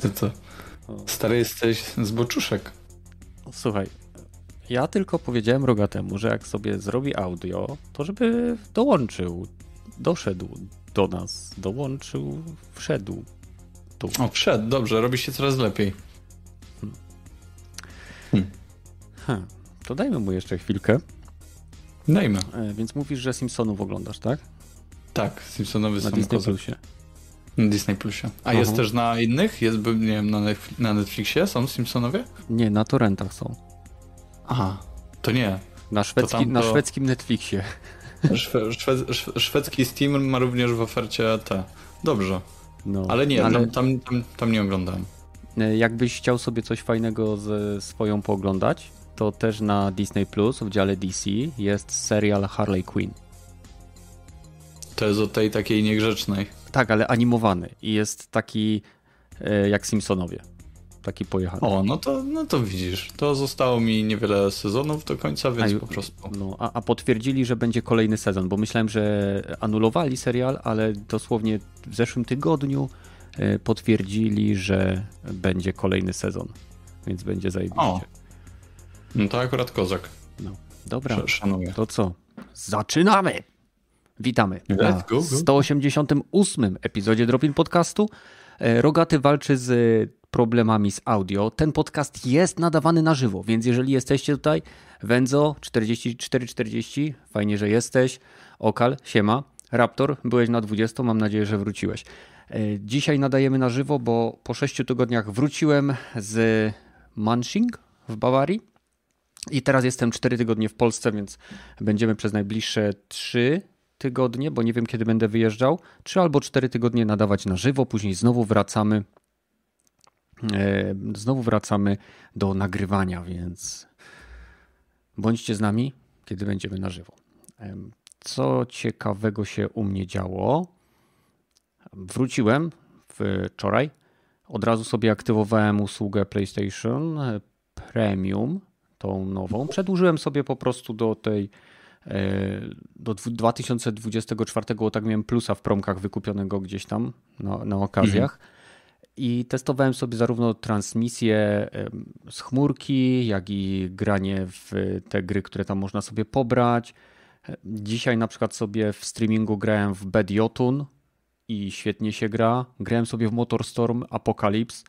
Ty co? Stary jesteś z boczuszek. Słuchaj, ja tylko powiedziałem Rogatemu, że jak sobie zrobi audio, to żeby dołączył, doszedł do nas, dołączył, wszedł tu. O, wszedł, dobrze, robi się coraz lepiej. Hmm. Hmm. To dajmy mu jeszcze chwilkę. Dajmy. E, więc mówisz, że Simpsonów oglądasz, tak? Tak, Simpsonowy na Disney Plusie. Disney Plusie. A Aha. jest też na innych? Jest, nie wiem, na Netflixie są Simpsonowie? Nie, na torrentach są. Aha, to nie. Na, szwedzki, to... na szwedzkim Netflixie. Szwe, szwe, szwedzki Steam ma również w ofercie te. Dobrze. No, ale nie, ale... Tam, tam, tam nie oglądałem. E, jakbyś chciał sobie coś fajnego ze swoją pooglądać, to też na Disney Plus w dziale DC jest serial Harley Quinn. To jest o tej takiej niegrzecznej. Tak, ale animowany i jest taki e, jak Simpsonowie. Taki pojechany. O, no to, no to widzisz. To zostało mi niewiele sezonów do końca, więc a, po prostu. No, a, a potwierdzili, że będzie kolejny sezon, bo myślałem, że anulowali serial, ale dosłownie w zeszłym tygodniu e, potwierdzili, że będzie kolejny sezon. Więc będzie zajebiście. O. No to akurat kozak. No, dobra. Szanuję. To co? Zaczynamy! Witamy na 188 epizodzie Dropin Podcastu. E, Rogaty walczy z problemami z audio. Ten podcast jest nadawany na żywo, więc jeżeli jesteście tutaj, Wędzo 4440, fajnie, że jesteś. Okal, siema. Raptor, byłeś na 20, mam nadzieję, że wróciłeś. E, dzisiaj nadajemy na żywo, bo po 6 tygodniach wróciłem z Manching w Bawarii. I teraz jestem 4 tygodnie w Polsce, więc będziemy przez najbliższe 3 tygodnie, bo nie wiem kiedy będę wyjeżdżał, 3 albo 4 tygodnie nadawać na żywo, później znowu wracamy E, znowu wracamy do nagrywania, więc bądźcie z nami, kiedy będziemy na żywo. E, co ciekawego się u mnie działo? Wróciłem wczoraj. Od razu sobie aktywowałem usługę PlayStation Premium, tą nową. Przedłużyłem sobie po prostu do tej e, do 2024, tak miałem plusa w promkach wykupionego gdzieś tam na, na okazjach. Mhm i testowałem sobie zarówno transmisję z chmurki, jak i granie w te gry, które tam można sobie pobrać. Dzisiaj na przykład sobie w streamingu grałem w Bad Jotun i świetnie się gra. Grałem sobie w Motorstorm Apocalypse.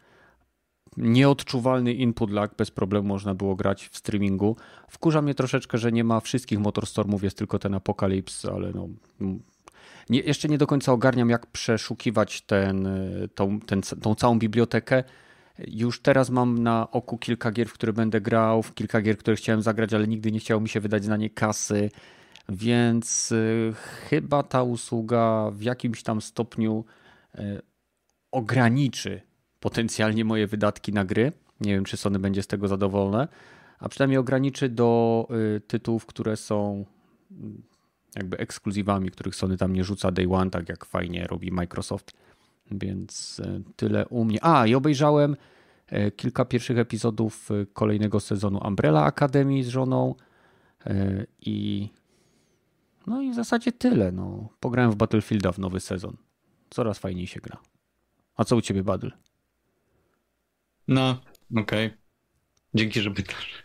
Nieodczuwalny input lag, bez problemu można było grać w streamingu. Wkurza mnie troszeczkę, że nie ma wszystkich Motorstormów, jest tylko ten Apocalypse, ale no, nie, jeszcze nie do końca ogarniam, jak przeszukiwać ten, tą, ten, tą całą bibliotekę. Już teraz mam na oku kilka gier, w które będę grał, w kilka gier, które chciałem zagrać, ale nigdy nie chciało mi się wydać na nie kasy, więc y, chyba ta usługa w jakimś tam stopniu y, ograniczy potencjalnie moje wydatki na gry. Nie wiem, czy Sony będzie z tego zadowolone, a przynajmniej ograniczy do y, tytułów, które są jakby ekskluzywami, których Sony tam nie rzuca day one, tak jak fajnie robi Microsoft. Więc e, tyle u mnie. A, i obejrzałem e, kilka pierwszych epizodów kolejnego sezonu Umbrella Academy z żoną i no i w zasadzie tyle. No. Pograłem w Battlefielda w nowy sezon. Coraz fajniej się gra. A co u ciebie, Battle? No, okej. Okay. Dzięki, że pytasz.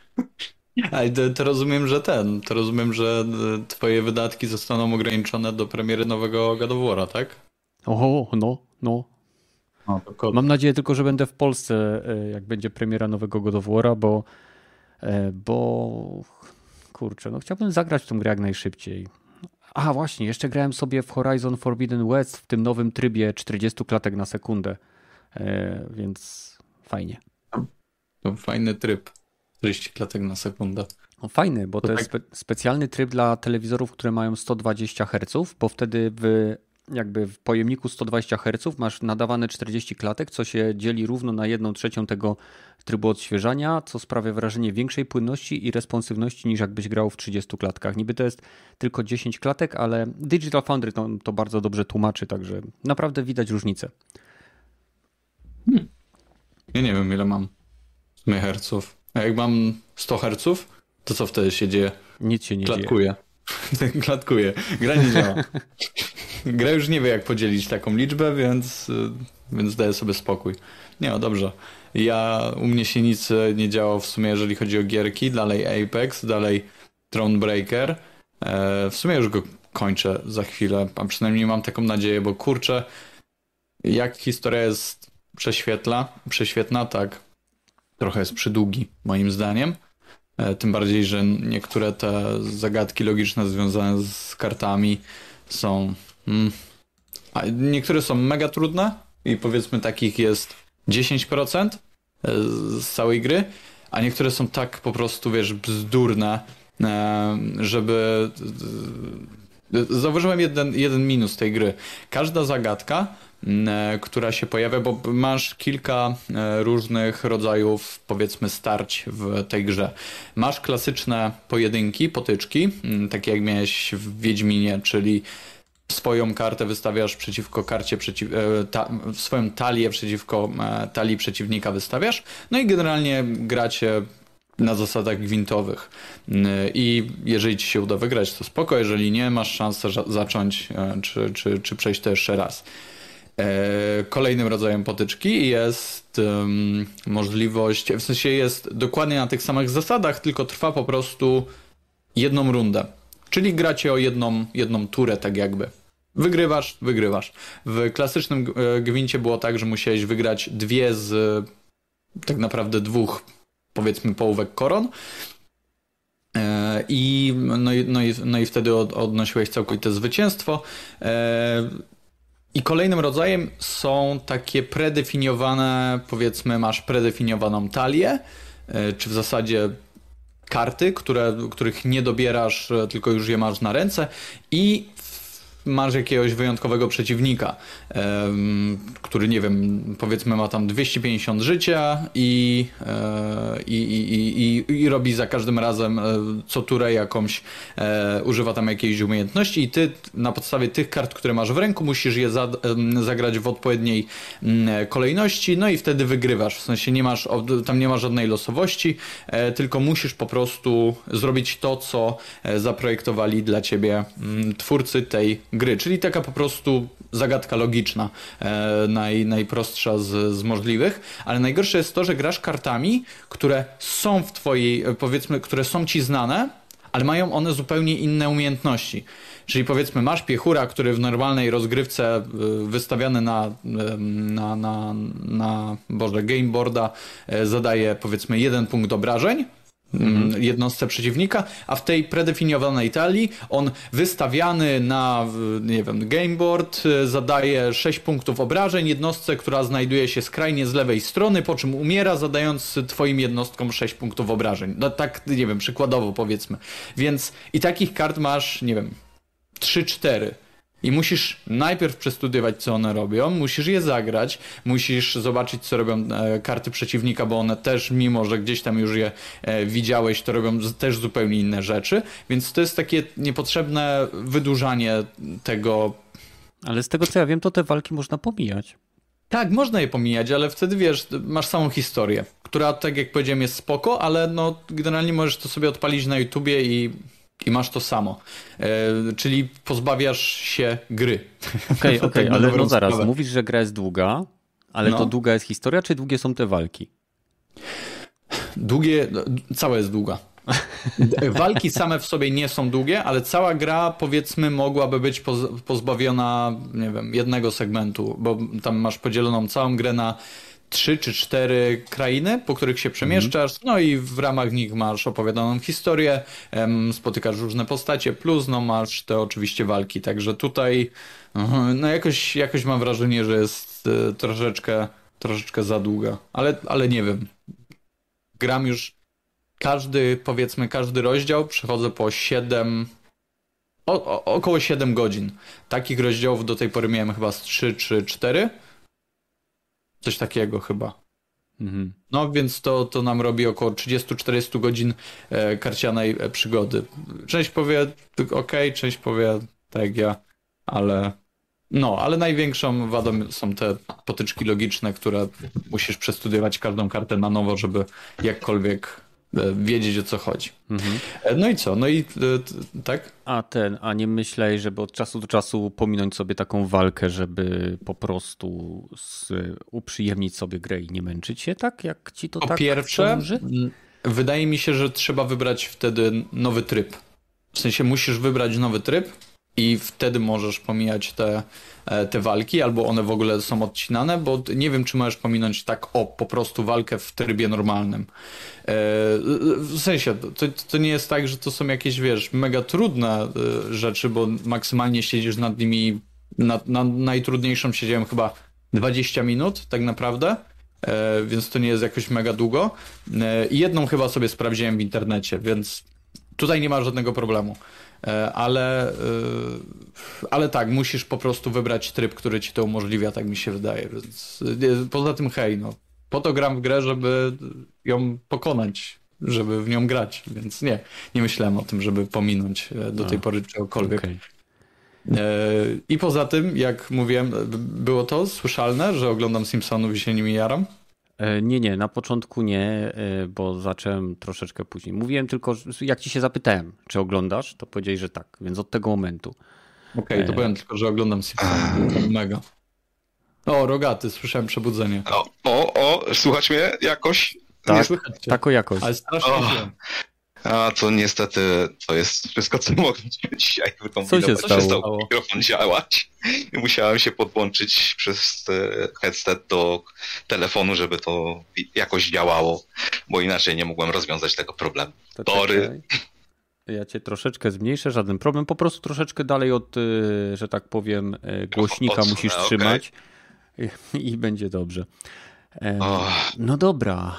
Ale to, to, rozumiem, że ten, to rozumiem, że e, twoje wydatki zostaną ograniczone do premiery nowego War'a, tak? Oho, no, no. Mam nadzieję tylko, że będę w Polsce, e, jak będzie premiera nowego War'a, bo, e, bo kurczę, no chciałbym zagrać w tą grę jak najszybciej. A właśnie, jeszcze grałem sobie w Horizon Forbidden West w tym nowym trybie 40 klatek na sekundę, więc fajnie. To fajny tryb. 40 klatek na sekundę. No fajny, bo to, to jest tak... spe specjalny tryb dla telewizorów, które mają 120 Hz, bo wtedy w jakby w pojemniku 120 Hz masz nadawane 40 klatek, co się dzieli równo na 1 trzecią tego trybu odświeżania, co sprawia wrażenie większej płynności i responsywności niż jakbyś grał w 30 klatkach. Niby to jest tylko 10 klatek, ale Digital Foundry to, to bardzo dobrze tłumaczy, także naprawdę widać różnicę. Hmm. Ja nie wiem ile mam herców. A jak mam 100 Hz, to co wtedy się dzieje? Nic się nie Klatkuje. dzieje. Klatkuje. Gra nie działa. Gra już nie wie, jak podzielić taką liczbę, więc y, więc daję sobie spokój. Nie, no dobrze. Ja, u mnie się nic nie działo w sumie, jeżeli chodzi o gierki. Dalej Apex, dalej Thronebreaker. E, w sumie już go kończę za chwilę, a przynajmniej mam taką nadzieję, bo kurczę, jak historia jest prześwietla, prześwietna, tak trochę jest przydługi, moim zdaniem. E, tym bardziej, że niektóre te zagadki logiczne związane z kartami są. Mm, niektóre są mega trudne i powiedzmy takich jest 10% e, z całej gry, a niektóre są tak po prostu, wiesz, bzdurne, e, żeby. Zauważyłem jeden, jeden minus tej gry. Każda zagadka która się pojawia, bo masz kilka e, różnych rodzajów, powiedzmy, starć w tej grze. Masz klasyczne pojedynki, potyczki, takie jak miałeś w Wiedźminie, czyli swoją kartę wystawiasz przeciwko karcie, przeciw, e, ta, swoją talię przeciwko talii przeciwnika wystawiasz, no i generalnie gracie na zasadach gwintowych. I jeżeli ci się uda wygrać, to spoko, jeżeli nie, masz szansę zacząć czy, czy, czy przejść to jeszcze raz. E, kolejnym rodzajem potyczki jest um, możliwość, w sensie jest dokładnie na tych samych zasadach, tylko trwa po prostu jedną rundę. Czyli gracie o jedną, jedną turę, tak jakby. Wygrywasz, wygrywasz. W klasycznym e, gwincie było tak, że musiałeś wygrać dwie z tak naprawdę dwóch, powiedzmy, połówek koron. E, I no, i, no, i, no i wtedy od, odnosiłeś całkowite zwycięstwo. I kolejnym rodzajem są takie predefiniowane, powiedzmy, masz predefiniowaną talię, e, czy w zasadzie karty, które, których nie dobierasz, e, tylko już je masz na ręce i masz jakiegoś wyjątkowego przeciwnika, który nie wiem, powiedzmy ma tam 250 życia i, e, i, i, i, i robi za każdym razem e, co turę jakąś, e, używa tam jakiejś umiejętności i ty na podstawie tych kart, które masz w ręku, musisz je za, zagrać w odpowiedniej mm, kolejności, no i wtedy wygrywasz. W sensie nie masz, tam nie ma żadnej losowości, tylko musisz po prostu zrobić to, co zaprojektowali dla ciebie mm, twórcy tej gry, czyli taka po prostu zagadka logiczna, e, naj, najprostsza z, z możliwych, ale najgorsze jest to, że grasz kartami, które są w twojej, e, powiedzmy, które są ci znane, ale mają one zupełnie inne umiejętności. Czyli powiedzmy, masz piechura, który w normalnej rozgrywce e, wystawiany na, na, na, na Boże, gameboarda zadaje powiedzmy jeden punkt obrażeń, Mhm. jednostce przeciwnika, a w tej predefiniowanej talii on wystawiany na, nie wiem, gameboard y, zadaje 6 punktów obrażeń jednostce, która znajduje się skrajnie z lewej strony, po czym umiera, zadając twoim jednostkom 6 punktów obrażeń. No tak, nie wiem, przykładowo powiedzmy. Więc i takich kart masz, nie wiem, 3-4. I musisz najpierw przestudiować, co one robią, musisz je zagrać, musisz zobaczyć, co robią e, karty przeciwnika, bo one też, mimo że gdzieś tam już je e, widziałeś, to robią też zupełnie inne rzeczy. Więc to jest takie niepotrzebne wydłużanie tego. Ale z tego co ja wiem, to te walki można pomijać. Tak, można je pomijać, ale wtedy wiesz, masz samą historię, która, tak jak powiedziałem, jest spoko, ale no, generalnie możesz to sobie odpalić na YouTubie i i masz to samo. E, czyli pozbawiasz się gry. Okej, okay, okay, ale no zaraz, sprawę. mówisz, że gra jest długa, ale no. to długa jest historia, czy długie są te walki? Długie, cała jest długa. Walki same w sobie nie są długie, ale cała gra powiedzmy mogłaby być pozbawiona, nie wiem, jednego segmentu, bo tam masz podzieloną całą grę na trzy czy cztery krainy, po których się przemieszczasz, mm. no i w ramach nich masz opowiadaną historię, spotykasz różne postacie, plus no masz te oczywiście walki, także tutaj no jakoś, jakoś mam wrażenie, że jest e, troszeczkę, troszeczkę za długa, ale, ale nie wiem. Gram już każdy, powiedzmy, każdy rozdział przechodzę po 7, o, o, około 7 godzin. Takich rozdziałów do tej pory miałem chyba z 3 czy 4 Coś takiego chyba. Mhm. No więc to, to nam robi około 30-40 godzin e, karcianej e, przygody. Część powie ok, część powie tak ja, ale no, ale największą wadą są te potyczki logiczne, które musisz przestudiować każdą kartę na nowo, żeby jakkolwiek wiedzieć o co chodzi. Mhm. No i co? No i tak? A ten, a nie myślej, żeby od czasu do czasu pominąć sobie taką walkę, żeby po prostu z, uprzyjemnić sobie grę i nie męczyć się tak, jak ci to po tak pierwsze, wydaje mi się, że trzeba wybrać wtedy nowy tryb. W sensie musisz wybrać nowy tryb i wtedy możesz pomijać te, e, te walki, albo one w ogóle są odcinane, bo nie wiem, czy możesz pominąć tak o, po prostu walkę w trybie normalnym. E, w sensie, to, to nie jest tak, że to są jakieś, wiesz, mega trudne e, rzeczy, bo maksymalnie siedzisz nad nimi, nad, nad najtrudniejszą siedziałem chyba 20 minut tak naprawdę, więc to nie jest jakoś mega długo. Jedną chyba sobie sprawdziłem w internecie, więc tutaj nie ma żadnego problemu. E, ale, e, ale tak, musisz po prostu wybrać tryb, który ci to umożliwia, tak mi się wydaje. E, poza tym, hej, no, po to gram w grę, żeby ją pokonać, żeby w nią grać, więc nie, nie myślałem o tym, żeby pominąć do tej pory czegokolwiek. Okay. I poza tym, jak mówiłem, było to słyszalne, że oglądam Simpsonów i się nimi jaram? E, nie, nie, na początku nie, e, bo zacząłem troszeczkę później. Mówiłem tylko, jak ci się zapytałem, czy oglądasz, to powiedziałeś, że tak, więc od tego momentu. Okej, okay, to e... powiem tylko, że oglądam Simpsons. Mega. O, rogaty, słyszałem przebudzenie. O, o, o słychać mnie jakoś? Tak, nie słychać cię. taką jakość. Ale strasznie a to niestety to jest wszystko, co mogę dzisiaj wykombinować. Co się stało? Przestał mikrofon działać i musiałem się podłączyć przez headset do telefonu, żeby to jakoś działało, bo inaczej nie mogłem rozwiązać tego problemu. To Tory. Ja cię troszeczkę zmniejszę, żaden problem. Po prostu troszeczkę dalej od, y, że tak powiem, y, głośnika Odsunę, musisz trzymać okay. i, i będzie dobrze. No dobra,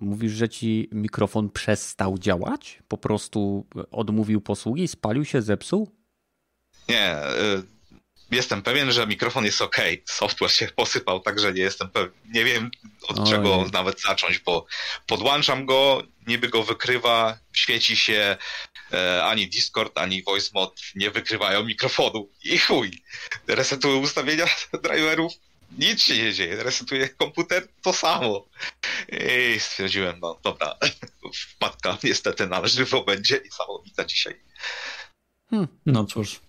mówisz, że ci mikrofon przestał działać? Po prostu odmówił posługi, spalił się, zepsuł? Nie, y, jestem pewien, że mikrofon jest ok. Software się posypał, także nie jestem pewien. Nie wiem od Ojej. czego nawet zacząć, bo podłączam go, niby go wykrywa, świeci się, e, ani Discord, ani VoiceMod nie wykrywają mikrofonu. I chuj, resetuję ustawienia driverów, nic się nie dzieje, resetuję komputer, to samo. I stwierdziłem, no dobra, wpadka niestety na żywo będzie i samowita dzisiaj. Hmm. No cóż.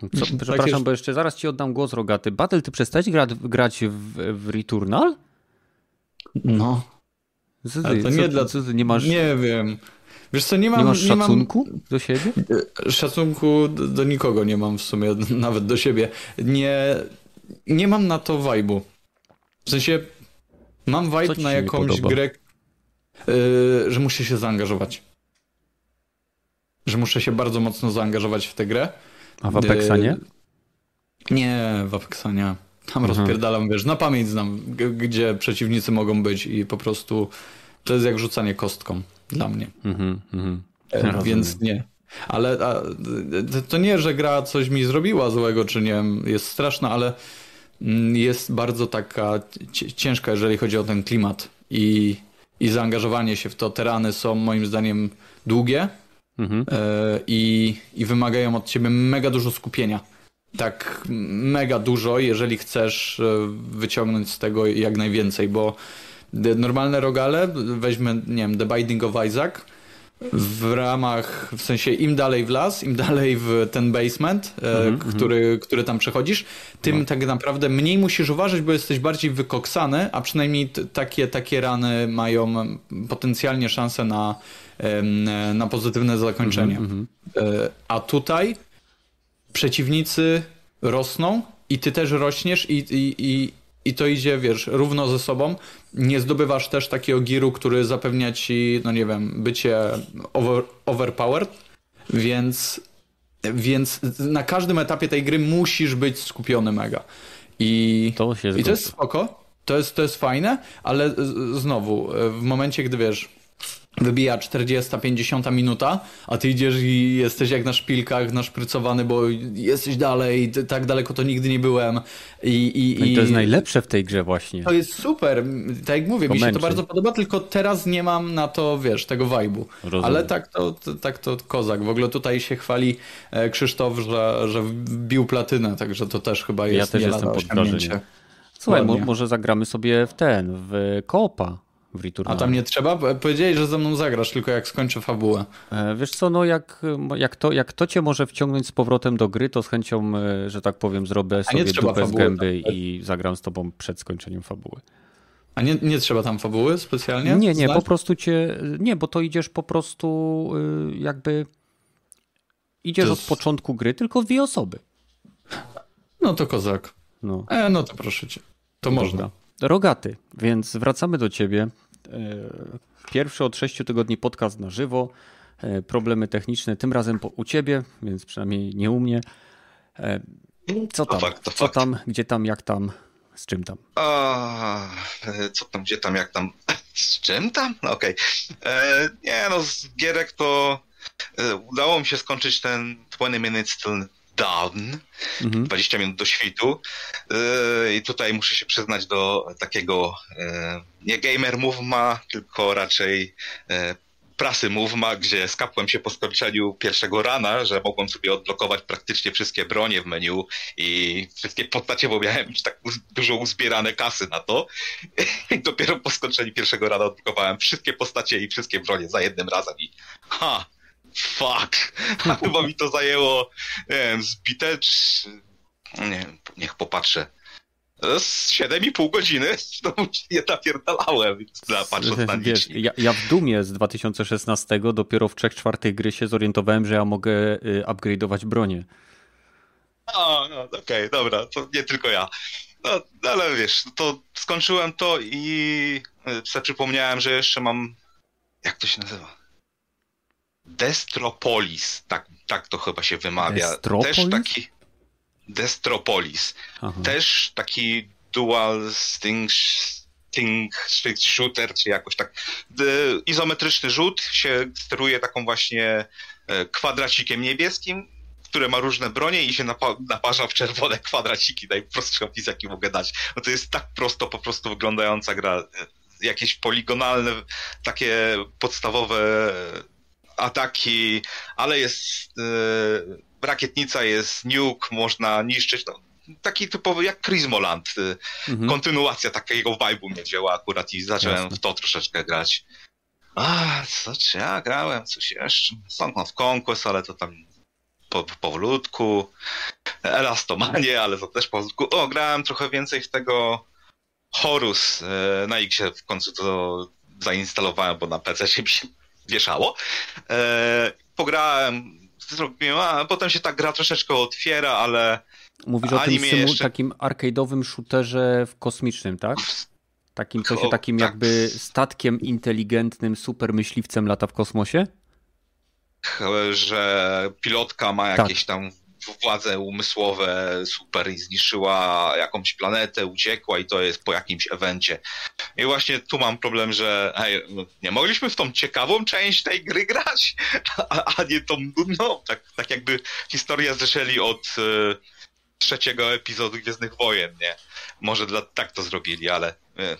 Co, tak przepraszam, tak bo jeszcze zaraz ci oddam głos, Rogaty. Battle, ty przestałeś grać, grać w, w Returnal? No. Co ty, to nie, co, dla... co ty, nie masz... Nie wiem. Wiesz co, nie mam... Nie masz szacunku nie mam... do siebie? Szacunku do, do nikogo nie mam w sumie, nawet do siebie. Nie nie mam na to vibe'u. W sensie mam vibe na jakąś grę, yy, że muszę się zaangażować. Że muszę się bardzo mocno zaangażować w tę grę. A w Apexa nie? Yy, nie, w Apexa nie. Tam rozpierdalam, wiesz, na pamięć znam, gdzie przeciwnicy mogą być i po prostu to jest jak rzucanie kostką dla mnie. Mhm, mhm. E, więc nie. Ale a, to nie, że gra coś mi zrobiła złego, czy nie, jest straszna, ale jest bardzo taka ciężka, jeżeli chodzi o ten klimat i, i zaangażowanie się w to. Te rany są moim zdaniem długie mhm. E, i, i wymagają od ciebie mega dużo skupienia. Tak mega dużo, jeżeli chcesz e, wyciągnąć z tego jak najwięcej, bo normalne rogale, weźmy, nie wiem, The Binding of Isaac, w ramach, w sensie im dalej w las, im dalej w ten basement, mm -hmm, który, który tam przechodzisz, tym no. tak naprawdę mniej musisz uważać, bo jesteś bardziej wykoksany, a przynajmniej takie, takie rany mają potencjalnie szansę na, na pozytywne zakończenie. Mm -hmm. A tutaj przeciwnicy rosną i ty też rośniesz i, i, i, i to idzie, wiesz, równo ze sobą. Nie zdobywasz też takiego giru, który zapewnia ci, no nie wiem, bycie over, overpowered, więc, więc na każdym etapie tej gry musisz być skupiony mega. I to, się i to jest spoko, to jest, to jest fajne, ale znowu, w momencie, gdy wiesz, wybija 40-50 minuta, a ty idziesz i jesteś jak na szpilkach, naszprycowany, bo jesteś dalej, tak daleko to nigdy nie byłem. I, i, no i to jest najlepsze w tej grze właśnie. To jest super, tak jak mówię, mi się to bardzo podoba, tylko teraz nie mam na to, wiesz, tego vibe'u. Ale tak to, tak to kozak. W ogóle tutaj się chwali e, Krzysztof, że, że wbił platynę, także to też chyba jest Ja też jestem pod wrażeniem. Słuchaj, może zagramy sobie w ten, w koopa w Returnal. A tam nie trzeba? Powiedzieli, że ze mną zagrasz, tylko jak skończę fabułę. E, wiesz co, no jak, jak, to, jak to cię może wciągnąć z powrotem do gry, to z chęcią, e, że tak powiem, zrobię sobie dupę z gęby tak? i zagram z tobą przed skończeniem fabuły. A nie, nie trzeba tam fabuły specjalnie? Nie, nie, po prostu cię. Nie, bo to idziesz po prostu y, jakby. Idziesz jest... od początku gry, tylko dwie osoby. No to kozak. No, e, no to proszę cię. To Dobra. można. Rogaty, więc wracamy do ciebie. E, pierwszy od sześciu tygodni podcast na żywo. E, problemy techniczne, tym razem u ciebie, więc przynajmniej nie u mnie. E, co tam? Fakt, co fakt. tam, gdzie tam, jak tam? Z czym tam? A, co tam, gdzie tam, jak tam? Z czym tam? No okej. Okay. Nie no, z gierek to udało mi się skończyć ten 20 Minutes Till Dawn, mhm. 20 minut do świtu. E, I tutaj muszę się przyznać do takiego e, nie gamer movema, tylko raczej prasy Movema, gdzie skapłem się po skończeniu pierwszego rana, że mogłem sobie odblokować praktycznie wszystkie bronie w menu i wszystkie postacie, bo miałem już tak dużo uzbierane kasy na to. I dopiero po skończeniu pierwszego rana odblokowałem wszystkie postacie i wszystkie bronie za jednym razem i ha, fuck. Chyba mi to zajęło, nie wiem, zbite, nie niech popatrzę 7,5 godziny to nie napierdalałem, patrząc na Wiesz, ja, ja, w Dumie z 2016 dopiero w 3 czwartych gry się zorientowałem, że ja mogę y, upgrade'ować bronię. A, no, okej, okay, dobra, to nie tylko ja. No, ale wiesz, to skończyłem to i y, sobie przypomniałem, że jeszcze mam, jak to się nazywa? Destropolis, tak, tak to chyba się wymawia. Destropolis? Też taki... Destropolis. Aha. Też taki dual sting, sting shooter, czy jakoś tak. Izometryczny rzut się steruje taką właśnie e, kwadracikiem niebieskim, które ma różne bronie i się napa naparza w czerwone kwadraciki. Najprostszy opis, jaki mogę dać. No to jest tak prosto po prostu wyglądająca gra. Jakieś poligonalne, takie podstawowe ataki, ale jest... Yy, rakietnica jest nuke, można niszczyć. No, taki typowy jak Crismoland. Y, mhm. Kontynuacja takiego vibe'u mnie wzięła akurat i zacząłem Jasne. w to troszeczkę grać. A, co czy ja grałem? Coś jeszcze? Song of Conquest, ale to tam po, powolutku. Elastomanie, ale to też powolutku. O, grałem trochę więcej w tego Horus. Y, na X w końcu to zainstalowałem, bo na PC się mi się wieszało. E, pograłem zrobiłem, a potem się ta gra troszeczkę otwiera, ale... Mówisz o tym jeszcze... takim arcade'owym shooterze w kosmicznym, tak? Takim, co się takim tak. jakby statkiem inteligentnym, super myśliwcem lata w kosmosie? Że pilotka ma tak. jakieś tak. tam władze umysłowe super i zniszczyła jakąś planetę, uciekła i to jest po jakimś evencie. I właśnie tu mam problem, że hej, nie mogliśmy w tą ciekawą część tej gry grać, a, a nie tą nudną. Tak, tak jakby historię zaczęli od y, trzeciego epizodu Gwiezdnych Wojen, nie? Może dla, tak to zrobili, ale y,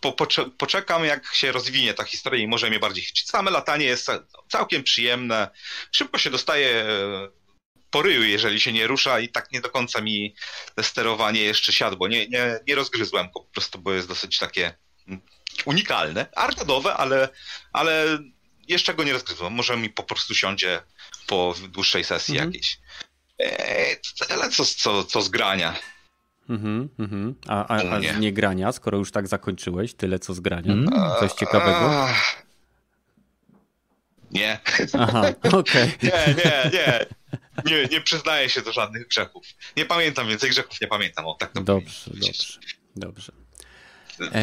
po, po, poczekam, jak się rozwinie ta historia i może mnie bardziej chwycić. Same latanie jest całkiem przyjemne. Szybko się dostaje poryju, jeżeli się nie rusza i tak nie do końca mi sterowanie jeszcze siadło. Nie, nie, nie rozgryzłem go po prostu, bo jest dosyć takie unikalne, arcadowe, ale, ale jeszcze go nie rozgryzłem. Może mi po prostu siądzie po dłuższej sesji mhm. jakiejś. Eee, ale co, co, co z grania? Mhm, mhm. A, a, a z niegrania, skoro już tak zakończyłeś, tyle co z grania? Mm. Coś ciekawego? Nie. Aha, okej. Okay. Nie, nie, nie. Nie, nie przyznaję się do żadnych grzechów. Nie pamiętam więcej grzechów, nie pamiętam. O, tak to dobrze, dobrze, dobrze.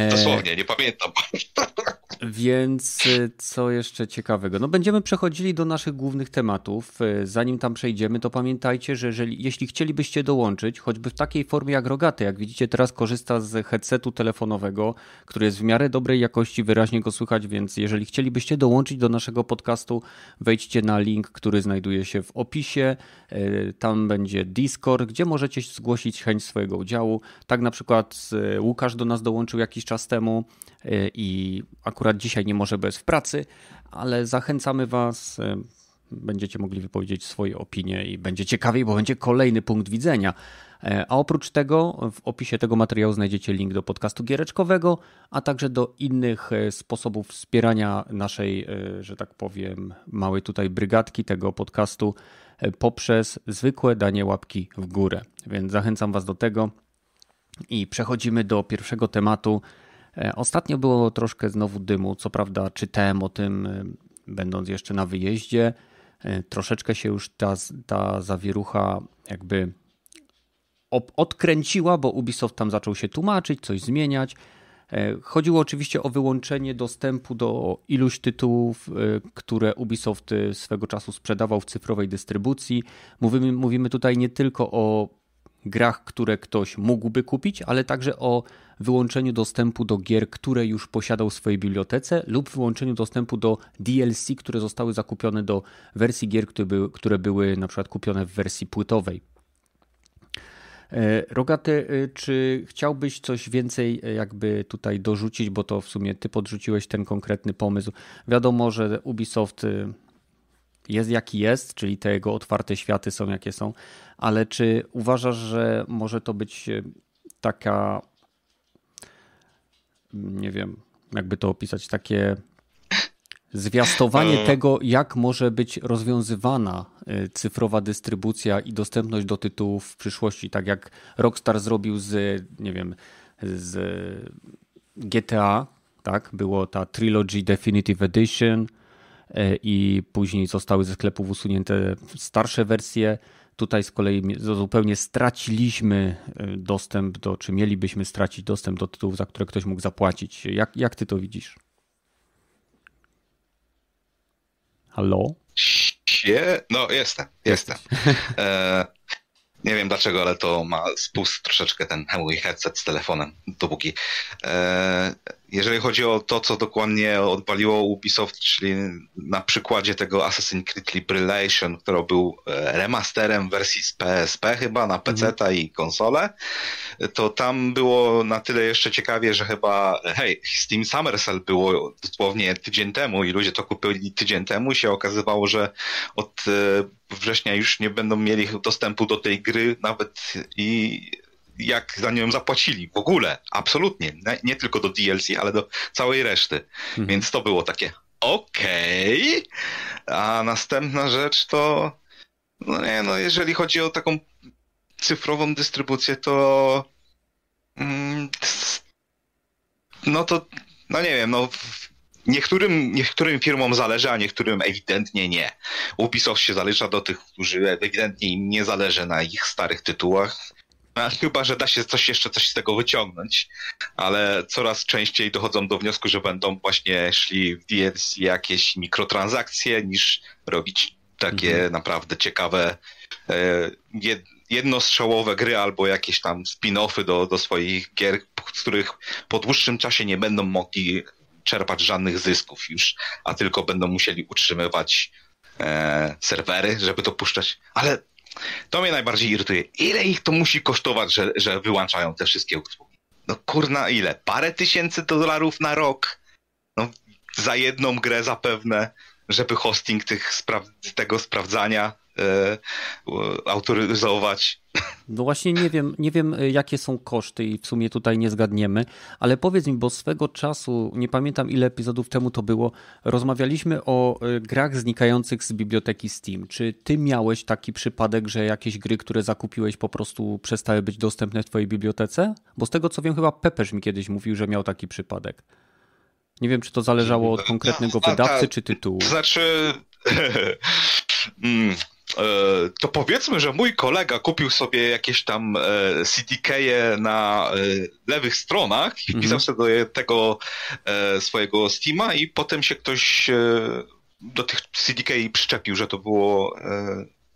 Dosłownie, nie pamiętam. Więc y, co jeszcze ciekawego? No będziemy przechodzili do naszych głównych tematów. Y, zanim tam przejdziemy, to pamiętajcie, że jeżeli, jeśli chcielibyście dołączyć, choćby w takiej formie jak Rogaty, jak widzicie teraz korzysta z headsetu telefonowego, który jest w miarę dobrej jakości, wyraźnie go słychać, więc jeżeli chcielibyście dołączyć do naszego podcastu, wejdźcie na link, który znajduje się w opisie. Tam będzie Discord, gdzie możecie zgłosić chęć swojego udziału. Tak na przykład Łukasz do nas dołączył jakiś czas temu i akurat dzisiaj nie może bez w pracy, ale zachęcamy Was. Będziecie mogli wypowiedzieć swoje opinie i będzie ciekawiej, bo będzie kolejny punkt widzenia. E, a oprócz tego w opisie tego materiału znajdziecie link do podcastu giereczkowego, a także do innych e, sposobów wspierania naszej, e, że tak powiem, małej tutaj brygadki tego podcastu poprzez zwykłe danie łapki w górę. Więc zachęcam Was do tego. I przechodzimy do pierwszego tematu. Ostatnio było troszkę znowu dymu. Co prawda, czytałem o tym, będąc jeszcze na wyjeździe. Troszeczkę się już ta, ta zawierucha jakby odkręciła, bo Ubisoft tam zaczął się tłumaczyć, coś zmieniać. E, chodziło oczywiście o wyłączenie dostępu do iluś tytułów, e, które Ubisoft e, swego czasu sprzedawał w cyfrowej dystrybucji. Mówimy, mówimy tutaj nie tylko o grach, które ktoś mógłby kupić, ale także o wyłączeniu dostępu do gier, które już posiadał w swojej bibliotece, lub wyłączeniu dostępu do DLC, które zostały zakupione do wersji gier, które były, które były na przykład kupione w wersji płytowej. E, Rogaty, e, czy chciałbyś coś więcej e, jakby tutaj dorzucić, bo to w sumie ty podrzuciłeś ten konkretny pomysł. Wiadomo, że Ubisoft jest jaki jest, czyli te jego otwarte światy są jakie są, ale czy uważasz, że może to być taka nie wiem, jakby to opisać, takie zwiastowanie tego, jak może być rozwiązywana y, cyfrowa dystrybucja i dostępność do tytułów w przyszłości, tak jak Rockstar zrobił z, nie wiem, z GTA, tak? Było ta Trilogy Definitive Edition i później zostały ze sklepów usunięte starsze wersje. Tutaj z kolei zupełnie straciliśmy y, dostęp do, czy mielibyśmy stracić dostęp do tytułów, za które ktoś mógł zapłacić. Jak, jak ty to widzisz? Halo? Sie... No, jestem, jestem. E, nie wiem dlaczego, ale to ma spust troszeczkę ten mój headset z telefonem, dopóki. E, jeżeli chodzi o to, co dokładnie odpaliło Ubisoft, czyli na przykładzie tego Assassin's Creed Liberation, który był e, remasterem wersji z PSP chyba na PC mhm. i konsolę, to tam było na tyle jeszcze ciekawie, że chyba hej, Steam Summer Sale było dosłownie tydzień temu i ludzie to kupili tydzień temu i się okazywało, że od e, września już nie będą mieli dostępu do tej gry nawet i jak za nią zapłacili w ogóle, absolutnie. Nie tylko do DLC, ale do całej reszty. Mhm. Więc to było takie okej. Okay. A następna rzecz to no nie, no jeżeli chodzi o taką cyfrową dystrybucję, to mm, no to no nie wiem, no Niektórym, niektórym firmom zależy, a niektórym ewidentnie nie. Ubisoft się zalicza do tych, którzy ewidentnie im nie zależy na ich starych tytułach. Chyba, że da się coś jeszcze coś z tego wyciągnąć, ale coraz częściej dochodzą do wniosku, że będą właśnie szli w DLC jakieś mikrotransakcje, niż robić takie mhm. naprawdę ciekawe e, jednostrzałowe gry albo jakieś tam spin-offy do, do swoich gier, z których po dłuższym czasie nie będą mogli czerpać żadnych zysków już, a tylko będą musieli utrzymywać e, serwery, żeby to puszczać. Ale to mnie najbardziej irytuje. Ile ich to musi kosztować, że, że wyłączają te wszystkie usługi? No kurna, ile? Parę tysięcy dolarów na rok? No, za jedną grę zapewne, żeby hosting tych spra tego sprawdzania autoryzować. No właśnie nie wiem, nie wiem jakie są koszty i w sumie tutaj nie zgadniemy, ale powiedz mi, bo swego czasu, nie pamiętam ile epizodów temu to było, rozmawialiśmy o e, grach znikających z biblioteki Steam. Czy ty miałeś taki przypadek, że jakieś gry, które zakupiłeś po prostu przestały być dostępne w twojej bibliotece? Bo z tego co wiem chyba Pepeż mi kiedyś mówił, że miał taki przypadek. Nie wiem, czy to zależało od konkretnego wydawcy, czy tytułu. Znaczy... E, to powiedzmy, że mój kolega kupił sobie jakieś tam e, CDK-je na e, lewych stronach i wpisał mhm. sobie do tego swojego Steama i potem się ktoś do tych CDK przyczepił, że to było,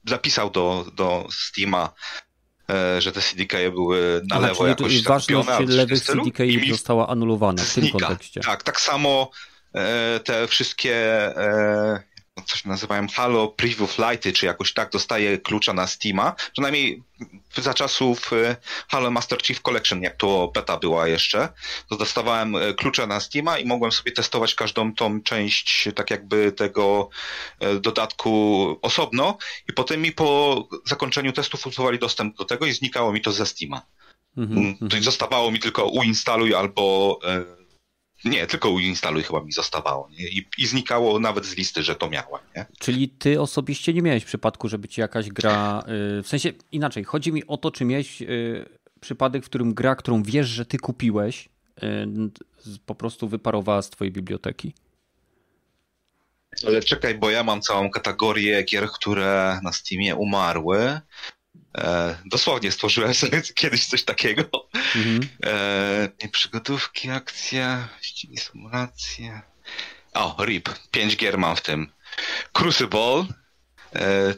zapisał do, do Steama że te CDK były na Aha, lewo jakoś ważność lewych CDK została anulowana w tym kontekście. Tak, tak samo te wszystkie coś nazywałem Halo Preview Flighty, czy jakoś tak, dostaję klucza na Steama. Przynajmniej za czasów e, Halo Master Chief Collection, jak to beta była jeszcze, to dostawałem e, klucza na Steama i mogłem sobie testować każdą tą część tak jakby tego e, dodatku osobno i potem mi po zakończeniu testów usuwali dostęp do tego i znikało mi to ze Steama. Mhm, mm, to mhm. zostawało mi tylko uinstaluj albo nie, tylko uinstaluj chyba mi zostawało. Nie? I, I, znikało nawet z listy, że to miałem. Nie? Czyli ty osobiście nie miałeś przypadku, żeby ci jakaś gra. Yy, w sensie inaczej, chodzi mi o to, czy miałeś yy, przypadek, w którym gra, którą wiesz, że ty kupiłeś, yy, po prostu wyparowała z twojej biblioteki. Ale czekaj, bo ja mam całą kategorię gier, które na Steamie umarły. E, dosłownie stworzyłem sobie kiedyś coś takiego. Mhm. E, przygodówki, akcja, symulacje. O, RIP. Pięć gier mam w tym. Crucible, e,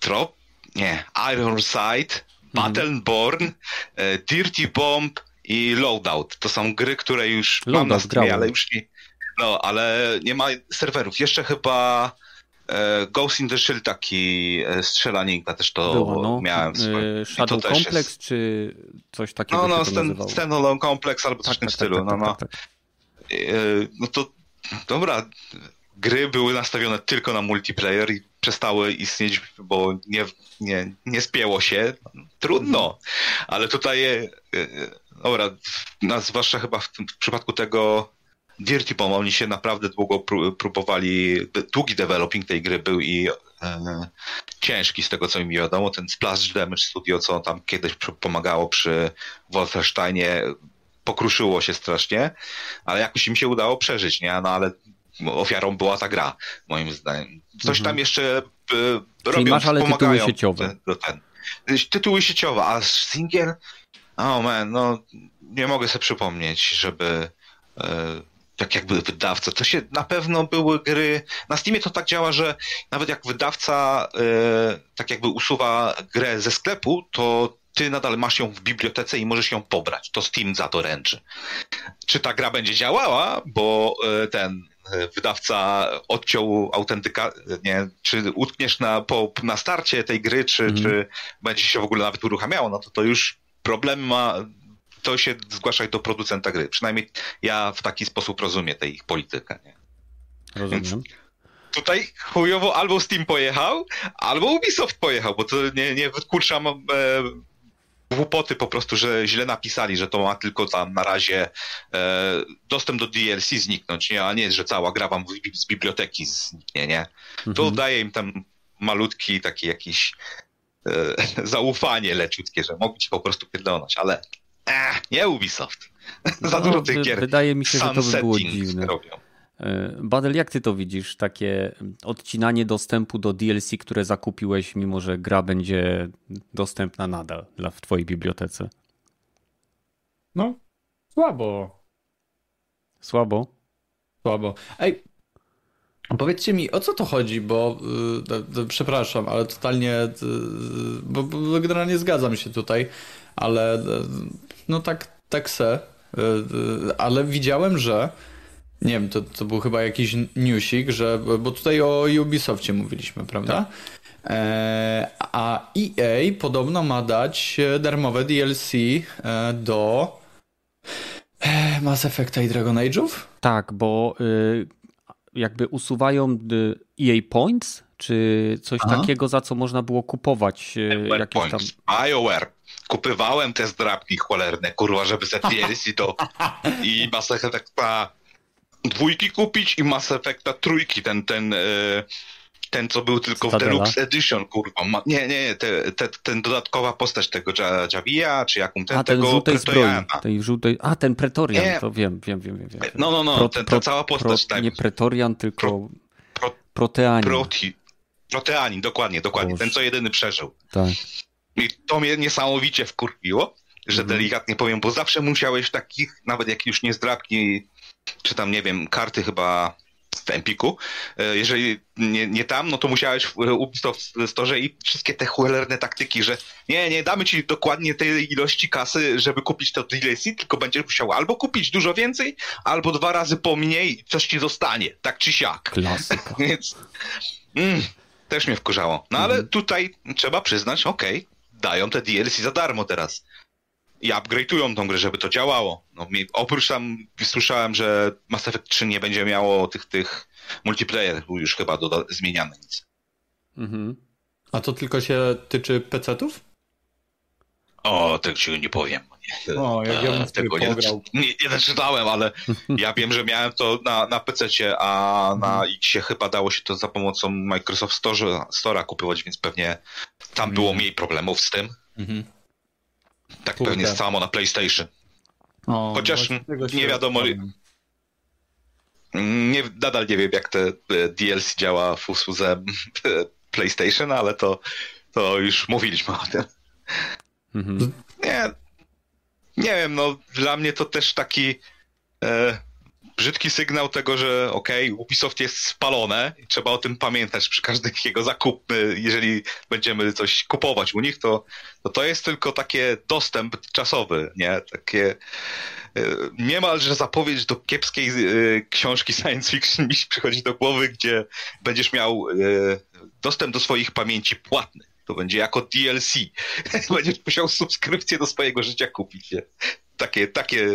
Trop, nie, Iron Sight, mhm. Battleborn, e, Dirty Bomb i Loadout. To są gry, które już Loadout mam na Steamie, ale już nie, no, ale nie ma serwerów. Jeszcze chyba Ghost in the Shell taki e, strzelaninka też to Było, no. miałem. E, Shadow to Complex jest... czy coś takiego No, no, stand, Standalone Complex albo tak, coś w tym tak, stylu. Tak, no, tak, no. no to dobra, gry były nastawione tylko na multiplayer i przestały istnieć, bo nie, nie, nie spięło się. Trudno, ale tutaj dobra, no, zwłaszcza chyba w, tym, w przypadku tego Dirty Bomb, oni się naprawdę długo próbowali, długi developing tej gry był i e, ciężki z tego, co mi wiadomo. Ten Splash Damage Studio, co tam kiedyś pomagało przy Wolfensteinie, pokruszyło się strasznie, ale jakoś im się udało przeżyć, nie? No ale ofiarą była ta gra, moim zdaniem. Coś mhm. tam jeszcze e, robią, masz, ale tytuły sieciowe. Ten, ten. Tytuły sieciowe, a singiel? Oh man, no nie mogę sobie przypomnieć, żeby e, tak jakby wydawca. To się na pewno były gry. Na Steamie to tak działa, że nawet jak wydawca e, tak jakby usuwa grę ze sklepu, to ty nadal masz ją w bibliotece i możesz ją pobrać. To Steam za to ręczy. Czy ta gra będzie działała, bo e, ten e, wydawca odciął autentyka, nie, czy utkniesz na, po, na starcie tej gry, czy, mm. czy będzie się w ogóle nawet uruchamiało, no to to już problem ma to się zgłaszaj do producenta gry. Przynajmniej ja w taki sposób rozumiem tę ich politykę. Nie? Rozumiem. Więc tutaj chujowo albo Steam pojechał, albo Ubisoft pojechał, bo to nie, nie wykurczam e, głupoty po prostu, że źle napisali, że to ma tylko tam na razie e, dostęp do DLC zniknąć, nie? a nie, że cała gra wam z biblioteki zniknie, nie? Mhm. To daje im tam malutki taki jakiś e, zaufanie leciutkie, że mogli ci po prostu pierdolnąć, ale Ech, nie Ubisoft. Za no, dużo tych gier. Wydaje mi się, że to by było dziwne. Robią. E, Badel, jak ty to widzisz? Takie odcinanie dostępu do DLC, które zakupiłeś, mimo że gra będzie dostępna nadal dla, w twojej bibliotece? No, słabo. Słabo? Słabo. Ej, powiedzcie mi, o co to chodzi, bo yy, przepraszam, ale totalnie, yy, bo, bo generalnie zgadzam się tutaj, ale yy, no tak, tak se, y, y, ale widziałem, że nie wiem, to, to był chyba jakiś newsik, że, bo tutaj o Ubisoftie mówiliśmy, prawda? Tak. E, a EA podobno ma dać darmowe DLC e, do e, Mass Effecta i Dragon Age'ów? Tak, bo y, jakby usuwają EA Points, czy coś Aha. takiego, za co można było kupować jakieś tam... BioWare kupywałem te zdrabki cholerne, kurwa, żeby zatwierdzić i to i Mass Effecta dwójki kupić i Mass Effecta trójki, ten, ten, e, ten co był tylko Stadela? w Deluxe Edition, kurwa. Nie, nie, te, te, ten dodatkowa postać tego Javia, czy jaką ten, a, ten tego żółtej zbroi, tej żółtej, A, ten Pretorian, nie. to wiem, wiem, wiem. wiem, wiem. No, no, no, pro, ten, ta cała postać. Pro, nie Pretorian, tylko pro, pro, Proteanin. Proti, Proteanin, dokładnie, dokładnie. Boże. Ten, co jedyny przeżył. Tak. I to mnie niesamowicie wkurwiło, że mhm. delikatnie powiem, bo zawsze musiałeś takich, nawet jak już nie zdrabki, czy tam, nie wiem, karty chyba w Empiku. E, jeżeli nie, nie tam, no to musiałeś w Ubisoft Store i wszystkie te cholerne taktyki, że nie, nie damy ci dokładnie tej ilości kasy, żeby kupić to DLC, tylko będziesz musiał albo kupić dużo więcej, albo dwa razy po mniej coś ci zostanie, tak czy siak. Klasyka. Więc mm, też mnie wkurzało. No ale mhm. tutaj trzeba przyznać, okej, okay, dają te DLC za darmo teraz i upgrade'ują tą grę, żeby to działało. No, oprócz tam słyszałem, że Mass Effect 3 nie będzie miało tych, tych multiplayer, już chyba do, zmieniany nic. Mhm. A to tylko się tyczy PC-ów? O, tego ci nie powiem. O, jak ja bym e, tego nie, nie, nie zaczynałem, ale ja wiem, że miałem to na, na PC-cie, a na mhm. X chyba dało się to za pomocą Microsoft Store, Store'a kupować, więc pewnie tam było mhm. mniej problemów z tym. Mhm. Tak Kurde. pewnie samo na PlayStation. O, Chociaż nie wiadomo. Nie, nadal nie wiem, jak te e, DLC działa w usłudze e, PlayStation, ale to, to już mówiliśmy o tym. Mhm. Nie, nie wiem, no dla mnie to też taki e, brzydki sygnał tego, że okej, okay, Ubisoft jest spalone i trzeba o tym pamiętać przy każdym jego zakupie. Jeżeli będziemy coś kupować u nich, to to, to jest tylko takie dostęp czasowy, nie? Takie e, niemalże zapowiedź do kiepskiej e, książki science fiction mi przychodzi do głowy, gdzie będziesz miał e, dostęp do swoich pamięci płatny. To będzie jako DLC. Będziesz musiał subskrypcję do swojego życia kupić. Nie? takie, takie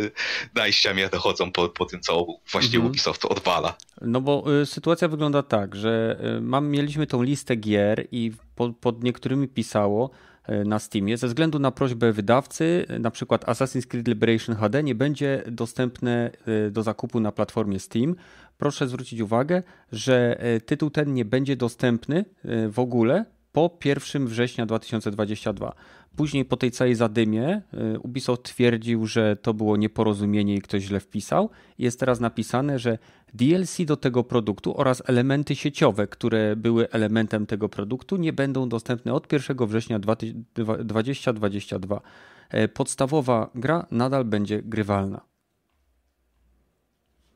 najścia mnie dochodzą po, po tym, co właśnie mhm. Ubisoft odwala. No bo y, sytuacja wygląda tak, że y, mam, mieliśmy tą listę gier i pod, pod niektórymi pisało y, na Steamie, ze względu na prośbę wydawcy, na przykład Assassin's Creed Liberation HD nie będzie dostępne y, do zakupu na platformie Steam. Proszę zwrócić uwagę, że y, tytuł ten nie będzie dostępny w ogóle po 1 września 2022. Później po tej całej zadymie y, Ubisoft twierdził, że to było nieporozumienie i ktoś źle wpisał. Jest teraz napisane, że DLC do tego produktu oraz elementy sieciowe, które były elementem tego produktu, nie będą dostępne od 1 września 2022. E, podstawowa gra nadal będzie grywalna.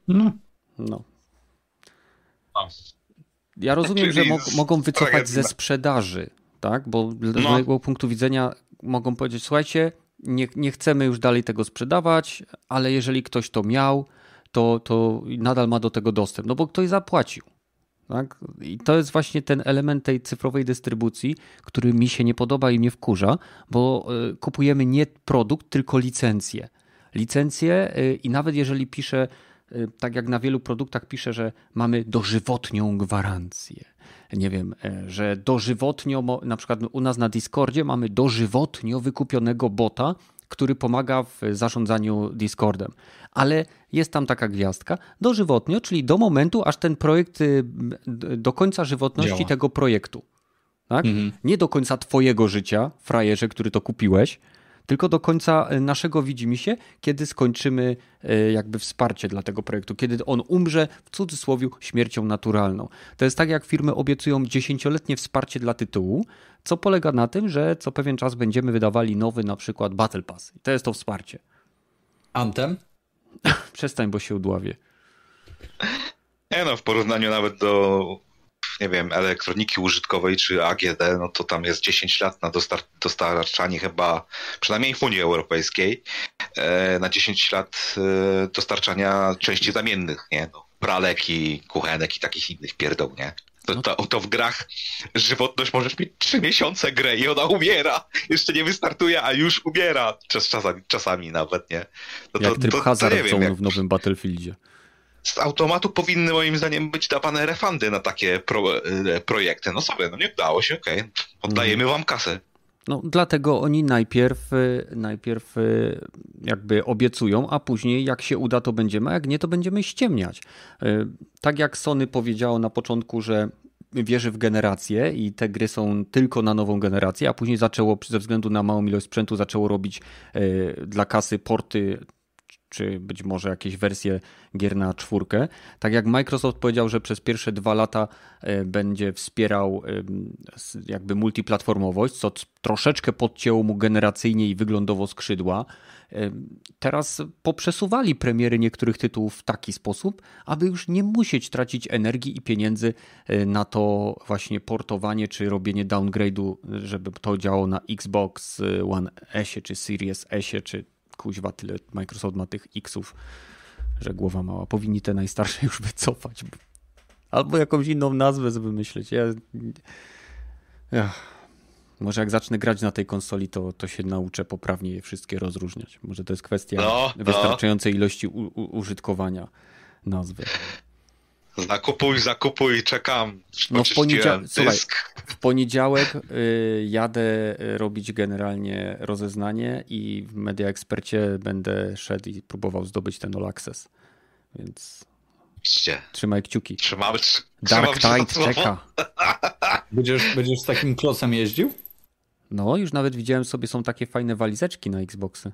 No. no. Ja rozumiem, że mo mogą wycofać ze sprzedaży, tak? Bo z no. mojego punktu widzenia mogą powiedzieć, słuchajcie, nie, nie chcemy już dalej tego sprzedawać, ale jeżeli ktoś to miał, to, to nadal ma do tego dostęp, no bo ktoś zapłacił. Tak? I to jest właśnie ten element tej cyfrowej dystrybucji, który mi się nie podoba i mnie wkurza, bo e, kupujemy nie produkt, tylko licencję. Licencję e, i nawet jeżeli piszę, tak jak na wielu produktach pisze, że mamy dożywotnią gwarancję nie wiem, e, że dożywotnio, na przykład u nas na Discordzie mamy dożywotnio wykupionego bota, który pomaga w zarządzaniu Discordem. Ale jest tam taka gwiazdka dożywotnio, czyli do momentu, aż ten projekt, y, do końca żywotności Działa. tego projektu. Tak? Mhm. Nie do końca twojego życia, frajerze, który to kupiłeś, tylko do końca e, naszego widzimy się, kiedy skończymy e, jakby wsparcie dla tego projektu, kiedy on umrze w cudzysłowie śmiercią naturalną. To jest tak, jak firmy obiecują dziesięcioletnie wsparcie dla tytułu, co polega na tym, że co pewien czas będziemy wydawali nowy na przykład Battle Pass. I to jest to wsparcie. Antem? Przestań, bo się udławię. Nie no, w porównaniu nawet do nie wiem, elektroniki użytkowej czy AGD, no to tam jest 10 lat na dostar dostarczanie chyba, przynajmniej w Unii Europejskiej, e, na 10 lat e, dostarczania części zamiennych, nie? No, praleki, kuchenek i takich innych pierdół, nie? To, to, to, w grach żywotność możesz mieć 3 miesiące grę i ona umiera. Jeszcze nie wystartuje, a już umiera. Czas, czasami, czasami nawet, nie? To, jak to, tryb to, hazard to, jak... w nowym Battlefieldzie z automatu powinny moim zdaniem być dawane refundy na takie pro, e, projekty. No sobie, no nie udało się, okej, okay. oddajemy mhm. wam kasę. No, dlatego oni najpierw, e, najpierw e, jakby obiecują, a później jak się uda, to będziemy, a jak nie, to będziemy ściemniać. Tak jak Sony powiedziało na początku, że wierzy w generację i te gry są tylko na nową generację, a później zaczęło, ze względu na małą ilość sprzętu, zaczęło robić dla kasy porty czy być może jakieś wersje gier na czwórkę. Tak jak Microsoft powiedział, że przez pierwsze dwa lata e, będzie wspierał jakby multiplatformowość, co troszeczkę podcięło mu generacyjnie i wyglądowo skrzydła. E, teraz poprzesuwali premiery niektórych tytułów w taki sposób, aby już nie musieć tracić energii i pieniędzy e, na to właśnie portowanie czy robienie downgrade'u, żeby to działało na Xbox One S czy Series S czy kuźwa, tyle Microsoft ma tych Xów, że głowa mała. Powinni te najstarsze już wycofać. Albo jakąś inną nazwę wymyśleć. Ja... Ach. Może jak zacznę grać na tej konsoli, to, to się nauczę poprawnie je wszystkie rozróżniać. Może to jest kwestia no, no. wystarczającej no. ilości u, u, użytkowania nazwy. Zakupuj, zakupuj, czekam. No w, poniedział... Słuchaj, w poniedziałek y, jadę robić generalnie rozeznanie i w Media Expercie będę szedł i próbował zdobyć ten All Access. Więc trzymaj kciuki. Trzymamy, Dark Tide czeka. Będziesz, będziesz z takim klocem jeździł? No, już nawet widziałem sobie, są takie fajne walizeczki na Xboxy.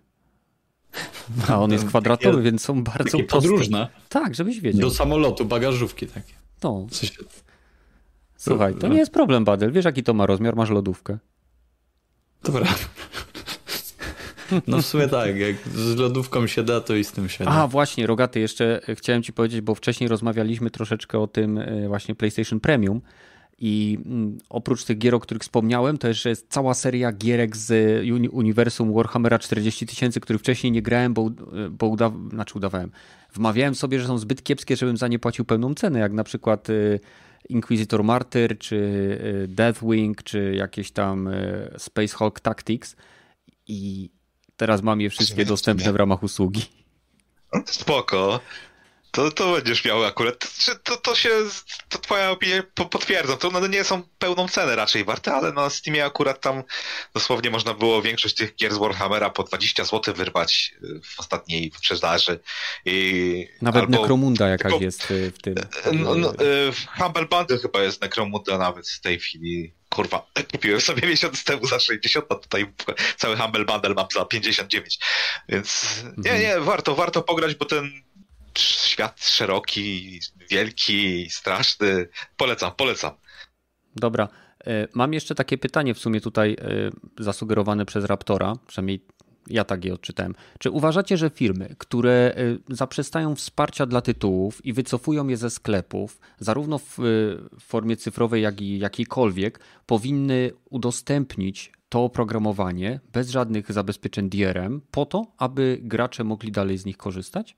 A on jest kwadratowy, takie, więc są bardzo takie proste. podróżne. Tak, żebyś wiedział. Do samolotu, bagażówki takie. No. Słuchaj, to nie jest problem, Badel. Wiesz, jaki to ma rozmiar? Masz lodówkę. Dobra. No w sumie tak, jak z lodówką się da, to i z tym się da. A właśnie, Rogaty, jeszcze chciałem ci powiedzieć, bo wcześniej rozmawialiśmy troszeczkę o tym e, właśnie PlayStation Premium i mm, oprócz tych gier, o których wspomniałem, to jeszcze jest cała seria gierek z uniwersum Warhammera 40 tysięcy, których wcześniej nie grałem, bo, bo uda, znaczy udawałem. Wmawiałem sobie, że są zbyt kiepskie, żebym za nie płacił pełną cenę, jak na przykład y, Inquisitor Martyr, czy y, Deathwing, czy jakieś tam y, Space Hulk Tactics i teraz mam je wszystkie dostępne w ramach usługi. Spoko to, to będziesz miał akurat. To, to się, to twoja opinia potwierdza. To one nie są pełną cenę raczej warte, ale na Steamie akurat tam dosłownie można było większość tych gier z Warhammera po 20 zł wyrwać y, w ostatniej sprzedaży. I nawet albo, Necromunda jakaś tylko, jest y, w tym. No, no, y, w Humble Bundle chyba jest Necromunda nawet w tej chwili. Kurwa, kupiłem sobie miesiąc temu za 60, a tutaj cały Humble Bundle mam za 59. Więc nie, mhm. nie, warto, warto pograć, bo ten świat szeroki, wielki, straszny. Polecam, polecam. Dobra. E, mam jeszcze takie pytanie w sumie tutaj e, zasugerowane przez Raptora, przynajmniej ja tak je odczytałem. Czy uważacie, że firmy, które e, zaprzestają wsparcia dla tytułów i wycofują je ze sklepów, zarówno w formie cyfrowej, jak i jakiejkolwiek, powinny udostępnić to oprogramowanie bez żadnych zabezpieczeń DRM po to, aby gracze mogli dalej z nich korzystać?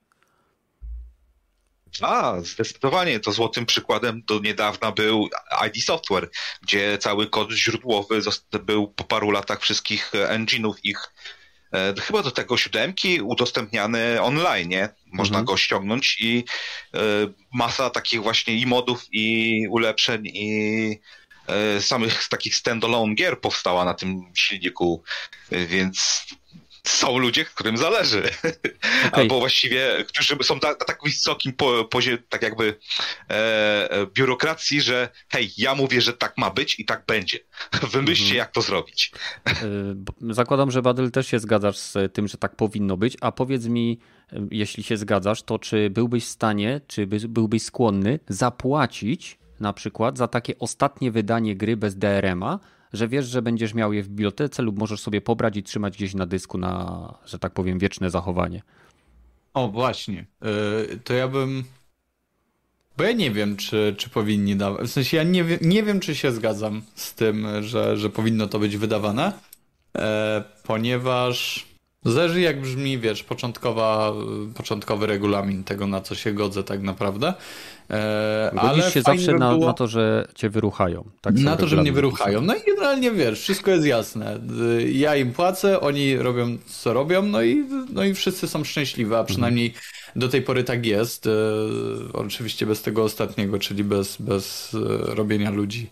A, zdecydowanie. To złotym przykładem do niedawna był ID Software, gdzie cały kod źródłowy był po paru latach wszystkich engine'ów ich e, chyba do tego siódemki udostępniany online, nie? Można mhm. go ściągnąć i e, masa takich właśnie i modów, i ulepszeń, i e, samych takich standalone gier powstała na tym silniku, więc są ludzie, którym zależy. Okay. Albo właściwie, którzy są na, na tak wysokim poziomie, tak jakby e, e, biurokracji, że hej, ja mówię, że tak ma być i tak będzie. Wymyślcie, mm. jak to zrobić. E, zakładam, że Badel też się zgadzasz z tym, że tak powinno być, a powiedz mi, e, jeśli się zgadzasz, to czy byłbyś w stanie, czy byłbyś skłonny zapłacić na przykład za takie ostatnie wydanie gry bez DRM-a, że wiesz, że będziesz miał je w bibliotece lub możesz sobie pobrać i trzymać gdzieś na dysku na, że tak powiem, wieczne zachowanie. O, właśnie. Yy, to ja bym. Bo ja nie wiem, czy, czy powinni dawać. W sensie ja nie, wie, nie wiem, czy się zgadzam z tym, że, że powinno to być wydawane, yy, ponieważ Zależy jak brzmi, wiesz, początkowa, początkowy regulamin tego, na co się godzę tak naprawdę. E, ale się zawsze na, było... na, to, że cię wyruchają. Tak na to, że mnie wyruchają. No i generalnie wiesz, wszystko jest jasne. Ja im płacę, oni robią co robią, no i, no i wszyscy są szczęśliwi, a mhm. przynajmniej mhm. do tej pory tak jest. E, oczywiście bez tego ostatniego, czyli bez, bez e, robienia ludzi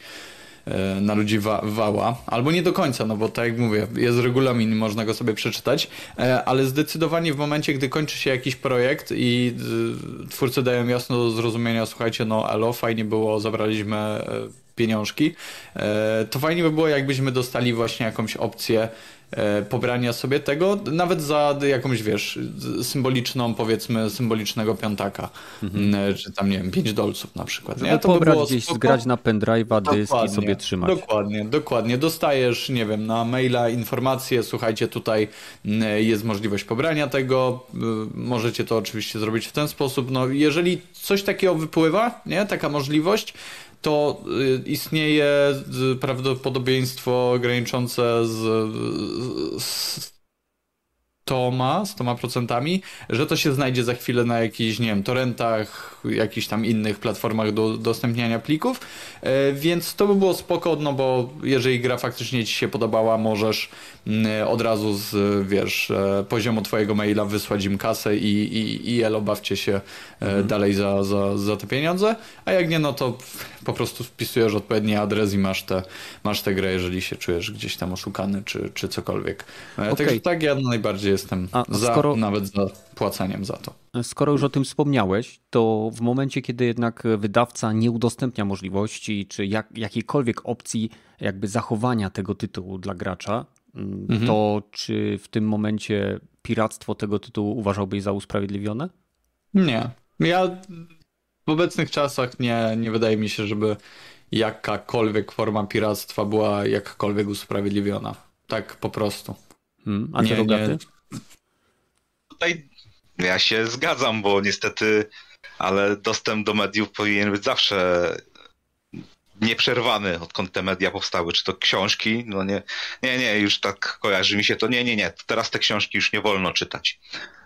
na ludzi wa wała, albo nie do końca, no bo tak jak mówię, jest regulamin, można go sobie przeczytać, e, ale zdecydowanie w momencie, gdy kończy się jakiś projekt i e, twórcy dają jasno do zrozumienia, słuchajcie, no elo, fajnie było, zabraliśmy pieniążki, to fajnie by było, jakbyśmy dostali właśnie jakąś opcję e, pobrania sobie tego, nawet za jakąś, wiesz, symboliczną, powiedzmy, symbolicznego piątaka, mhm. czy tam, nie wiem, 5 dolców na przykład. Nie? To pobrać by gdzieś, spoko. zgrać na pendrive'a dysk i sobie trzymać. Dokładnie, dokładnie. Dostajesz, nie wiem, na maila informację, słuchajcie, tutaj jest możliwość pobrania tego, możecie to oczywiście zrobić w ten sposób. No, jeżeli coś takiego wypływa, nie, taka możliwość, to y, istnieje prawdopodobieństwo graniczące z, z toma, z toma procentami, że to się znajdzie za chwilę na jakichś, nie wiem, torrentach, jakichś tam innych platformach do udostępniania plików, e, więc to by było spoko, no bo jeżeli gra faktycznie ci się podobała, możesz mm, od razu z, wiesz, e, poziomu twojego maila wysłać im kasę i, i, i elo bawcie się e, mhm. dalej za, za, za te pieniądze, a jak nie, no to po prostu wpisujesz odpowiedni adres i masz tę masz te grę, jeżeli się czujesz gdzieś tam oszukany, czy, czy cokolwiek. Okay. Także tak ja najbardziej jestem a, za, skoro... nawet za płaceniem za to. Skoro już o tym wspomniałeś, to w momencie, kiedy jednak wydawca nie udostępnia możliwości czy jak, jakiejkolwiek opcji jakby zachowania tego tytułu dla gracza, mhm. to czy w tym momencie piractwo tego tytułu uważałbyś za usprawiedliwione? Nie. Ja w obecnych czasach nie, nie wydaje mi się, żeby jakakolwiek forma piractwa była jakkolwiek usprawiedliwiona. Tak po prostu. Hmm, a nie, nie. Tutaj ja się zgadzam, bo niestety, ale dostęp do mediów powinien być zawsze nieprzerwany, odkąd te media powstały, czy to książki, no nie, nie, nie, już tak kojarzy mi się to, nie, nie, nie, teraz te książki już nie wolno czytać.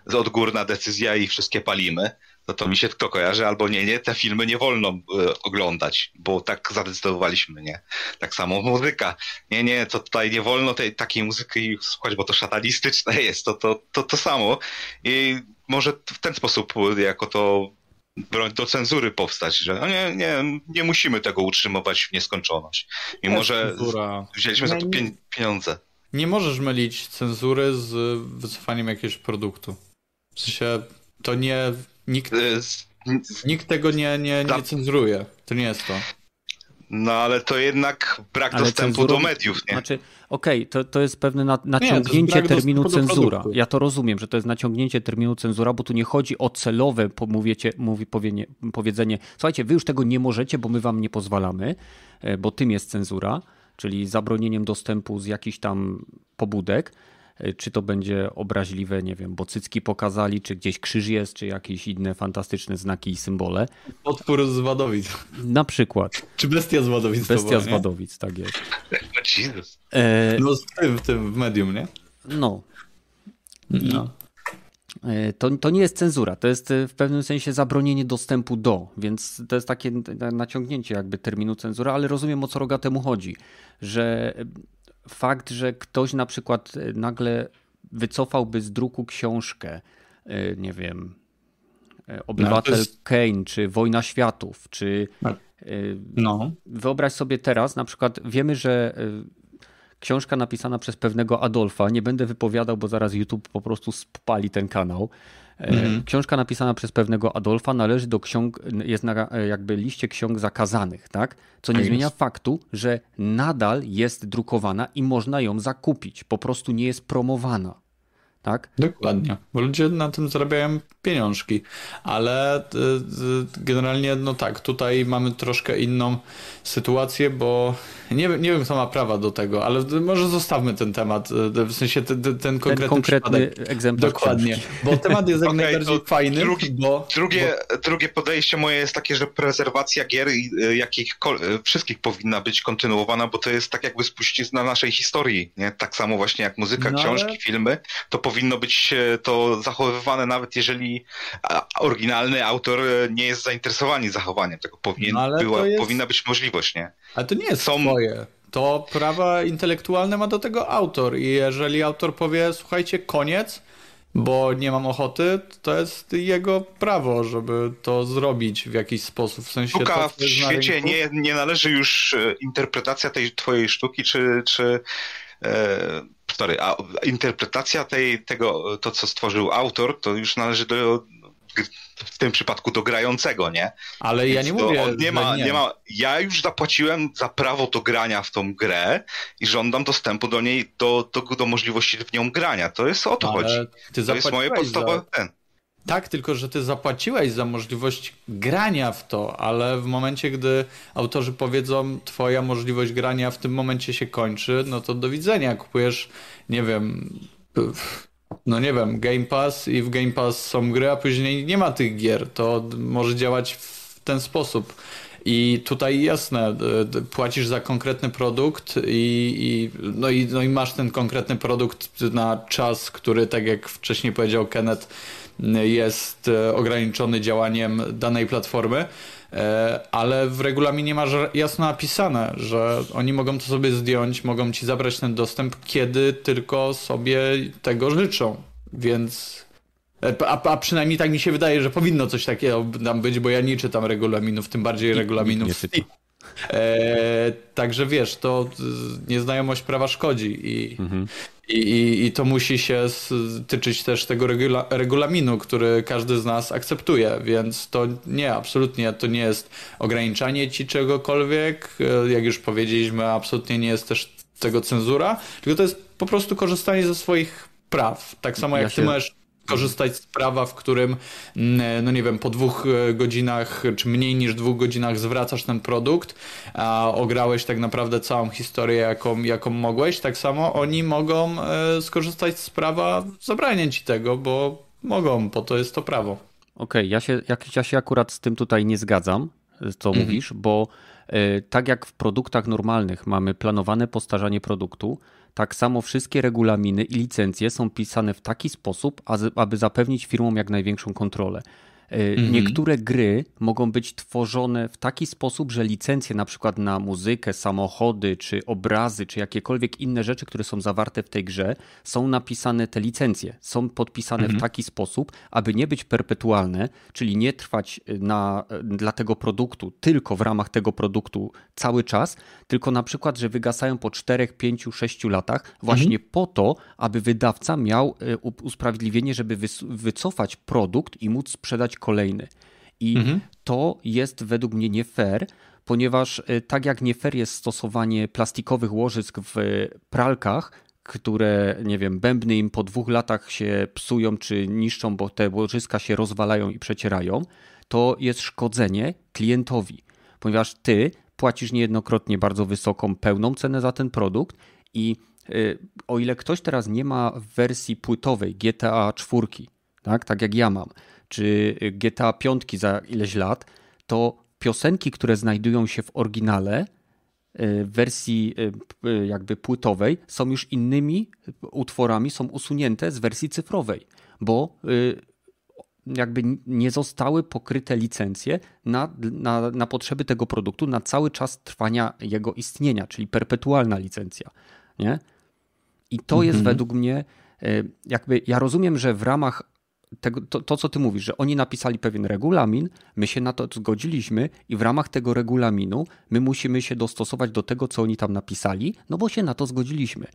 Odgórna decyzja i wszystkie palimy, no to mi się to kojarzy, albo nie, nie, te filmy nie wolno y, oglądać, bo tak zadecydowaliśmy, nie? Tak samo muzyka. Nie, nie, to tutaj nie wolno tej takiej muzyki słuchać, bo to szatanistyczne jest, to, to, to, to samo. I może w ten sposób jako to broń do cenzury powstać, że no nie, nie, nie musimy tego utrzymywać w nieskończoność. Mimo, że wzięliśmy za to pieniądze. Nie możesz mylić cenzury z wycofaniem jakiegoś produktu. W sensie to nie. Nikt, nikt tego nie, nie, nie cenzuruje. To nie jest to. No ale to jednak brak ale dostępu cenzurą, do mediów, nie? Znaczy, okej, okay, to, to jest pewne na, naciągnięcie nie, terminu cenzura. Ja to rozumiem, że to jest naciągnięcie terminu cenzura, bo tu nie chodzi o celowe mówiecie, mówi, powienie, powiedzenie, słuchajcie, wy już tego nie możecie, bo my wam nie pozwalamy, e, bo tym jest cenzura, czyli zabronieniem dostępu z jakichś tam pobudek. E, czy to będzie obraźliwe, nie wiem, bo cycki pokazali, czy gdzieś krzyż jest, czy jakieś inne fantastyczne znaki i symbole. Potwór z Wadowic. Na przykład. Czy bestia z Wadowic. Bestia była, z Wadowic, tak jest. E... No w tym, w tym w medium, nie? No. no. E, to, to nie jest cenzura, to jest w pewnym sensie zabronienie dostępu do, więc to jest takie naciągnięcie jakby terminu cenzura, ale rozumiem o co Rogatemu chodzi, że fakt, że ktoś na przykład e, nagle wycofałby z druku książkę, e, nie wiem, e, Obywatel no, jest... Kane, czy Wojna Światów, czy no. no. wyobraź sobie teraz, na przykład wiemy, że książka napisana przez pewnego Adolfa, nie będę wypowiadał, bo zaraz YouTube po prostu spali ten kanał, Mhm. Książka napisana przez pewnego Adolfa należy do ksiąg, jest na jakby liście ksiąg zakazanych, tak? Co nie tak zmienia faktu, że nadal jest drukowana i można ją zakupić. Po prostu nie jest promowana tak? Dokładnie, bo ludzie na tym zarabiają pieniążki, ale y, y, generalnie, no tak, tutaj mamy troszkę inną sytuację, bo nie, nie wiem, kto ma prawa do tego, ale może zostawmy ten temat, y, w sensie ten, ten konkretny, ten konkretny egzemplarz. Dokładnie, książki. bo temat jest jak okay, najbardziej fajny. Drugi, bo, drugie, bo... drugie podejście moje jest takie, że prezerwacja gier jakich, wszystkich powinna być kontynuowana, bo to jest tak jakby spuścizna naszej historii, nie? Tak samo właśnie jak muzyka, no, książki, ale... filmy, to powinno powinno być e, to zachowywane, nawet jeżeli oryginalny autor e, nie jest zainteresowany zachowaniem tego. Powinien, no, była, jest... Powinna być możliwość, nie? Ale to nie jest Są... swoje. To prawa intelektualne ma do tego autor i jeżeli autor powie, słuchajcie, koniec, bo nie mam ochoty, to jest jego prawo, żeby to zrobić w jakiś sposób. W sensie Sztuka w świecie nie, nie należy już e, interpretacja tej twojej sztuki, czy, czy sorry, a interpretacja tej, tego, to co stworzył autor, to już należy do w tym przypadku do grającego, nie? Ale Więc ja nie mówię, nie ma, nie. nie ma. Ja już zapłaciłem za prawo do grania w tą grę i żądam dostępu do niej, do, do, do możliwości w nią grania. To jest o to Ale chodzi. to jest moje podstawowe za... ten. Tak, tylko że ty zapłaciłeś za możliwość grania w to, ale w momencie, gdy autorzy powiedzą, twoja możliwość grania w tym momencie się kończy, no to do widzenia. Kupujesz, nie wiem, no nie wiem, Game Pass i w Game Pass są gry, a później nie ma tych gier. To może działać w ten sposób. I tutaj jasne, płacisz za konkretny produkt i, i, no i, no i masz ten konkretny produkt na czas, który, tak jak wcześniej powiedział Kenneth, jest e, ograniczony działaniem danej platformy, e, ale w regulaminie masz jasno napisane, że oni mogą to sobie zdjąć, mogą ci zabrać ten dostęp, kiedy tylko sobie tego życzą. Więc. E, a, a przynajmniej tak mi się wydaje, że powinno coś takiego tam być, bo ja nie czytam regulaminów, tym bardziej regulaminów. Nie, nie E, także wiesz, to nieznajomość prawa szkodzi i, mhm. i, i, i, to musi się tyczyć też tego regula, regulaminu, który każdy z nas akceptuje, więc to nie, absolutnie to nie jest ograniczanie ci czegokolwiek, e, jak już powiedzieliśmy, absolutnie nie jest też tego cenzura, tylko to jest po prostu korzystanie ze swoich praw. Tak samo jak ja się... ty możesz korzystać z prawa, w którym, mm, no nie wiem, po dwóch e, godzinach, czy mniej niż dwóch godzinach zwracasz ten produkt, a ograłeś tak naprawdę całą historię, jaką, jaką mogłeś, tak samo oni mogą e, skorzystać z prawa zabrania ci tego, bo mogą, bo to jest to prawo. Okej, okay, ja, się, ja się akurat z tym tutaj nie zgadzam, co mhm. mówisz, bo e, tak jak w produktach normalnych mamy planowane postarzanie produktu, tak samo wszystkie regulaminy i licencje są pisane w taki sposób, aby zapewnić firmom jak największą kontrolę. Mhm. Niektóre gry mogą być tworzone w taki sposób, że licencje na przykład na muzykę, samochody, czy obrazy, czy jakiekolwiek inne rzeczy, które są zawarte w tej grze, są napisane, te licencje są podpisane mhm. w taki sposób, aby nie być perpetualne, czyli nie trwać y, na, y, dla tego produktu tylko w ramach tego produktu cały czas, tylko na przykład, że wygasają po 4, 5, 6 latach, właśnie mhm. po to, aby wydawca miał usprawiedliwienie, żeby wycofać produkt i móc sprzedać kolejny. I mhm. to jest według mnie nie fair, ponieważ y, tak jak nie fair jest stosowanie plastikowych łożysk w pralkach, które, nie wiem, bębny im po dwóch latach się psują czy niszczą, bo te łożyska się rozwalają i przecierają, to jest szkodzenie klientowi, ponieważ ty płacisz niejednokrotnie bardzo wysoką, pełną cenę za ten produkt i y, o ile ktoś teraz nie ma wersji płytowej GTA 4, tak, tak jak ja mam, czy GTA 5 za ileś lat, to piosenki, które znajdują się w oryginale, e, w wersji e, e, jakby płytowej, są już innymi utworami, są usunięte z wersji cyfrowej, bo jakby nie zostały pokryte licencje na, na, na potrzeby tego produktu na cały czas trwania jego istnienia, czyli perpetualna licencja. Nie? I to jest mhm. według mnie, jakby ja rozumiem, że w ramach tego, to, to, co ty mówisz, że oni napisali pewien regulamin, my się na to zgodziliśmy i w ramach tego regulaminu my musimy się dostosować do tego, co oni tam napisali, no bo się na to zgodziliśmy.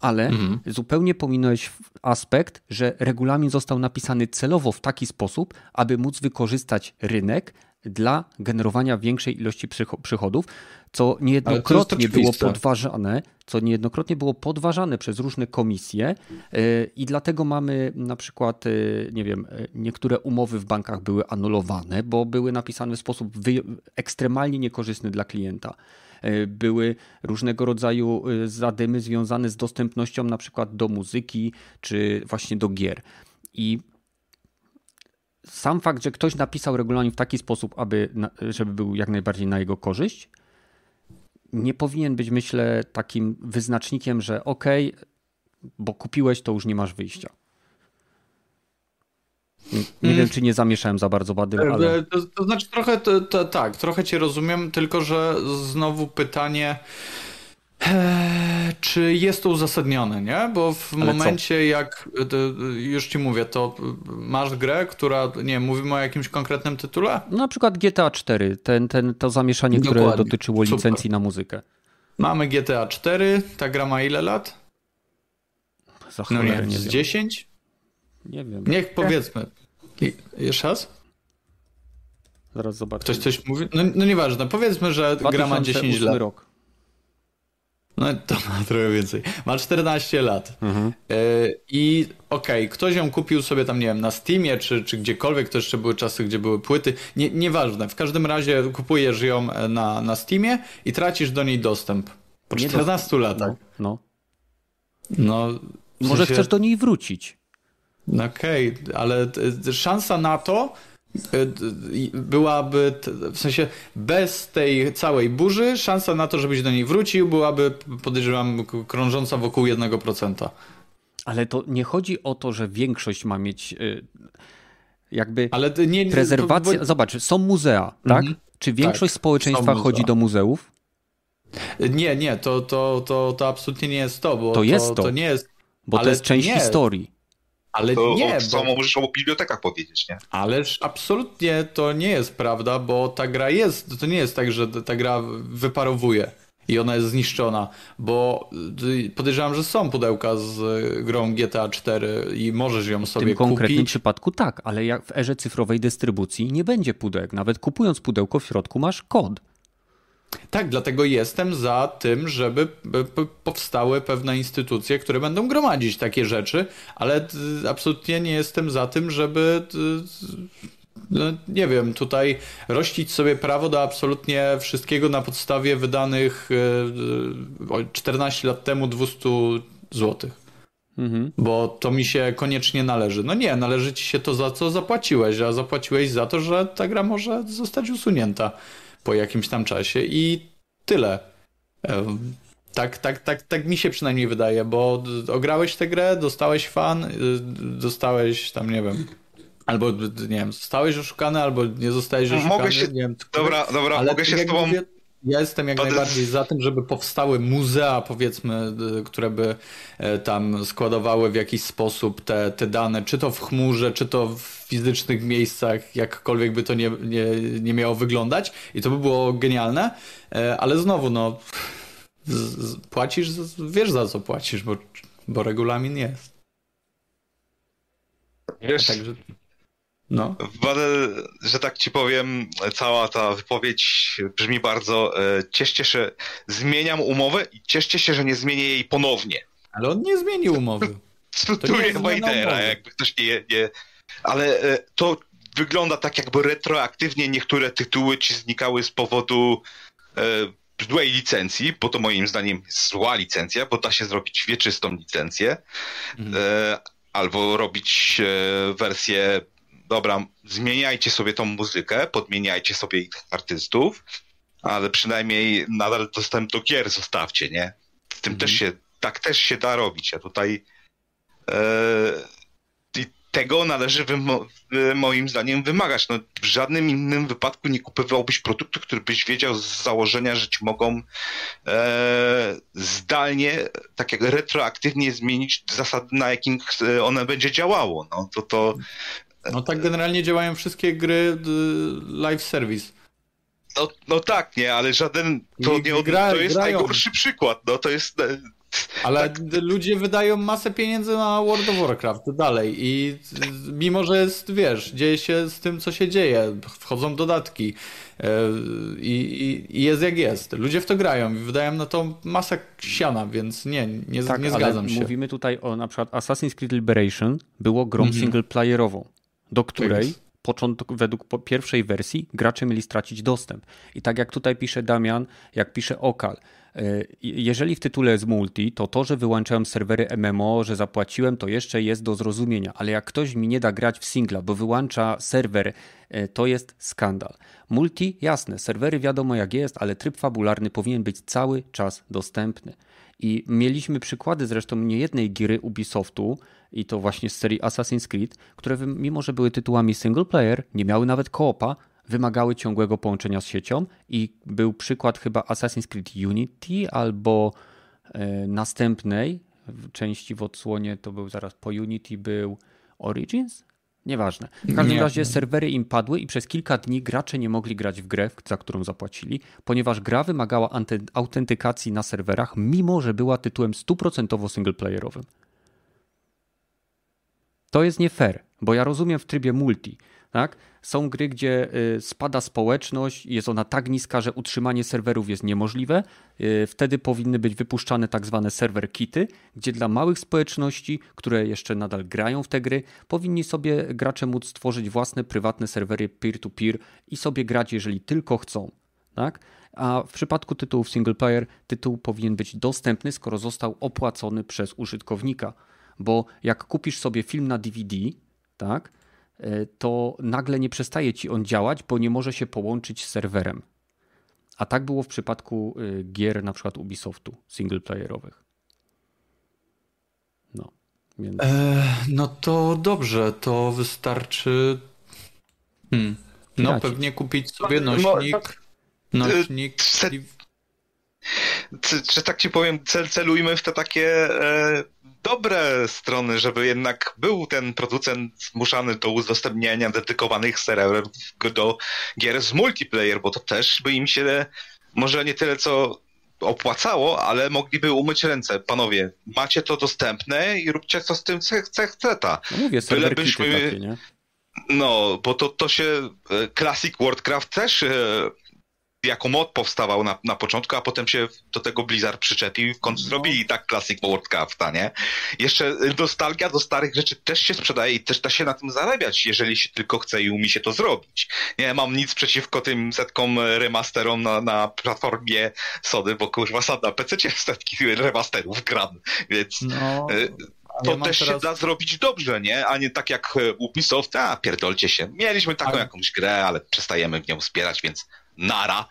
Ale mhm. zupełnie pominąłeś aspekt, że regulamin został napisany celowo w taki sposób, aby móc wykorzystać rynek dla generowania większej ilości przychodów, co niejednokrotnie było podważane, co niejednokrotnie było podważane przez różne komisje y, i dlatego mamy na przykład, y, nie wiem, y, niektóre umowy w bankach były anulowane, bo były napisane w sposób ekstremalnie niekorzystny dla klienta były różnego rodzaju zadymy związane z dostępnością na przykład do muzyki czy właśnie do gier. I sam fakt, że ktoś napisał regulamin w taki sposób, aby, żeby był jak najbardziej na jego korzyść, nie powinien być, myślę, takim wyznacznikiem, że ok, bo kupiłeś, to już nie masz wyjścia. Nie, nie wiem, czy nie zamieszałem za bardzo bady, e, ale... To, to znaczy trochę, to, to, tak, trochę cię rozumiem, tylko że znowu pytanie, Eee, czy jest to uzasadnione, nie? Bo w Ale momencie co? jak, już ci mówię, to masz grę, która, nie mówimy o jakimś konkretnym tytule? No, na przykład GTA 4, ten, ten, to zamieszanie, Dokładnie. które dotyczyło licencji Super. na muzykę. Mamy GTA 4, ta gra ma ile lat? Za no nie, nie z 10? Nie wiem. Niech powiedzmy. I, jeszcze raz? Zaraz zobaczę. Ktoś coś mówi? No, no nieważne, powiedzmy, że gra ma 10 lat. rok. No to ma trochę więcej. Ma 14 lat. Mhm. E, I okej, okay, ktoś ją kupił sobie tam, nie wiem, na Steamie, czy, czy gdziekolwiek, to jeszcze były czasy, gdzie były płyty. Nie, nieważne, w każdym razie kupujesz ją e, na, na Steamie i tracisz do niej dostęp. Po nie 14 do... latach. No. no. no Może chcesz do niej wrócić. No okej, okay, ale szansa na to, byłaby, w sensie bez tej całej burzy, szansa na to, żebyś do niej wrócił, byłaby, podejrzewam, krążąca wokół 1%. Ale to nie chodzi o to, że większość ma mieć y, jakby Ale nie, prezerwacja. Bo... Zobacz, są muzea, tak? Mhm. Czy większość tak, społeczeństwa chodzi do muzeów? Nie, nie, to, to, to, to absolutnie nie jest to, bo to, jest to, to nie jest. Bo to jest część nie. historii. Ale to nie, bo... samo możesz o bibliotekach powiedzieć, nie? Ależ absolutnie to nie jest prawda, bo ta gra jest, to nie jest tak, że ta gra wyparowuje i ona jest zniszczona, bo y, podejrzewam, że są pudełka z grą GTA 4 i możesz ją sobie kupić. W tym konkretnym przypadku tak, ale jak w erze cyfrowej dystrybucji nie będzie pudełek. Nawet kupując pudełko w środku masz kod. Tak, dlatego jestem za tym, żeby powstały pewne instytucje, które będą gromadzić takie rzeczy, ale absolutnie nie jestem za tym, żeby no, nie wiem, tutaj rościć sobie prawo do absolutnie wszystkiego na podstawie wydanych 14 e, lat temu 200 zł. Mhm. Bo to mi się koniecznie należy. No nie, należy ci się to za co zapłaciłeś, a zapłaciłeś za to, że ta gra może zostać usunięta po jakimś tam czasie i tyle. Tak, tak, tak, tak mi się przynajmniej wydaje, bo ograłeś tę grę, dostałeś fan, y, dostałeś tam, nie wiem, albo nie wiem, zostałeś oszukany, albo nie zostałeś oszukany. Mogę się, wiem, dobra, dobra, ale mogę się z tobą... Mówię, ja jestem jak najbardziej za tym, żeby powstały muzea, powiedzmy, y, które by e, tam składowały w jakiś sposób te, te dane, czy to w chmurze, czy to w fizycznych miejscach, jakkolwiek by to nie, nie, nie miało wyglądać. I to by było genialne, e, ale znowu, no, płacisz, wiesz za co płacisz, bo, bo regulamin jest. Wiesz, Także... No. Że tak ci powiem, cała ta wypowiedź brzmi bardzo e, cieszcie się, zmieniam umowę i cieszcie się, że nie zmienię jej ponownie. Ale on nie zmienił umowy. Cytuję Wajdera, jakby ktoś nie, nie... Ale e, to wygląda tak, jakby retroaktywnie niektóre tytuły ci znikały z powodu e, złej licencji, bo to moim zdaniem zła licencja, bo da się zrobić wieczystą licencję, mhm. e, albo robić e, wersję dobra, zmieniajcie sobie tą muzykę, podmieniajcie sobie ich artystów, ale przynajmniej nadal dostęp do gier zostawcie, nie? Z tym też mhm. się, tak też się da robić. Ja tutaj e, tego należy moim zdaniem wymagać. No, w żadnym innym wypadku nie kupowałbyś produktu, który byś wiedział z założenia, że ci mogą e, zdalnie, tak jak retroaktywnie zmienić zasady, na jakich e, one będzie działało. No, to, to no tak generalnie działają wszystkie gry live service. No, no tak, nie, ale żaden. To, nie, gra, to jest grają. najgorszy przykład. No to jest. E, ale tak. ludzie wydają masę pieniędzy na World of Warcraft dalej i mimo, że jest, wiesz, dzieje się z tym, co się dzieje, wchodzą dodatki e, i, i jest jak jest. Ludzie w to grają i wydają na to masę siana, więc nie, nie, tak, nie zgadzam się. mówimy tutaj o na przykład Assassin's Creed Liberation było grą mhm. singleplayerową do której początek, według pierwszej wersji gracze mieli stracić dostęp. I tak jak tutaj pisze Damian, jak pisze Okal, e, jeżeli w tytule jest multi, to to, że wyłączałem serwery MMO, że zapłaciłem, to jeszcze jest do zrozumienia, ale jak ktoś mi nie da grać w singla, bo wyłącza serwer, e, to jest skandal. Multi, jasne, serwery wiadomo jak jest, ale tryb fabularny powinien być cały czas dostępny. I mieliśmy przykłady zresztą niejednej gry Ubisoftu, i to właśnie z serii Assassin's Creed, które mimo, że były tytułami single player, nie miały nawet koopa, wymagały ciągłego połączenia z siecią i był przykład chyba Assassin's Creed Unity albo e, następnej części w odsłonie, to był zaraz po Unity był Origins? Nieważne. W każdym nie. razie serwery im padły i przez kilka dni gracze nie mogli grać w grę, za którą zapłacili, ponieważ gra wymagała autentykacji na serwerach, mimo że była tytułem stuprocentowo singleplayerowym. To jest nie fair, bo ja rozumiem w trybie multi, tak? Są gry, gdzie y, spada społeczność, jest ona tak niska, że utrzymanie serwerów jest niemożliwe. Y, wtedy powinny być wypuszczane tak zwane serwer kity, gdzie dla małych społeczności, które jeszcze nadal grają w te gry, powinni sobie gracze móc stworzyć własne prywatne serwery peer-to-peer i sobie grać, jeżeli tylko chcą. Tak? A w przypadku tytułów single player, tytuł powinien być dostępny, skoro został opłacony przez użytkownika. Bo jak kupisz sobie film na DVD, tak, E, to nagle nie przestaje ci on działać, bo nie może się połączyć z serwerem. A tak było w przypadku e, gier na przykład Ubisoftu singleplayerowych. No, więc... e, no to dobrze, to wystarczy. Hmm. No, pewnie kupić sobie nośnik. Nośnik. Czy, tak ci powiem, cel, celujmy w te takie e, dobre strony, żeby jednak był ten producent zmuszany do udostępniania dedykowanych serwerów do gier z multiplayer, bo to też by im się może nie tyle co opłacało, ale mogliby umyć ręce. Panowie, macie to dostępne i róbcie co z tym, co chce, chce ta. No mówię, Bylebyśmy... takie, nie? No, bo to, to się e, Classic Warcraft też e, jako mod powstawał na, na początku, a potem się do tego Blizzard przyczepił i w końcu no. zrobili tak Cup, nie? Jeszcze nostalgia do starych rzeczy też się sprzedaje i też da się na tym zarabiać, jeżeli się tylko chce i umie się to zrobić. Nie mam nic przeciwko tym setkom remasterom na, na platformie Sody, bo kurwa sad na PC setki remasterów gram, więc... No e, to ja też teraz... się da zrobić dobrze, nie? A nie tak jak Ubisoft, a pierdolcie się. Mieliśmy taką ale... jakąś grę, ale przestajemy w nią wspierać, więc nara.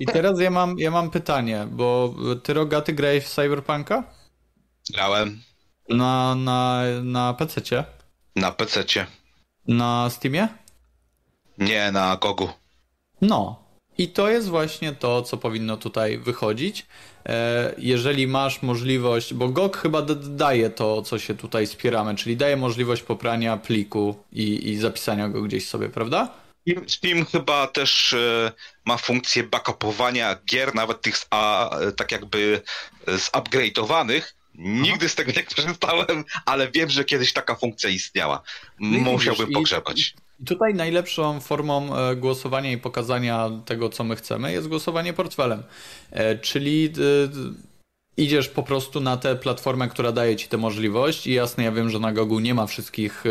I teraz ja mam, ja mam pytanie, bo ty Rogaty grałeś w Cyberpunka? Grałem. Na, na, na PC-cie? Na PC-cie. Na Steamie? Nie, na Gogu. No. I to jest właśnie to, co powinno tutaj wychodzić. E, jeżeli masz możliwość, bo GOG chyba daje to, co się tutaj spieramy, czyli daje możliwość poprania pliku i, i zapisania go gdzieś sobie, prawda? Steam chyba też e, ma funkcję backupowania gier, nawet tych a, tak jakby e, zupgrade'owanych. Nigdy z tego nie korzystałem, ale wiem, że kiedyś taka funkcja istniała. Musiałbym pogrzebać. I tutaj najlepszą formą e, głosowania i pokazania tego, co my chcemy, jest głosowanie portfelem. Czyli idziesz po prostu na tę platformę, która daje ci tę możliwość i jasne, ja wiem, że na Gogu nie ma wszystkich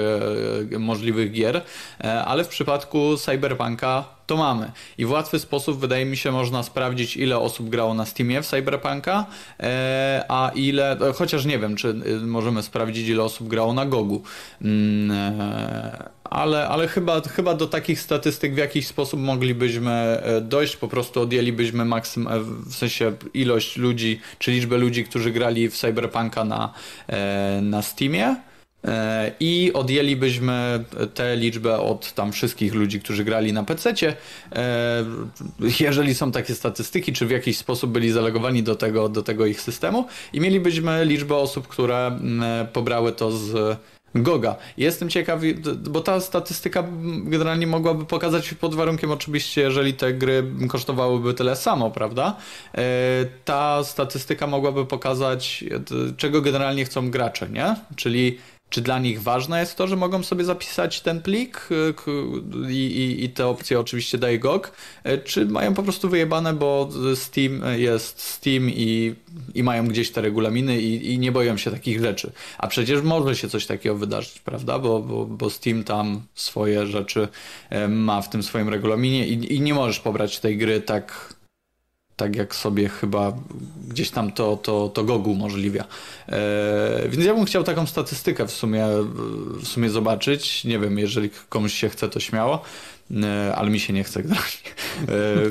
e, możliwych gier, e, ale w przypadku Cyberpunka to mamy. I w łatwy sposób, wydaje mi się, można sprawdzić, ile osób grało na Steamie w Cyberpunka, e, a ile, e, chociaż nie wiem, czy e, możemy sprawdzić, ile osób grało na Gogu. Mm, e, ale, ale chyba, chyba do takich statystyk w jakiś sposób moglibyśmy e, dojść, po prostu odjęlibyśmy maksym, e, w sensie ilość ludzi, czy liczbę ludzi, którzy grali w Cyberpunka na, e, na Steamie. I odjęlibyśmy tę liczbę od tam wszystkich ludzi, którzy grali na PC-cie. Jeżeli są takie statystyki, czy w jakiś sposób byli zalegowani do tego, do tego ich systemu. I mielibyśmy liczbę osób, które mm, pobrały to z Goga. Jestem ciekaw, bo ta statystyka generalnie mogłaby pokazać pod warunkiem oczywiście, jeżeli te gry kosztowałyby tyle samo, prawda? E, ta statystyka mogłaby pokazać, e, czego generalnie chcą gracze, nie? Czyli czy dla nich ważne jest to, że mogą sobie zapisać ten plik y, i, i, i te opcje oczywiście daje GOG, y, czy mają po prostu wyjebane, bo Steam jest Steam i, i mają gdzieś te regulaminy i, i nie boją się takich rzeczy. A przecież może się coś takiego wydarzyć, prawda? Bo, bo, bo Steam tam swoje rzeczy y, ma w tym swoim regulaminie i, i nie możesz pobrać tej gry tak tak jak sobie chyba gdzieś tam to, to, to Gogu umożliwia. E, więc ja bym chciał taką statystykę w sumie, w sumie zobaczyć. Nie wiem, jeżeli komuś się chce, to śmiało, e, ale mi się nie chce grać. E,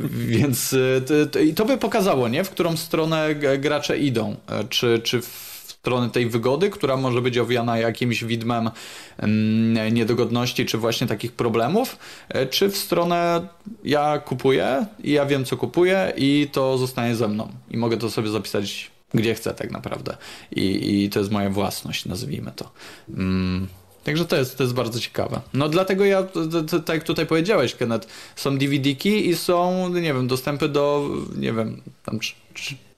więc e, to, to by pokazało, nie? w którą stronę gracze idą. Czy, czy w strony tej wygody, która może być owiana jakimś widmem mm, niedogodności, czy właśnie takich problemów, e, czy w stronę ja kupuję i ja wiem, co kupuję i to zostanie ze mną i mogę to sobie zapisać gdzie chcę tak naprawdę. I, i to jest moja własność, nazwijmy to. Mm. Także to jest, to jest bardzo ciekawe. No dlatego ja, tak jak tutaj powiedziałeś, Kenneth, są DVD-ki i są, nie wiem, dostępy do, nie wiem, tam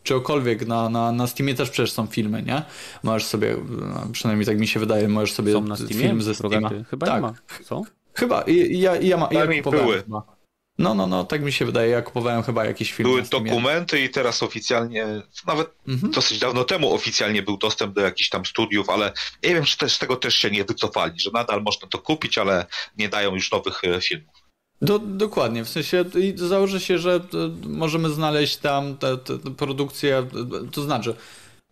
czegokolwiek, na, na, na Steamie też przecież są filmy, nie? Możesz sobie, no, przynajmniej tak mi się wydaje, możesz sobie są na Steamie? film ze Steama. Chyba tak. nie ma. Są? Chyba, i, ja, ja, ma, ja Przynajmniej kupowałem były. No, no, no, tak mi się wydaje, ja kupowałem chyba jakiś film Były dokumenty i teraz oficjalnie, nawet Mhm. dosyć dawno temu oficjalnie był dostęp do jakichś tam studiów, ale nie wiem, czy też z tego też się nie wycofali, że nadal można to kupić, ale nie dają już nowych e, filmów. Do, dokładnie, w sensie i założę się, że e, możemy znaleźć tam te, te, produkcje, e, to znaczy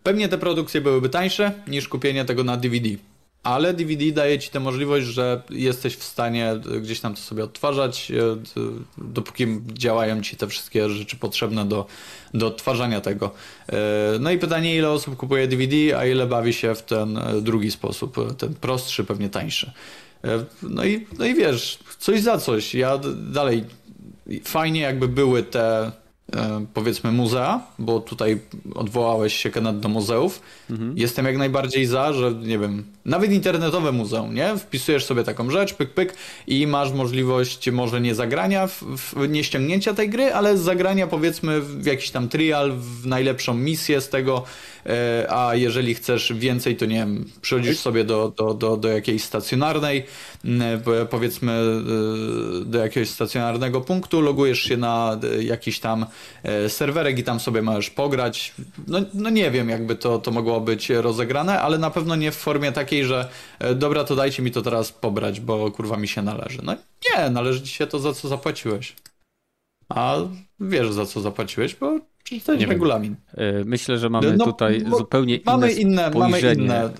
pewnie te produkcje byłyby tańsze niż kupienie tego na DVD, ale DVD daje ci tę możliwość, że jesteś w stanie e, gdzieś tam to sobie odtwarzać, dopóki działają ci te wszystkie rzeczy potrzebne do, do odtwarzania tego. No i pytanie, ile osób kupuje DVD, a ile bawi się w ten drugi sposób, ten prostszy, pewnie tańszy. E, No i, no i wiesz, coś za coś. Ja dalej fajnie jakby były te e, powiedzmy muzea, bo tutaj odwołałeś się Kenneth do muzeów. Jestem jak najbardziej za, że nie wiem, nawet internetowe muzeum, nie? Wpisujesz sobie taką rzecz, pyk, pyk i masz możliwość może nie zagrania, w, w, nie ściągnięcia tej gry, ale zagrania powiedzmy w jakiś tam trial, w najlepszą misję z tego, a jeżeli chcesz więcej, to nie wiem, przychodzisz sobie do, do, do, do jakiejś stacjonarnej, po- powiedzmy e, do jakiegoś stacjonarnego punktu, logujesz się na e, jakiś tam e, serwerek i tam sobie możesz pograć. No, no nie wiem, jakby to, to mogło być rozegrane, ale na pewno nie w formie takiej, że e, dobra, to dajcie mi to teraz pobrać, bo kurwa mi się należy. No nie, należy ci się to, za co zapłaciłeś. A wiesz, za co zapłaciłeś, bo przeczytałeś Nie wiem. regulamin. E, Myślę, że mamy No, tutaj zupełnie inne Mamy inne, mamy spojrzenie. inne.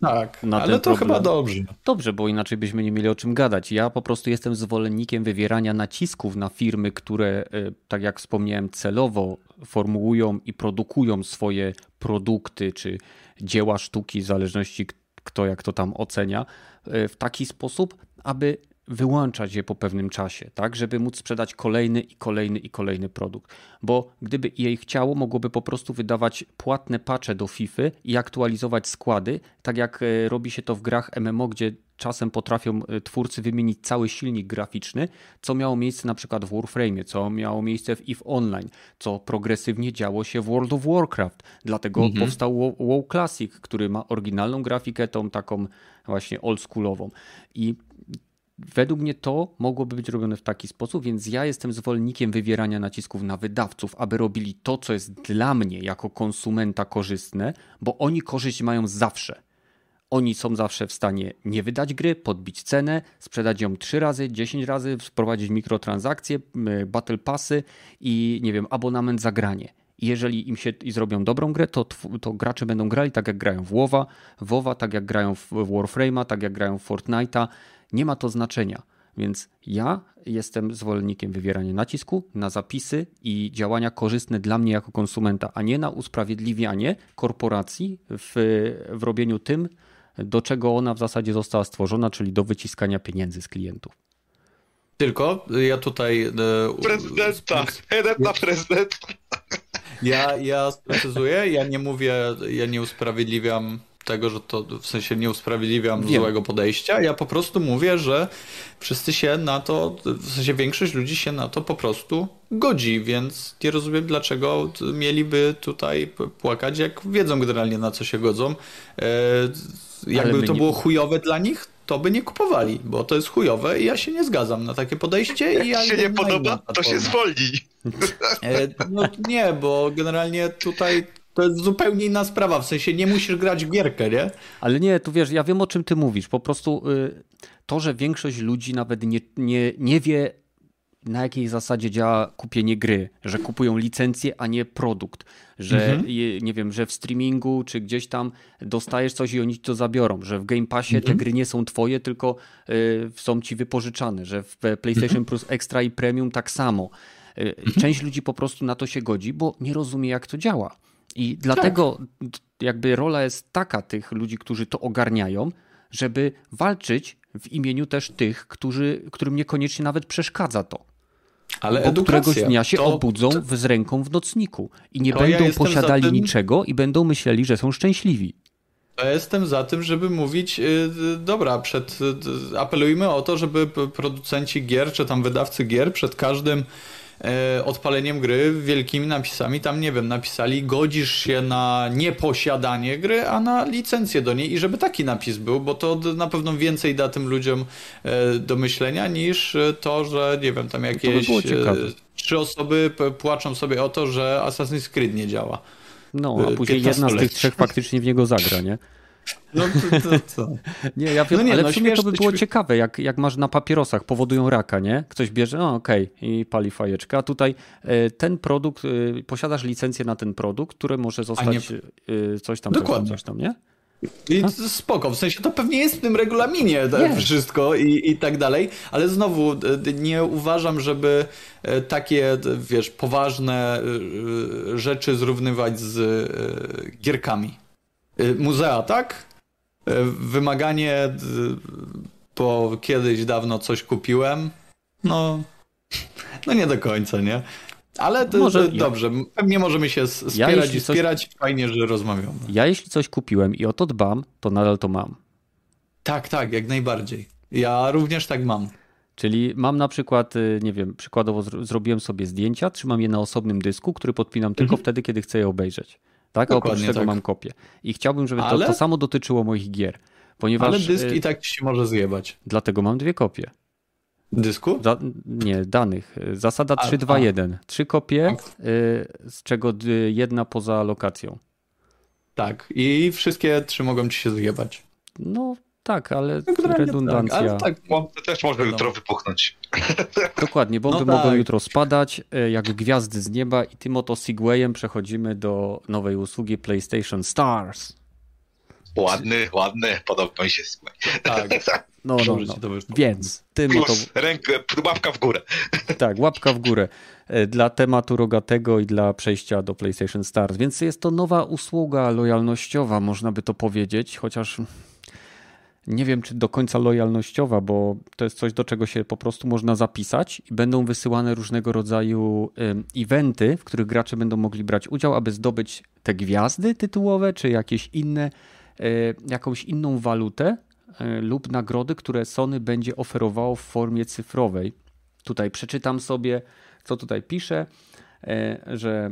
Tak, ale to problem. chyba dobrze. Dobrze, bo inaczej byśmy nie mieli o czym gadać. Ja po prostu jestem zwolennikiem wywierania nacisków na firmy, które, e, tak jak wspomniałem, celowo formułują i produkują swoje produkty czy dzieła sztuki, w zależności kto jak to tam ocenia, e, w taki sposób, aby wyłączać je po pewnym czasie, tak, żeby móc sprzedać kolejny i kolejny i kolejny produkt. Bo gdyby jej chciało, mogłoby po prostu wydawać płatne patche do FIFA i aktualizować składy, tak jak e, robi się to w grach MMO, gdzie czasem potrafią e, twórcy wymienić cały silnik graficzny, co miało miejsce na przykład w Warframe, co miało miejsce w EVE Online, co progresywnie działo się w World of Warcraft. Dlatego powstał WoW- WoW Classic, który ma oryginalną grafikę, tą taką właśnie oldschoolową. I Według mnie to mogłoby być robione w taki sposób, więc ja jestem zwolennikiem wywierania nacisków na wydawców, aby robili to, co jest dla mnie jako konsumenta korzystne, bo oni korzyść mają zawsze. Oni są zawsze w stanie nie wydać gry, podbić cenę, sprzedać ją 3 razy, 10 razy, wprowadzić mikrotransakcje, battle passy i nie wiem, abonament za granie. Jeżeli im się i zrobią dobrą grę, to, to gracze będą grali tak jak grają w WoWa, WoWa, tak jak grają w Warframe'a, tak jak grają w Fortnite'a. Nie ma to znaczenia. Więc ja jestem zwolennikiem wywierania nacisku na zapisy i działania korzystne dla mnie jako konsumenta, a nie na usprawiedliwianie korporacji w, w robieniu tym, do czego ona w zasadzie została stworzona, czyli do wyciskania pieniędzy z klientów. Tylko ja tutaj. e, Prezydenta! Jeden na prezydenta! Ja, ja sprecyzuję, ja nie mówię, ja nie usprawiedliwiam tego, że to w sensie nie usprawiedliwiam Wiem. złego podejścia. Ja po prostu mówię, że wszyscy się na to, w sensie większość ludzi się na to po prostu godzi, więc nie rozumiem, dlaczego mieliby tutaj płakać, jak wiedzą generalnie na co się godzą. E, jakby to nie- było chujowe dla nich, to by nie kupowali, bo to jest chujowe i ja się nie zgadzam na takie podejście. i ja Jak się nie podoba, to się zwolni. E, No nie, bo generalnie tutaj to jest zupełnie inna sprawa, w sensie nie musisz grać w gierkę, nie? Ale nie, tu wiesz, ja wiem o czym ty mówisz. Po prostu y, to, że większość ludzi nawet nie, nie, nie wie, na jakiej zasadzie działa kupienie gry, że kupują licencję, a nie produkt, że je, nie wiem, że w streamingu czy gdzieś tam dostajesz coś i oni to zabiorą, że w Game Passie te gry nie są twoje, tylko y, są ci wypożyczane, że w PlayStation Plus Extra i Premium tak samo. Y, Część ludzi po prostu na to się godzi, bo nie rozumie jak to działa. I dlatego d- jakby rola jest taka tych ludzi, którzy to ogarniają, żeby walczyć w imieniu też tych, którzy, którym niekoniecznie nawet przeszkadza to. Ale Bo edukacja, któregoś dnia się to, obudzą w- z ręką w nocniku i nie To ja będą za posiadali tym- niczego i będą myśleli, że są szczęśliwi. Ja jestem za tym, żeby mówić, y, dobra, przed, apelujmy o to, żeby producenci gier, czy tam wydawcy gier przed każdym odpaleniem gry wielkimi napisami. Tam, nie wiem, napisali godzisz się na nieposiadanie gry, a na licencję do niej i żeby taki napis był, bo to na pewno więcej da tym ludziom e, do myślenia niż to, że, nie wiem, tam jakieś by trzy osoby płaczą sobie o to, że Assassin's Creed nie działa. No, a później jedna z tych trzech faktycznie w niego zagra, nie? No to, to, to. Nie, ja wiem, no nie, ale no, w sumie to by było ciekawe, jak, jak masz na papierosach, powodują raka, nie? Ktoś bierze, no okej, okay, i pali fajeczkę, a tutaj e, ten produkt, e, posiadasz licencję na ten produkt, który może zostać nie... E, coś tam, Dokładnie. coś tam, nie? I spoko, w sensie to pewnie jest w tym regulaminie tak, wszystko i, i tak dalej, ale znowu nie uważam, żeby takie, wiesz, poważne rzeczy zrównywać z gierkami. Muzea, tak? E, wymaganie, bo kiedyś dawno coś kupiłem, no, no nie do końca, nie? Ale to, Może, dobrze, ja. pewnie możemy się wspierać ja, i wspierać. Coś... Fajnie, że rozmawiamy. Ja jeśli coś kupiłem i o to dbam, to nadal to mam. Tak, tak, jak najbardziej. Ja również tak mam. Czyli mam na przykład, y, nie wiem, przykładowo zrobiłem sobie zdjęcia, trzymam je na osobnym dysku, który podpinam tylko mhm. wtedy, kiedy chcę je obejrzeć. Tak, a oprócz tego tak. mam kopię. I chciałbym, żeby Ale... to, to samo dotyczyło moich gier. Ponieważ, Ale dysk y, i tak się może zjebać. Dlatego mam dwie kopie. Dysku? Za, nie, danych. Zasada 3-2-1. Trzy kopie, y, z czego jedna poza lokacją. Tak, i wszystkie trzy mogą ci się zjebać. No, tak, ale no, redundancja. Tak, ale tak, też może jutro wypuchnąć. Dokładnie, bomby no mogą tak. jutro spadać e, jak gwiazdy z nieba i tym oto Segwayem przechodzimy do nowej usługi PlayStation Stars. Ładny, ładny, podoba mi się Segway. Tak. No, no, no. Więc tym Plus, oto... rękę, łapka w górę. Tak, łapka w górę e, dla tematu rogatego i dla przejścia do PlayStation Stars. Więc jest to nowa usługa lojalnościowa, można by to powiedzieć, chociaż nie wiem, czy do końca lojalnościowa, bo to jest coś, do czego się po prostu można zapisać i będą wysyłane różnego rodzaju eventy, w których gracze będą mogli brać udział, aby zdobyć te gwiazdy tytułowe, czy jakieś inne, e, jakąś inną walutę e, lub nagrody, które Sony będzie oferowało w formie cyfrowej. Tutaj przeczytam sobie, co tutaj pisze, że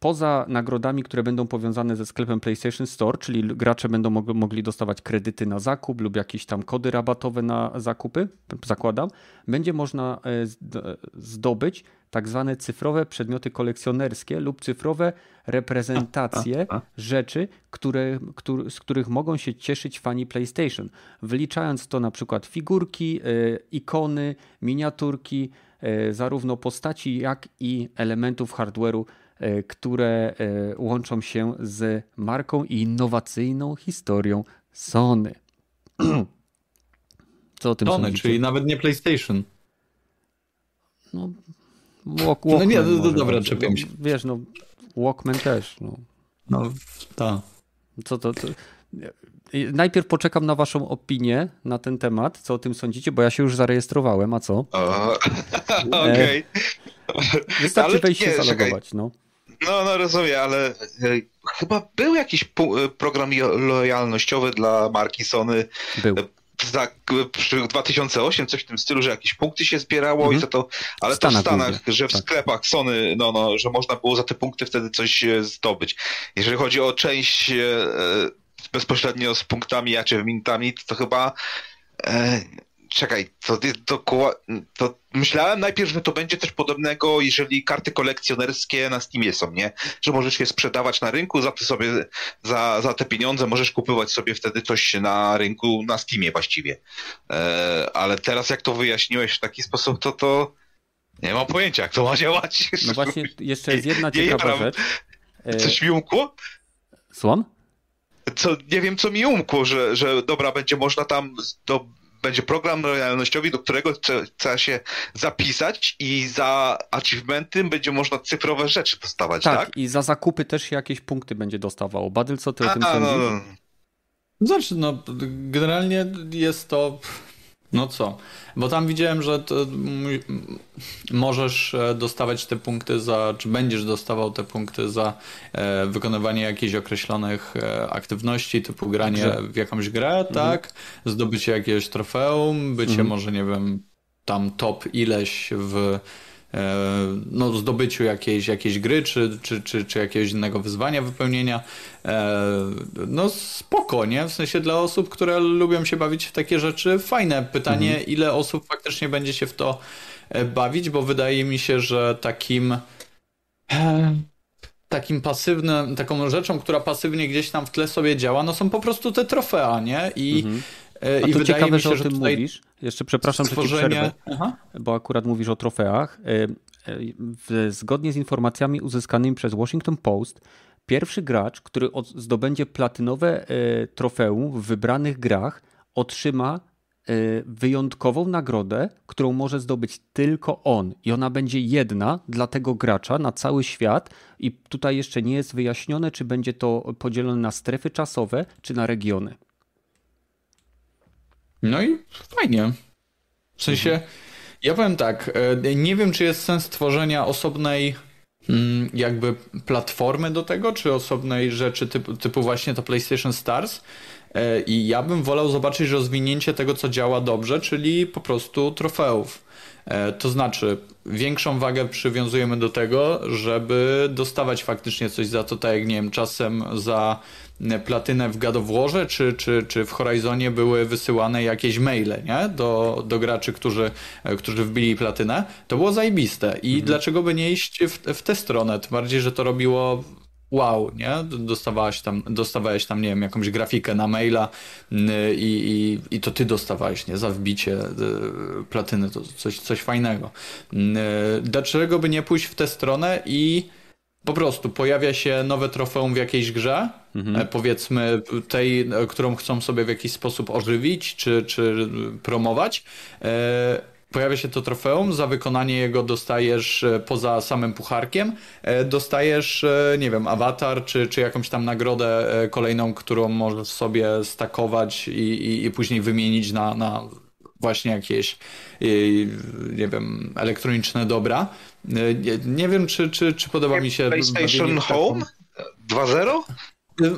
poza nagrodami, które będą powiązane ze sklepem PlayStation Store, czyli gracze będą mogli dostawać kredyty na zakup lub jakieś tam kody rabatowe na zakupy, zakładam, będzie można e, zdobyć tak zwane cyfrowe przedmioty kolekcjonerskie lub cyfrowe reprezentacje rzeczy, które, z których mogą się cieszyć fani PlayStation, wliczając to na przykład figurki, e, ikony, miniaturki, e, zarówno postaci, jak i elementów hardware'u które e, łączą się z marką i innowacyjną historią Sony. Co o tym Sony, sądzicie? czyli nawet nie PlayStation. No, walk, Walkman no nie, to, to dobra, czepiam się. Wiesz, no Walkman też. No, no tak. Co to, to... Najpierw poczekam na waszą opinię na ten temat, co o tym sądzicie, bo ja się już zarejestrowałem, a co? Okej. Okay. Wystarczy wejść się zalogować, no. No, no rozumiem, ale e, chyba był jakiś e, program lojalnościowy dla marki Sony. Był. Za, przy 2008, coś w tym stylu, że jakieś punkty się zbierało mhm. i to to, ale w to w Stanach, że w tak. sklepach Sony, no, no, że można było za te punkty wtedy coś e, zdobyć. Jeżeli chodzi o część e, bezpośrednio z punktami, a czy minutami, to chyba e, czekaj, to, to, to, myślałem najpierw, że to będzie coś podobnego, jeżeli karty kolekcjonerskie na Steamie są, nie? Że możesz je sprzedawać na rynku, za sobie, za, za te pieniądze możesz kupować sobie wtedy coś na rynku, na Steamie właściwie. E, ale teraz jak to wyjaśniłeś w taki sposób, to to nie mam pojęcia, jak to ma działać. No właśnie, jeszcze jest jedna ciekawa rzecz. E, coś mi umkło? Słucham? Co, nie wiem, co mi umkło, że, że dobra, będzie można tam do, będzie program lojalnościowy, do którego trzeba się zapisać i za achievementy będzie można cyfrowe rzeczy dostawać, tak? Tak, i za zakupy też się jakieś punkty będzie dostawało. Badyl, co ty A, o tym sądzisz? No, no. Znaczy, no, generalnie jest to no co? Bo tam widziałem, że możesz e, dostawać te punkty za, czy będziesz dostawał te punkty za e, wykonywanie jakichś określonych e, aktywności, typu granie Grze. w jakąś grę, mhm. tak? Zdobycie jakiegoś trofeum, bycie mhm. może, nie wiem, tam top ileś w no, zdobyciu jakiejś, jakiejś gry, czy, czy, czy, czy jakiegoś innego wyzwania wypełnienia. No spoko, nie? W sensie dla osób, które lubią się bawić w takie rzeczy, fajne pytanie, mhm. ile osób faktycznie będzie się w to bawić, bo wydaje mi się, że takim takim pasywnym, taką rzeczą, która pasywnie gdzieś tam w tle sobie działa, no są po prostu te trofea, nie? I, mhm. E, A to ciekawe, się, że o tym mówisz. Jeszcze przepraszam, stworzenie... że ci przerwę, Aha. bo akurat mówisz o trofeach. E, e, zgodnie z informacjami uzyskanymi przez Washington Post, pierwszy gracz, który zdobędzie platynowe trofeum w wybranych grach, otrzyma wyjątkową nagrodę, którą może zdobyć tylko on. I ona będzie jedna dla tego gracza na cały świat. I tutaj jeszcze nie jest wyjaśnione, czy będzie to podzielone na strefy czasowe, czy na regiony. No i fajnie. W sensie, mhm. ja powiem tak, e, nie wiem, czy jest sens tworzenia osobnej mm, jakby platformy do tego, czy osobnej rzeczy typu, typu właśnie to PlayStation Stars, E, I ja bym wolał zobaczyć rozwinięcie tego, co działa dobrze, czyli po prostu trofeów. E, to znaczy, większą wagę przywiązujemy do tego, żeby dostawać faktycznie coś za to, tak jak nie wiem, czasem za platynę w Warze, czy, czy, czy w Horizonie były wysyłane jakieś maile nie? Do, do graczy, którzy, e, którzy wbili platynę. To było zajebiste. I mhm. dlaczego by nie iść w, w tę stronę? Tym bardziej, że to robiło wow, nie? Dostawałeś tam, dostawałeś tam, nie wiem, jakąś grafikę na maila i, i, i to ty dostawałeś, nie? Za wbicie y, platyny, to coś, coś fajnego. Dlaczego by nie pójść w tę stronę i po prostu pojawia się nowe trofeum w jakiejś grze, mhm. E, powiedzmy tej, którą chcą sobie w jakiś sposób ożywić czy, czy promować e, pojawia się to trofeum, za wykonanie jego dostajesz e, poza samym pucharkiem, e, dostajesz, e, nie wiem, awatar, czy, czy jakąś tam nagrodę kolejną, którą możesz sobie stakować i, i, i później wymienić na, na właśnie jakieś, nie wiem, elektroniczne dobra. Nie, nie wiem, czy, czy, czy podoba mi się... PlayStation Home 2.0?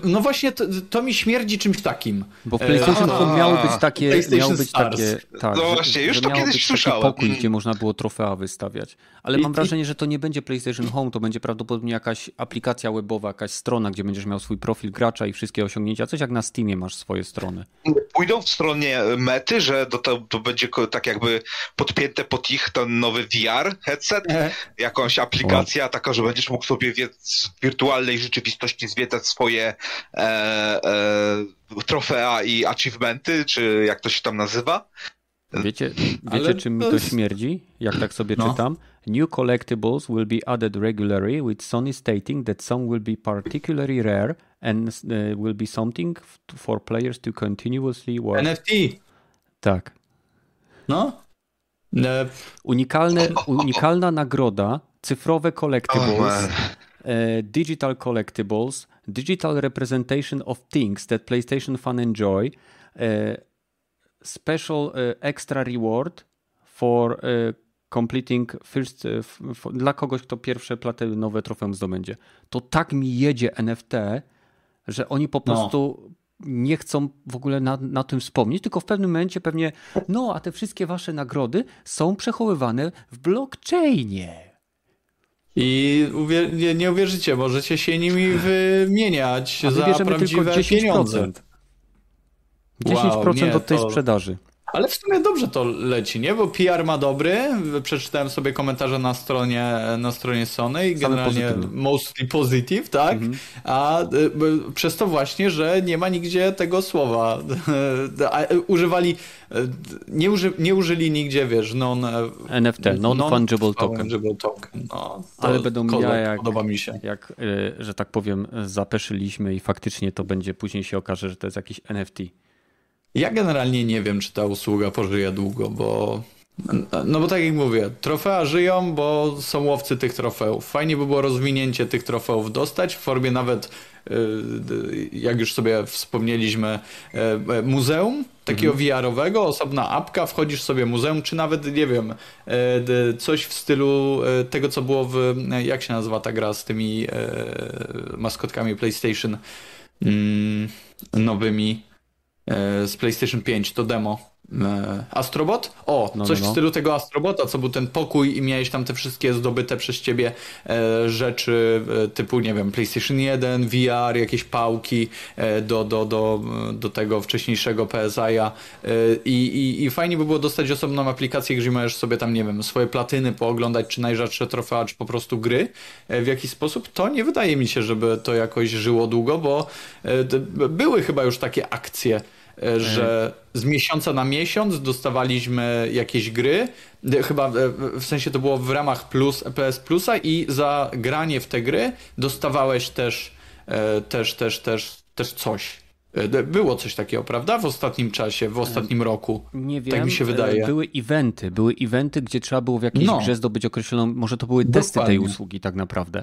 No właśnie, to, to, mi śmierdzi czymś takim. Bo w PlayStation Home miały być takie, miały być takie, tak, no właśnie, już to kiedyś słyszałem. pokój, gdzie można było trofea wystawiać. Ale I, mam wrażenie, że to nie będzie PlayStation Home, to będzie prawdopodobnie jakaś aplikacja webowa, jakaś strona, gdzie będziesz miał swój profil gracza i wszystkie osiągnięcia. Coś jak na Steamie masz swoje strony. Pójdą w stronie mety, że to, to, to będzie tak jakby podpięte pod ich ten nowy VR headset, e. jakąś aplikacja wow. taka, że będziesz mógł sobie w wirtualnej rzeczywistości zwiedzać swoje e, e, trofea i achievementy, czy jak to się tam nazywa. Wiecie, wiecie czym mi to śmierdzi? Jak tak sobie no. czytam? New collectibles will be added regularly, with Sony stating that some will be particularly rare and uh, will be something for players to continuously work. NFT! Tak. No? Unikalne, unikalna nagroda, cyfrowe collectibles, oh, digital collectibles, digital representation of things that PlayStation fan enjoy, uh, special uh, extra reward for completing first, for, dla kogoś, kto pierwsze nowe trofeum zdobędzie. To tak mi jedzie NFT, że oni po no. prostu no. nie chcą w ogóle na, na tym wspomnieć, tylko w pewnym momencie pewnie, no a te wszystkie wasze nagrody są przechowywane w blockchainie. I uwier nie, nie uwierzycie, możecie się nimi wymieniać za prawdziwe 10%. pieniądze. 10% wow, nie, od tej to... sprzedaży. Ale w sumie dobrze to leci, nie? Bo PR ma dobry. Przeczytałem sobie komentarze na stronie, na stronie Sony i generalnie pozytywne. mostly positive, tak? Mhm. A y, przez to właśnie, że nie ma nigdzie tego słowa. Y, używali, y, nie, uży, nie użyli nigdzie, wiesz, non... NFT, non-fungible token. token. No, Ale będą miały jak, podoba mi się. jak, że tak powiem, zapeszyliśmy i faktycznie to będzie, później się okaże, że to jest jakiś NFT. Ja generalnie nie wiem, czy ta usługa pożyje długo, bo. No bo tak jak mówię, trofea żyją, bo są łowcy tych trofeów. Fajnie by było rozwinięcie tych trofeów dostać w formie nawet, y, jak już sobie wspomnieliśmy, y, muzeum takiego mhm. VR-owego, osobna apka, wchodzisz sobie muzeum, czy nawet, nie wiem, y, coś w stylu tego, co było w, jak się nazywa ta gra z tymi maskotkami PlayStation mm, nowymi. E, z PlayStation 5, to demo. E, Astrobot? O, no, coś no, no. w stylu tego Astrobota, co był ten pokój i miałeś tam te wszystkie zdobyte przez ciebie e, rzeczy typu, nie wiem, PlayStation 1, VR, jakieś pałki do, do, do, do tego wcześniejszego PSI-a i, i, i fajnie by było dostać osobną aplikację, gdzie możesz sobie tam, nie wiem, swoje platyny pooglądać, czy najrzadsze trofea, czy po prostu gry w jakiś sposób. To nie wydaje mi się, żeby to jakoś żyło długo, bo były chyba już takie akcje, że z miesiąca na miesiąc dostawaliśmy jakieś gry, chyba e, w sensie to było w ramach plus, PS Plusa i za granie w te gry dostawałeś też, e, też, też, też, też coś. Było coś takiego, prawda? W ostatnim czasie, w ostatnim roku. Nie wiem. Tak mi się wydaje. Były eventy, były eventy, gdzie trzeba było w jakiejś no. grze zdobyć określoną, może to były testy Dokładnie. tej usługi tak naprawdę.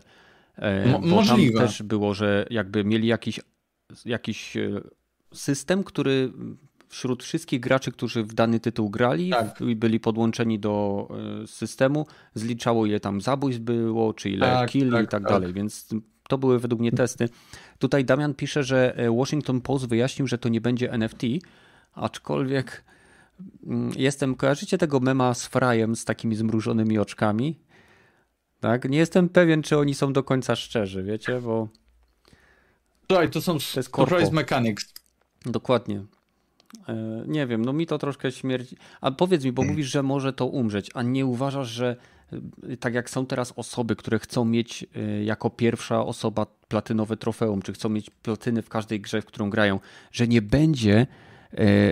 Mo możliwe. Też było, że jakby mieli jakiś, jakiś system, który wśród wszystkich graczy, którzy w dany tytuł grali tak. i byli podłączeni do e, systemu, zliczało je tam zabójstw było, czy ile tak, kill tak, i tak, tak dalej, więc to były według mnie testy. Tutaj Damian pisze, że e, Washington Post wyjaśnił, że to nie będzie NFT, aczkolwiek mm, jestem, kojarzycie tego mema z Frajem z takimi zmrużonymi oczkami? Tak, nie jestem pewien, czy oni są do końca szczerzy, wiecie, bo... Słuchaj, to są to jest surprise mechanics. Dokładnie. E, nie wiem, no mi to troszkę śmierdzi. A powiedz mi, bo mówisz, że może to umrzeć, a nie uważasz, że e, tak jak są teraz osoby, które chcą mieć e, jako pierwsza osoba platynowe trofeum, czy chcą mieć platyny w każdej grze, w którą grają, że nie będzie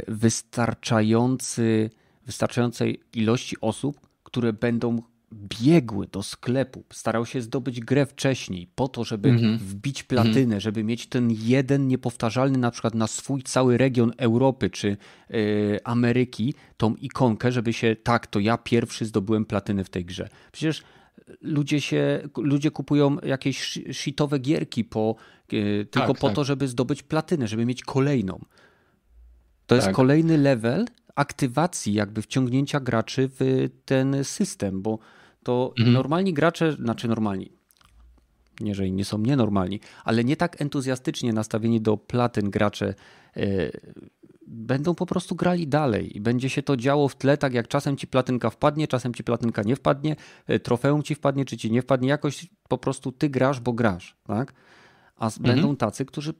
wystarczający, wystarczającej ilości osób, które będą biegły do sklepu, starał się zdobyć grę wcześniej po to, żeby -hmm. wbić platynę, -hmm. żeby mieć ten jeden niepowtarzalny na przykład na swój cały region Europy czy yy, Ameryki, tą ikonkę, żeby się tak, to ja pierwszy zdobyłem platynę w tej grze. Przecież ludzie się, ludzie kupują jakieś shitowe gierki po, yy, tylko tak, po tak. to, żeby zdobyć platynę, żeby mieć kolejną. To tak. jest kolejny level aktywacji, jakby wciągnięcia graczy w ten system, bo to mhm. normalni gracze, znaczy normalni, nie, że nie są nienormalni, ale nie tak entuzjastycznie nastawieni do platyn gracze yy, będą po prostu grali dalej i będzie się to działo w tle, tak jak czasem ci platynka wpadnie, czasem ci platynka nie wpadnie, yy, trofeum ci wpadnie, czy ci nie wpadnie, jakoś po prostu ty grasz, bo grasz, tak? A mhm. będą tacy, którzy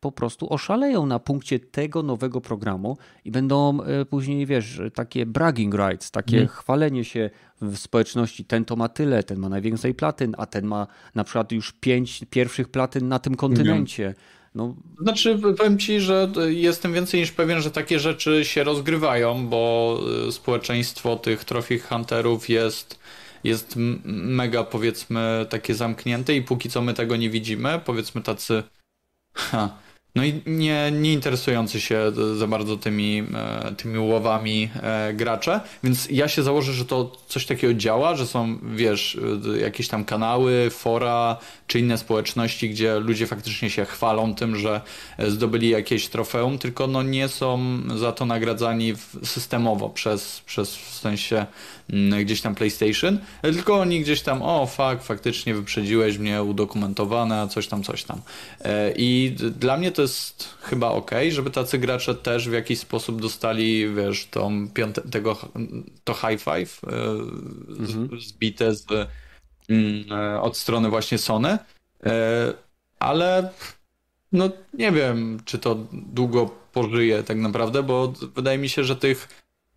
po prostu oszaleją na punkcie tego nowego programu i będą e, później, wiesz, takie bragging rights, takie mm. chwalenie się w społeczności. Ten to ma tyle, ten ma najwięcej platyn, a ten ma na przykład już pięć pierwszych platyn na tym kontynencie. No. Znaczy, powiem ci, że jestem więcej niż pewien, że takie rzeczy się rozgrywają, bo e, społeczeństwo tych trophy hunterów jest, jest mega, powiedzmy, takie zamknięte i póki co my tego nie widzimy, powiedzmy tacy. Ha, no i nie, nie interesujący się za bardzo tymi, e, tymi łowami e, gracze, więc ja się założę, że to coś takiego działa, że są, wiesz, e, jakieś tam kanały, fora czy inne społeczności, gdzie ludzie faktycznie się chwalą tym, że zdobyli jakieś trofeum, tylko no nie są za to nagradzani systemowo przez, przez w sensie gdzieś tam PlayStation, tylko oni gdzieś tam, o fuck, faktycznie wyprzedziłeś mnie, udokumentowane, coś tam, coś tam. E, I dla mnie to jest chyba ok, żeby tacy gracze też w jakiś sposób dostali, wiesz, tą piąte, tego, to high five e, mhm. zbite z, mm, e, od strony właśnie Sony, ale no nie wiem, czy to długo pożyje tak naprawdę, bo wydaje mi się, że tych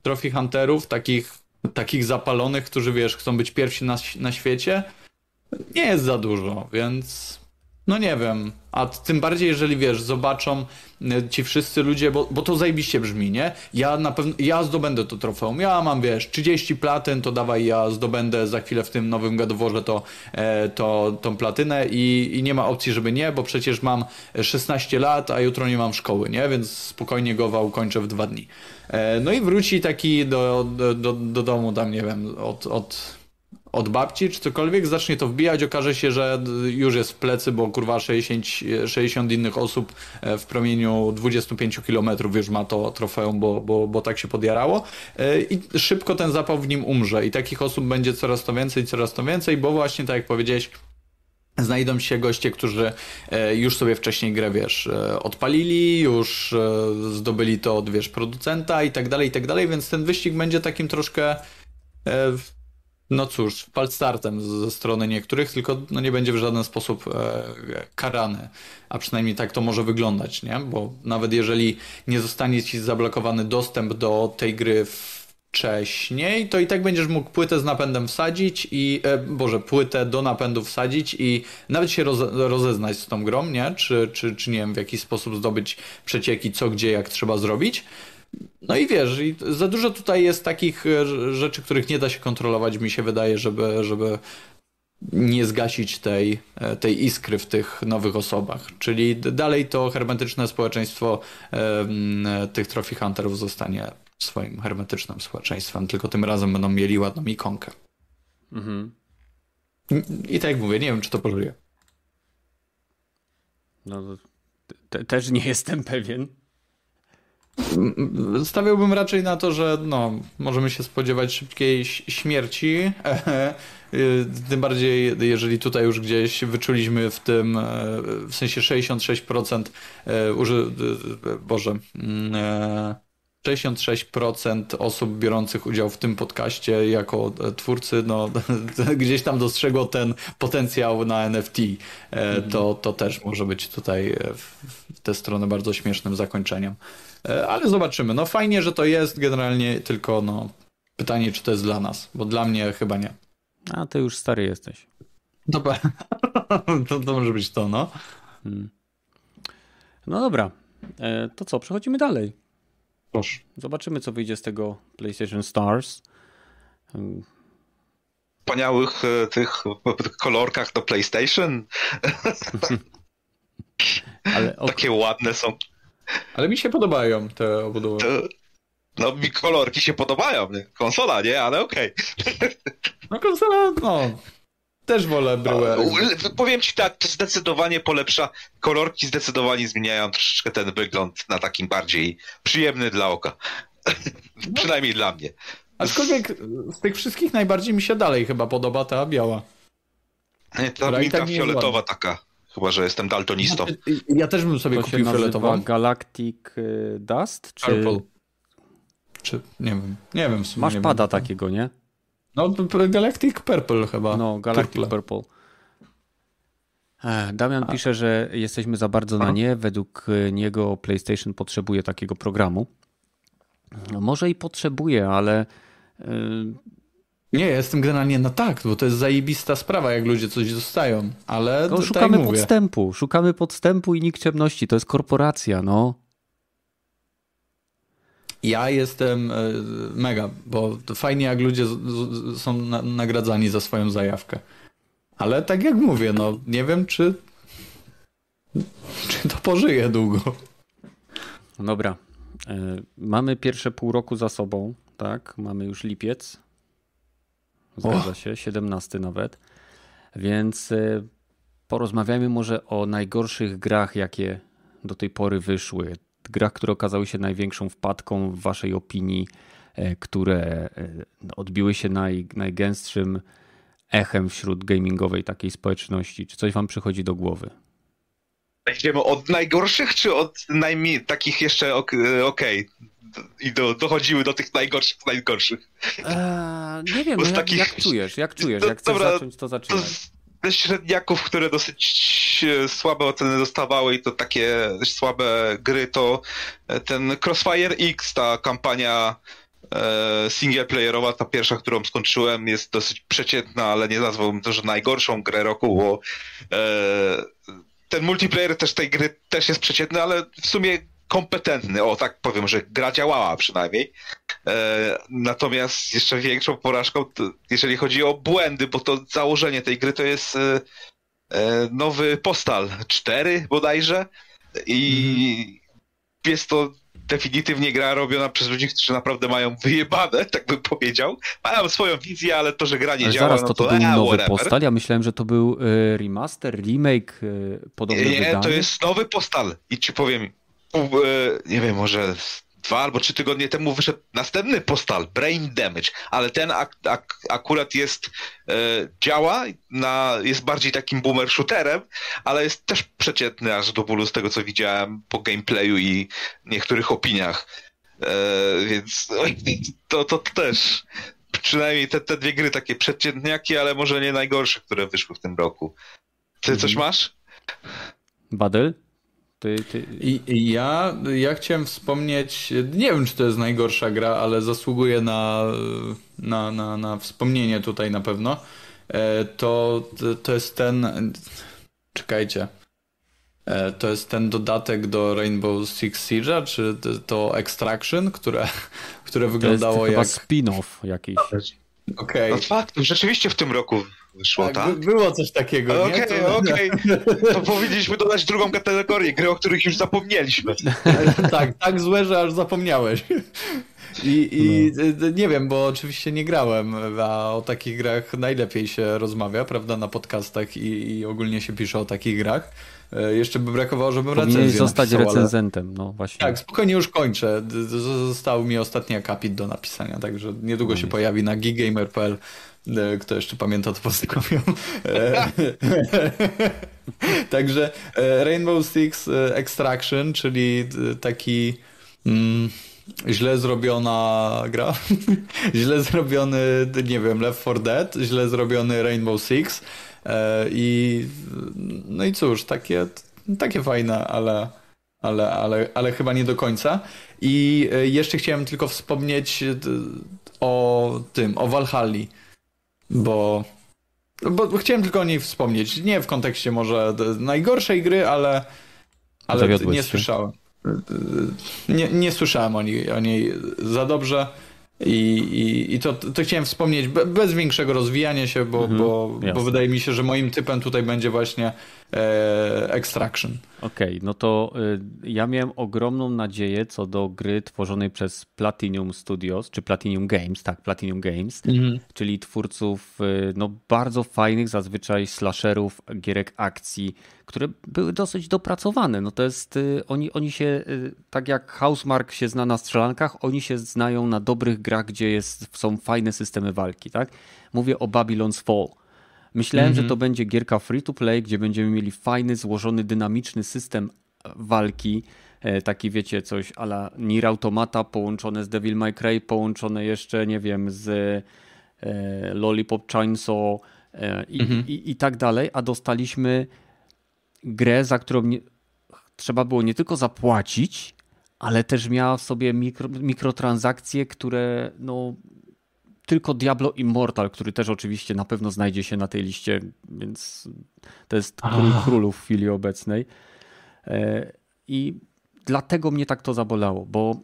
trophy hunterów, takich takich zapalonych, którzy wiesz, chcą być pierwsi na, na świecie, nie jest za dużo, więc no nie wiem. A tym bardziej, jeżeli wiesz, zobaczą e, ci wszyscy ludzie, bo, bo to zajebiście brzmi, nie? Ja na pewno, ja zdobędę to trofeum. Ja mam, wiesz, 30 platyn, to dawaj, ja zdobędę za chwilę w tym nowym gadoworze to, e, to, tą platynę i, i nie ma opcji, żeby nie, bo przecież mam 16 lat, a jutro nie mam szkoły, nie? Więc spokojnie go ukończę w dwa dni. E, no i wróci taki do, do, do, do domu tam, nie wiem, od, od od babci czy cokolwiek, zacznie to wbijać, okaże się, że już jest w plecy, bo kurwa 60, 60 innych osób e, w promieniu 25 km już ma to trofeum, bo, bo, bo tak się podjarało. E, i szybko ten zapał w nim umrze. I takich osób będzie coraz to więcej, coraz to więcej, bo właśnie tak jak powiedziałeś, znajdą się goście, którzy e, już sobie wcześniej grę, wiesz, odpalili, już zdobyli to od, wiesz, producenta i tak dalej, i tak dalej, więc ten wyścig będzie takim troszkę no cóż, startem ze strony niektórych, tylko no nie będzie w żaden sposób karany, a przynajmniej tak to może wyglądać, nie? Bo nawet jeżeli nie zostanie ci zablokowany dostęp do tej gry wcześniej, to i tak będziesz mógł płytę z napędem wsadzić i, e, boże, płytę do napędu wsadzić i nawet się roze, rozeznać z tą grą, nie? Czy, czy, czy nie wiem, w jaki sposób zdobyć przecieki, co, gdzie, jak trzeba zrobić. No i wiesz, i za dużo tutaj jest takich e, rzeczy, których nie da się kontrolować, mi się wydaje, żeby, żeby nie zgasić tej, e, tej iskry w tych nowych osobach. Czyli dalej to hermetyczne społeczeństwo e, tych trophy hunterów zostanie swoim hermetycznym społeczeństwem, tylko tym razem będą mieli ładną ikonkę. Mhm. I, I tak jak mówię, nie wiem, czy to pożyje. No, te, też nie jestem pewien. Stawiałbym raczej na to, że no, możemy się spodziewać szybkiej śmierci. Tym bardziej, jeżeli tutaj już gdzieś wyczuliśmy w tym, e, w sensie 66% e, uży... Boże, mm, 66% osób biorących udział w tym podcaście jako e, twórcy, no gdzieś tam dostrzegło ten potencjał na NFT. E, to, to też może być tutaj e, w tę stronę bardzo śmiesznym zakończeniem. Ale zobaczymy. No fajnie, że to jest generalnie, tylko no pytanie, czy to jest dla nas, bo dla mnie chyba nie. A ty już stary jesteś. Dobra. to, to może być to, no. Hmm. No dobra. To co, przechodzimy dalej. Proszę. Zobaczymy, co wyjdzie z tego PlayStation Stars. Wspaniałych e, tych kolorkach do PlayStation. Ale, Takie ładne są. Ale mi się podobają te obudowy. To, no mi kolorki się podobają. Nie? Konsola, nie? Ale okej. Okay. No konsola, no. Też wolę bryłę. Powiem ci tak, to zdecydowanie polepsza. Kolorki zdecydowanie zmieniają troszeczkę ten wygląd na takim bardziej przyjemny dla oka. No. Przynajmniej dla mnie. Aczkolwiek z tych wszystkich najbardziej mi się dalej chyba podoba ta biała. Nie, ta mi ta tak fioletowa taka. Chyba, że jestem daltonistą. Ja też bym sobie to kupił fioletową. Galactic y, Dust? Czy... Purple. Czy, nie wiem. Nie wiem. Masz pada wiem. takiego, nie? No, Galactic Purple chyba. No, Galactic Purple. Purple. Damian A. pisze, że jesteśmy za bardzo na nie. Według niego PlayStation potrzebuje takiego programu. No, może i potrzebuje, ale. Nie, jestem generalnie na tak, bo to jest zajebista sprawa, jak ludzie coś dostają, ale. No, szukamy tak podstępu, szukamy podstępu i nikczemności. To jest korporacja, no. Ja jestem e, mega, bo fajnie jak ludzie są nagradzani za swoją zajawkę. Ale tak jak mówię, no nie wiem, czy, czy to pożyje długo. Dobra. E, mamy pierwsze pół roku za sobą, tak? Mamy już lipiec. Zgadza oh. się, 17 nawet. Więc e, porozmawiajmy może o najgorszych grach, jakie do tej pory wyszły grach, które okazały się największą wpadką w waszej opinii, e, które e, odbiły się naj, najgęstszym echem wśród gamingowej takiej społeczności? Czy coś wam przychodzi do głowy? Idziemy od najgorszych, czy od najmniej takich jeszcze e, okej? I do, dochodziły do tych najgorszych, najgorszych. Eee, nie wiem, no jak, takich... jak, czujesz, jak czujesz, jak chcesz dobra, zacząć, to zaczynaj. To średniaków, które dosyć słabe oceny dostawały i to takie słabe gry, to ten Crossfire X, ta kampania e, singleplayerowa, ta pierwsza, którą skończyłem, jest dosyć przeciętna, ale nie nazwałbym to, że najgorszą grę roku, bo e, ten multiplayer też tej gry też jest przeciętny, ale w sumie kompetentny, o tak powiem, że gra działała przynajmniej. E, natomiast jeszcze większą porażką, to, jeżeli chodzi o błędy, bo to założenie tej gry to jest e, e nowy Postal 4 bodajże i mm. jest to definitywnie gra robiona przez ludzi, którzy naprawdę mają wyjebane, tak bym powiedział. Mają swoją wizję, ale to, że gra nie ale działa, zaraz, no to, to, to był nowy whatever. postal? Ja myślałem, że to był e, remaster, remake, podobny Nie, wydanie. to jest nowy postal i ci powiem, nie wiem, może dwa albo trzy tygodnie temu wyszedł następny postal, Brain Damage, ale ten ak ak akurat jest, e, działa, na, jest bardziej takim boomer shooterem, ale jest też przeciętny aż do bólu z tego co widziałem po gameplayu i niektórych opiniach. E, więc oj, to, to, też przynajmniej te, te dwie gry takie przeciętniaki, ale może nie najgorsze, które wyszły w tym roku. Ty coś mhm. masz? Badel? Ty, ty... I, ja, ja chciałem wspomnieć, nie wiem czy to jest najgorsza gra, ale zasługuje na, na, na, na wspomnienie tutaj na pewno. E, to, to jest ten. Czekajcie. E, to jest ten dodatek do Rainbow Six Siege, czy to Extraction, które, które wyglądało to jest jak. Spin-off jakiś. Okej. Okay. No fakt, rzeczywiście w tym roku wyszło, tak? tak? Było coś takiego. Okej, okay, okej. Okay. To powinniśmy dodać drugą kategorię, gry, o których już zapomnieliśmy. tak, tak złe, że aż zapomniałeś. I, i no. nie wiem, bo oczywiście nie grałem, a o takich grach najlepiej się rozmawia, prawda, na podcastach i, i ogólnie się pisze o takich grach. E, jeszcze by brakowało, żebym recenzję zostać napisał, recenzentem, ale... no właśnie. Tak, spokojnie już kończę. Został mi ostatni akapit do napisania, także niedługo no się pojawi na gigamer.pl. E, kto jeszcze pamięta, to pozdrowią. E, także Rainbow Six Extraction, czyli taki mm, źle zrobiona gra, źle zrobiony, nie wiem, Left 4 Dead, źle zrobiony Rainbow Six, E, I no i cóż, takie, takie fajne, ale, ale, ale, ale chyba nie do końca. I e, jeszcze chciałem tylko wspomnieć e, o tym, o Valhalli, bo, bo chciałem tylko o niej wspomnieć. Nie w kontekście może najgorszej gry, ale, ale nie słyszałem. Nie, nie słyszałem o niej, o niej za dobrze. I, i, i to, to chciałem wspomnieć bez większego rozwijania się, bo, mhm, bo, bo wydaje mi się, że moim typem tutaj będzie właśnie Extraction. Okej, okay, no to y, ja miałem ogromną nadzieję co do gry tworzonej przez Platinum Studios, czy Platinum Games, tak, Platinum Games, mhm. czyli twórców y, no, bardzo fajnych zazwyczaj slasherów, gierek akcji, które były dosyć dopracowane. No to jest, y, oni, oni się, tak jak Housemark się zna na strzelankach, oni się znają na dobrych grach, gdzie jest, są fajne systemy walki, tak? Mówię o Babylon's Fall. Myślałem, mm -hmm. że to będzie gierka free to play, gdzie będziemy mieli fajny, złożony, dynamiczny system walki, e, taki wiecie, coś ala Nier Automata połączone z Devil May Cry, połączone jeszcze, nie wiem, z e, Lollipop Chainsaw e, i, -hmm. i, i, tak dalej, a dostaliśmy grę, za którą nie, trzeba było nie tylko zapłacić, ale też miała w sobie mikro, mikrotransakcje, które no, tylko Diablo Immortal, który też oczywiście na pewno znajdzie się na tej liście, więc to jest król królów w chwili obecnej. E, I dlatego mnie tak to zabolało, bo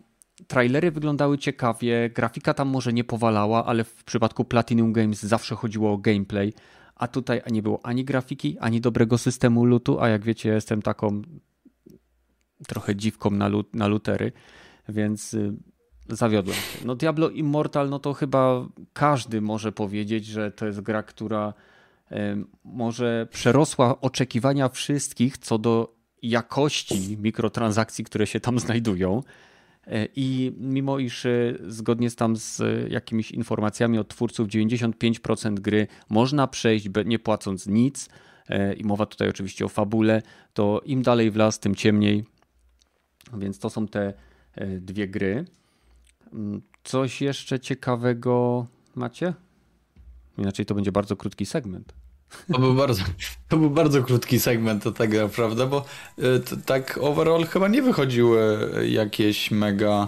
trailery wyglądały ciekawie, grafika tam może nie powalała, ale w przypadku Platinum Games zawsze chodziło o gameplay, a tutaj nie było ani grafiki, ani dobrego systemu lutu, a jak wiecie, jestem taką trochę dziwką na, lut, na lutery, więc y, zawiodłem się. No Diablo Immortal, no to chyba każdy może powiedzieć, że to jest gra, która może przerosła oczekiwania wszystkich co do jakości mikrotransakcji, które się tam znajdują. E, I mimo iż e, zgodnie z tam z jakimiś informacjami od twórców 95% gry można przejść nie płacąc nic e, i mowa tutaj oczywiście o fabule, to im dalej w las, tym ciemniej. Więc to są te dwie gry. Mm, coś jeszcze ciekawego macie? Inaczej to będzie bardzo krótki segment. To był bardzo, to był bardzo krótki segment do tego, prawda? Bo y, tak overall chyba nie wychodziły jakieś mega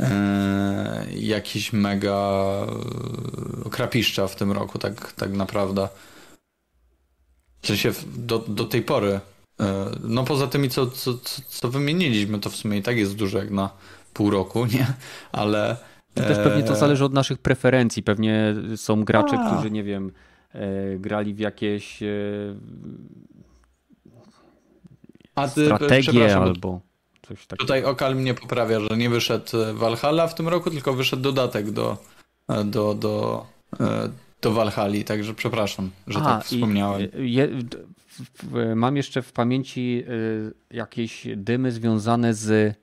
e, jakieś mega y, krapiszcza w tym roku, tak, tak naprawdę. W sensie do, do tej pory. E, no poza tymi, co, co, co wymieniliśmy, to w sumie i tak jest dużo jak na pół roku, nie? Ale... To też pewnie to zależy od naszych preferencji. Pewnie są gracze, A. którzy, nie wiem, E, grali w jakieś e, A ty, strategie albo coś takiego. Tutaj Okal mnie poprawia, że nie wyszedł Valhalla w tym roku, tylko wyszedł dodatek do, do, do, do Valhalla, także przepraszam, że A, tak wspomniałem. Je, mam jeszcze w pamięci jakieś dymy związane z e,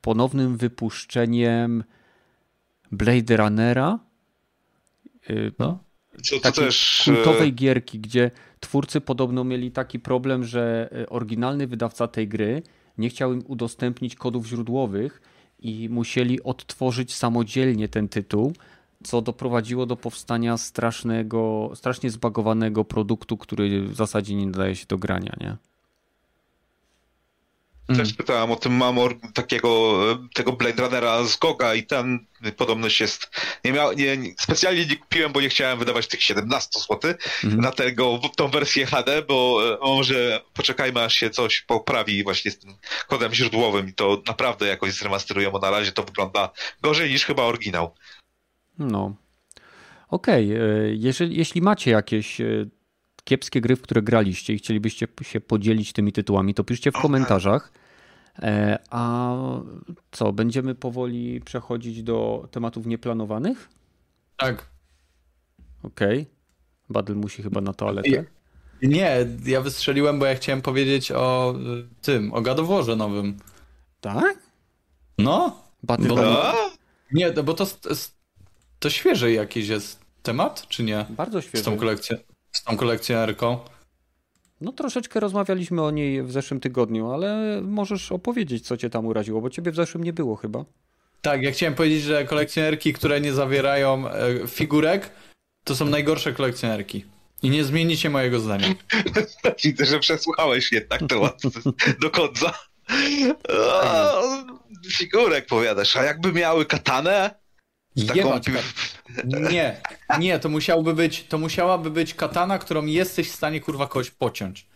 ponownym wypuszczeniem Blade Runnera. E, No. Co takiej też... e, kultowej gierki, gdzie twórcy podobno mieli taki problem, że e, oryginalny wydawca tej gry nie chciał im udostępnić kodów źródłowych i musieli odtworzyć samodzielnie ten tytuł, co doprowadziło do powstania strasznego, strasznie zbagowanego produktu, który w zasadzie nie nadaje się do grania, nie? Też pytałem o tym, mam or- takiego e, tego Blade Runnera z Goga i ten podobność jest. Nie miał, nie, nie, specjalnie nie kupiłem, bo nie chciałem wydawać tych 17 zł Mhm. na tego, tą wersję HD, bo e, może poczekajmy aż się coś poprawi właśnie z tym kodem źródłowym i to naprawdę jakoś zremasterują, bo na razie to wygląda gorzej niż chyba oryginał. No. Okej, e, jeżeli, jeśli macie jakieś e, kiepskie gry, w które graliście i chcielibyście się podzielić tymi tytułami, to piszcie w komentarzach. E, A co, będziemy powoli przechodzić do tematów nieplanowanych? Tak. Okej. Badl musi chyba na toaletę. Nie, ja wystrzeliłem, bo ja chciałem powiedzieć o y, tym, o gadoworze nowym. Tak? No? Badl, Bo- A? Nie, no bo to, to, świeży jakiś jest temat, czy nie? bardzo Z tą kolekcją, tą kolekcjonerką. No troszeczkę rozmawialiśmy o niej w zeszłym tygodniu, ale możesz opowiedzieć, co cię tam uraziło, bo ciebie w zeszłym nie było chyba. Tak, ja chciałem powiedzieć, że kolekcjonerki, które nie zawierają e, figurek, to są najgorsze kolekcjonerki. I nie zmienicie mojego zdania. Widzę, że przesłuchałeś jednak temat do końca. A, Figurek powiadasz, a jakby miały katanę? Z taką Jebać Nie, nie, to musiałby być, to musiałaby być katana, którą jesteś w stanie kurwa kogoś pociąć.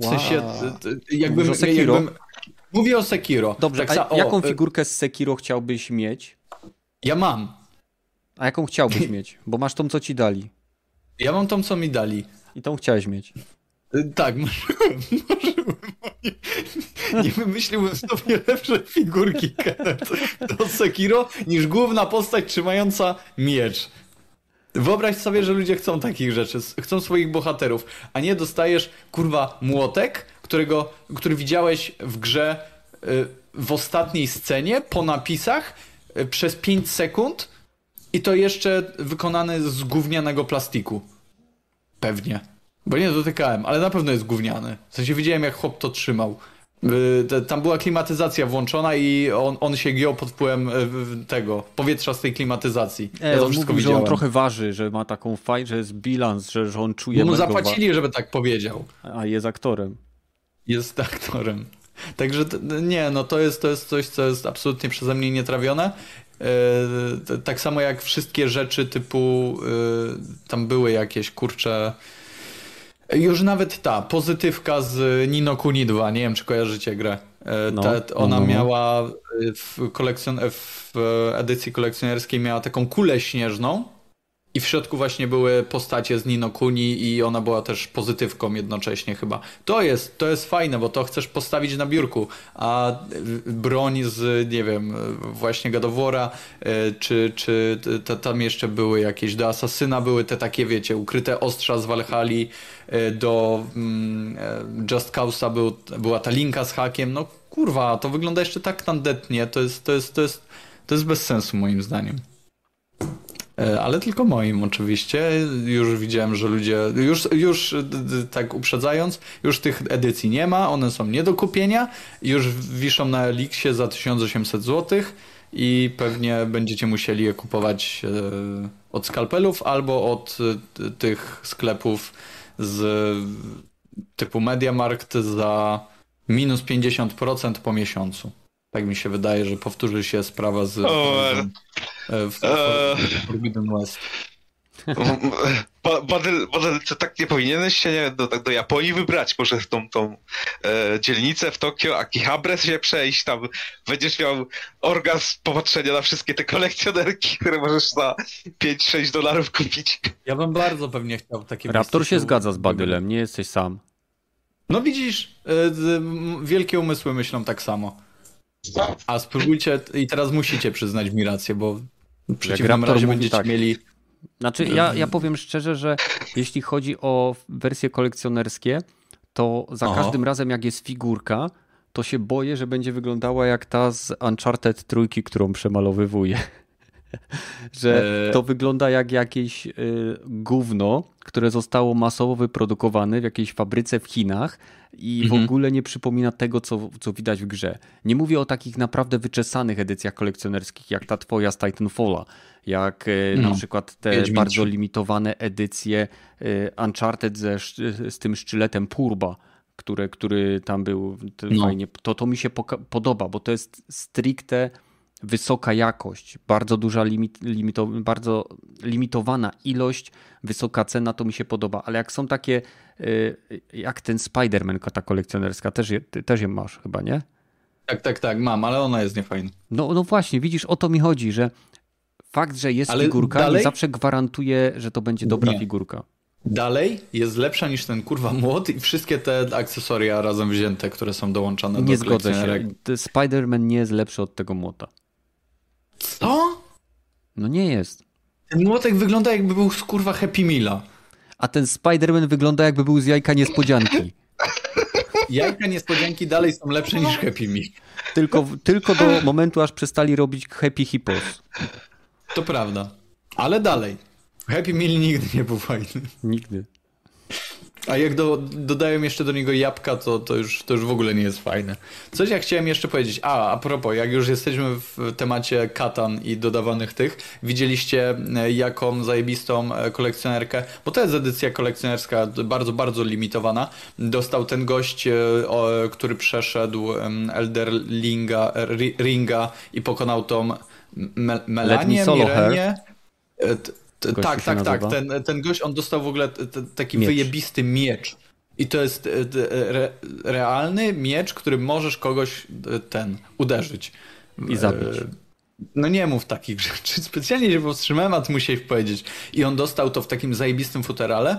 W Wow. jakbym, o Sekiro? jakbym... Mówię o Sekiro. Dobrze, Tak a o, jaką e, figurkę z Sekiro chciałbyś mieć? Ja mam. A jaką chciałbyś mieć? Bo masz tą, co ci dali. Ja mam tą, co mi dali. I tą chciałeś mieć. Y, Tak, marzyłem, marzyłem o niej. Nie wymyśliłbym sobie lepsze figurki do Sekiro niż główna postać trzymająca miecz. Wyobraź sobie, że ludzie chcą takich rzeczy, chcą swoich bohaterów, a nie dostajesz, kurwa, młotek, którego, który widziałeś w grze y, w ostatniej scenie, po napisach, y, przez 5 sekund i to jeszcze wykonany z gównianego plastiku. Pewnie. Bo nie dotykałem, ale na pewno jest gówniany. W sensie widziałem, jak chłop to trzymał. Y, Tam była klimatyzacja włączona i on, on się giął pod wpływem y, tego powietrza z tej klimatyzacji. E, ja to on wszystko mówi, że widziałem. on trochę waży, że ma taką fajną, że jest bilans, że, że on czuje mu zapłacili, żeby tak powiedział. A jest aktorem. Jest aktorem. Także nie, no to jest, to jest coś, co jest absolutnie przeze mnie nietrawione. E, t- Tak samo jak wszystkie rzeczy typu e, tam były jakieś kurcze. Już nawet ta pozytywka z Nino Kuni 2, nie wiem czy kojarzycie grę. E, No, ta, ona no, no. miała w, kolekcjon w edycji kolekcjonerskiej miała taką kulę śnieżną i w środku właśnie były postacie z Nino Kuni i ona była też pozytywką jednocześnie chyba. To jest, to jest fajne, bo to chcesz postawić na biurku, a y, broń z, nie wiem, y, właśnie Gadowora, czy, czy t- tam jeszcze były jakieś, do Asasyna były te takie, wiecie, ukryte ostrza z Valhalla, y, do mm, e, Just Cause'a był, była ta linka z hakiem, no kurwa, to wygląda jeszcze tak tandetnie, to jest, to jest, to jest, to jest bez sensu moim zdaniem. E, Ale tylko moim oczywiście. Już widziałem, że ludzie, już, już tak uprzedzając, już tych edycji nie ma, one są nie do kupienia, już wiszą na Elixie za 1800 zł i pewnie będziecie musieli je kupować e, od skalpelów albo od e, tych sklepów z typu MediaMarkt za minus 50% po miesiącu. Tak mi się wydaje, że powtórzy się sprawa z O, w, w, w Forbidden West. Ba- Badel, Badel, to tak nie powinieneś się nie, do, tak do Japonii wybrać, może w tą, tą e, dzielnicę w Tokio, Akihabara się przejść, tam będziesz miał orgazm popatrzenia na wszystkie te kolekcjonerki, które możesz za 5-6 dolarów kupić. Ja bym bardzo pewnie chciał takie Raptor się zgadza z Badylem, nie jesteś sam. No widzisz, wielkie umysły myślą tak samo. A spróbujcie, i teraz musicie przyznać mi rację, bo w przeciwnym razie będziecie tak. mieli... Znaczy, ja, ja powiem szczerze, że jeśli chodzi o wersje kolekcjonerskie, to za Oho. każdym razem, jak jest figurka, to się boję, że będzie wyglądała jak ta z Uncharted trójki, którą przemalowywuje. że e, to wygląda jak jakieś y, gówno, które zostało masowo wyprodukowane w jakiejś fabryce w Chinach i w mhm. ogóle nie przypomina tego, co, co widać w grze. Nie mówię o takich naprawdę wyczesanych edycjach kolekcjonerskich, jak ta twoja z Titanfalla, jak y, no. na przykład te bardzo limitowane edycje y, Uncharted ze, z tym szczyletem Purba, które, który tam był no. fajnie. To, to mi się podoba, bo to jest stricte wysoka jakość, bardzo duża limit, limito, bardzo limitowana ilość, wysoka cena, to mi się podoba. Ale jak są takie, y, jak ten Spider-Man, ta kolekcjonerska, też je, też je masz chyba, nie? Tak, tak, tak, mam, ale ona jest niefajna. No, no właśnie, widzisz, o to mi chodzi, że fakt, że jest ale figurka dalej... nie zawsze gwarantuje, że to będzie dobra nie. figurka. Dalej jest lepsza niż ten kurwa młot i wszystkie te akcesoria razem wzięte, które są dołączane nie do Nie zgodzę się. Spider-Man nie jest lepszy od tego młota. Co? No nie jest. Ten młotek wygląda jakby był z kurwa Happy Meala. A ten Spider-Man wygląda jakby był z jajka niespodzianki. Jajka niespodzianki dalej są lepsze niż Happy Meal. Tylko, tylko do momentu, aż przestali robić Happy Hippos. To prawda. Ale dalej. Happy Meal nigdy nie był fajny. Nigdy. A jak do, dodają jeszcze do niego jabłka, to, to, już, to już w ogóle nie jest fajne. Coś ja chciałem jeszcze powiedzieć. A, a propos, jak już jesteśmy w temacie katan i dodawanych tych, widzieliście e, jaką zajebistą e, kolekcjonerkę, bo to jest edycja kolekcjonerska bardzo, bardzo limitowana. Dostał ten gość, e, który przeszedł Elder Linga, Ringa i pokonał tą Melanię, Mirenię tak, tak, tak. Ten, ten gość, on dostał w ogóle taki miecz. wyjebisty miecz. I to jest e, re, realny miecz, którym możesz kogoś e, ten uderzyć. I zabić. No nie mów takich rzeczy. Specjalnie się powstrzymałem, a ty musiałeś powiedzieć. I on dostał to w takim zajebistym futerale.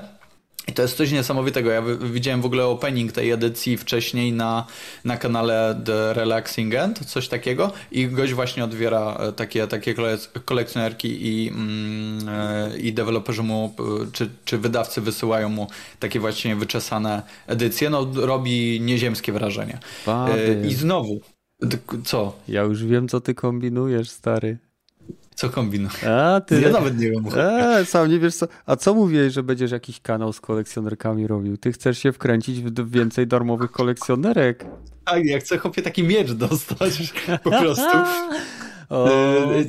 I to jest coś niesamowitego. Ja widziałem w ogóle opening tej edycji wcześniej na, na kanale The Relaxing End, coś takiego. I gość właśnie odbiera e, takie, takie kolekcjonerki i, mm, e, i deweloperzy mu, e, czy, czy wydawcy wysyłają mu takie właśnie wyczesane edycje. No robi nieziemskie wrażenie. I znowu, co? Ja już wiem, co ty kombinujesz, stary. Co kombinujesz? A, ty... Ja nawet nie wiem. A, sam nie wiesz co. A co mówiłeś, że będziesz jakiś kanał z kolekcjonerkami robił? Ty chcesz się wkręcić w więcej darmowych kolekcjonerek. Tak, ja chcę chłopie taki miecz dostać po prostu. o,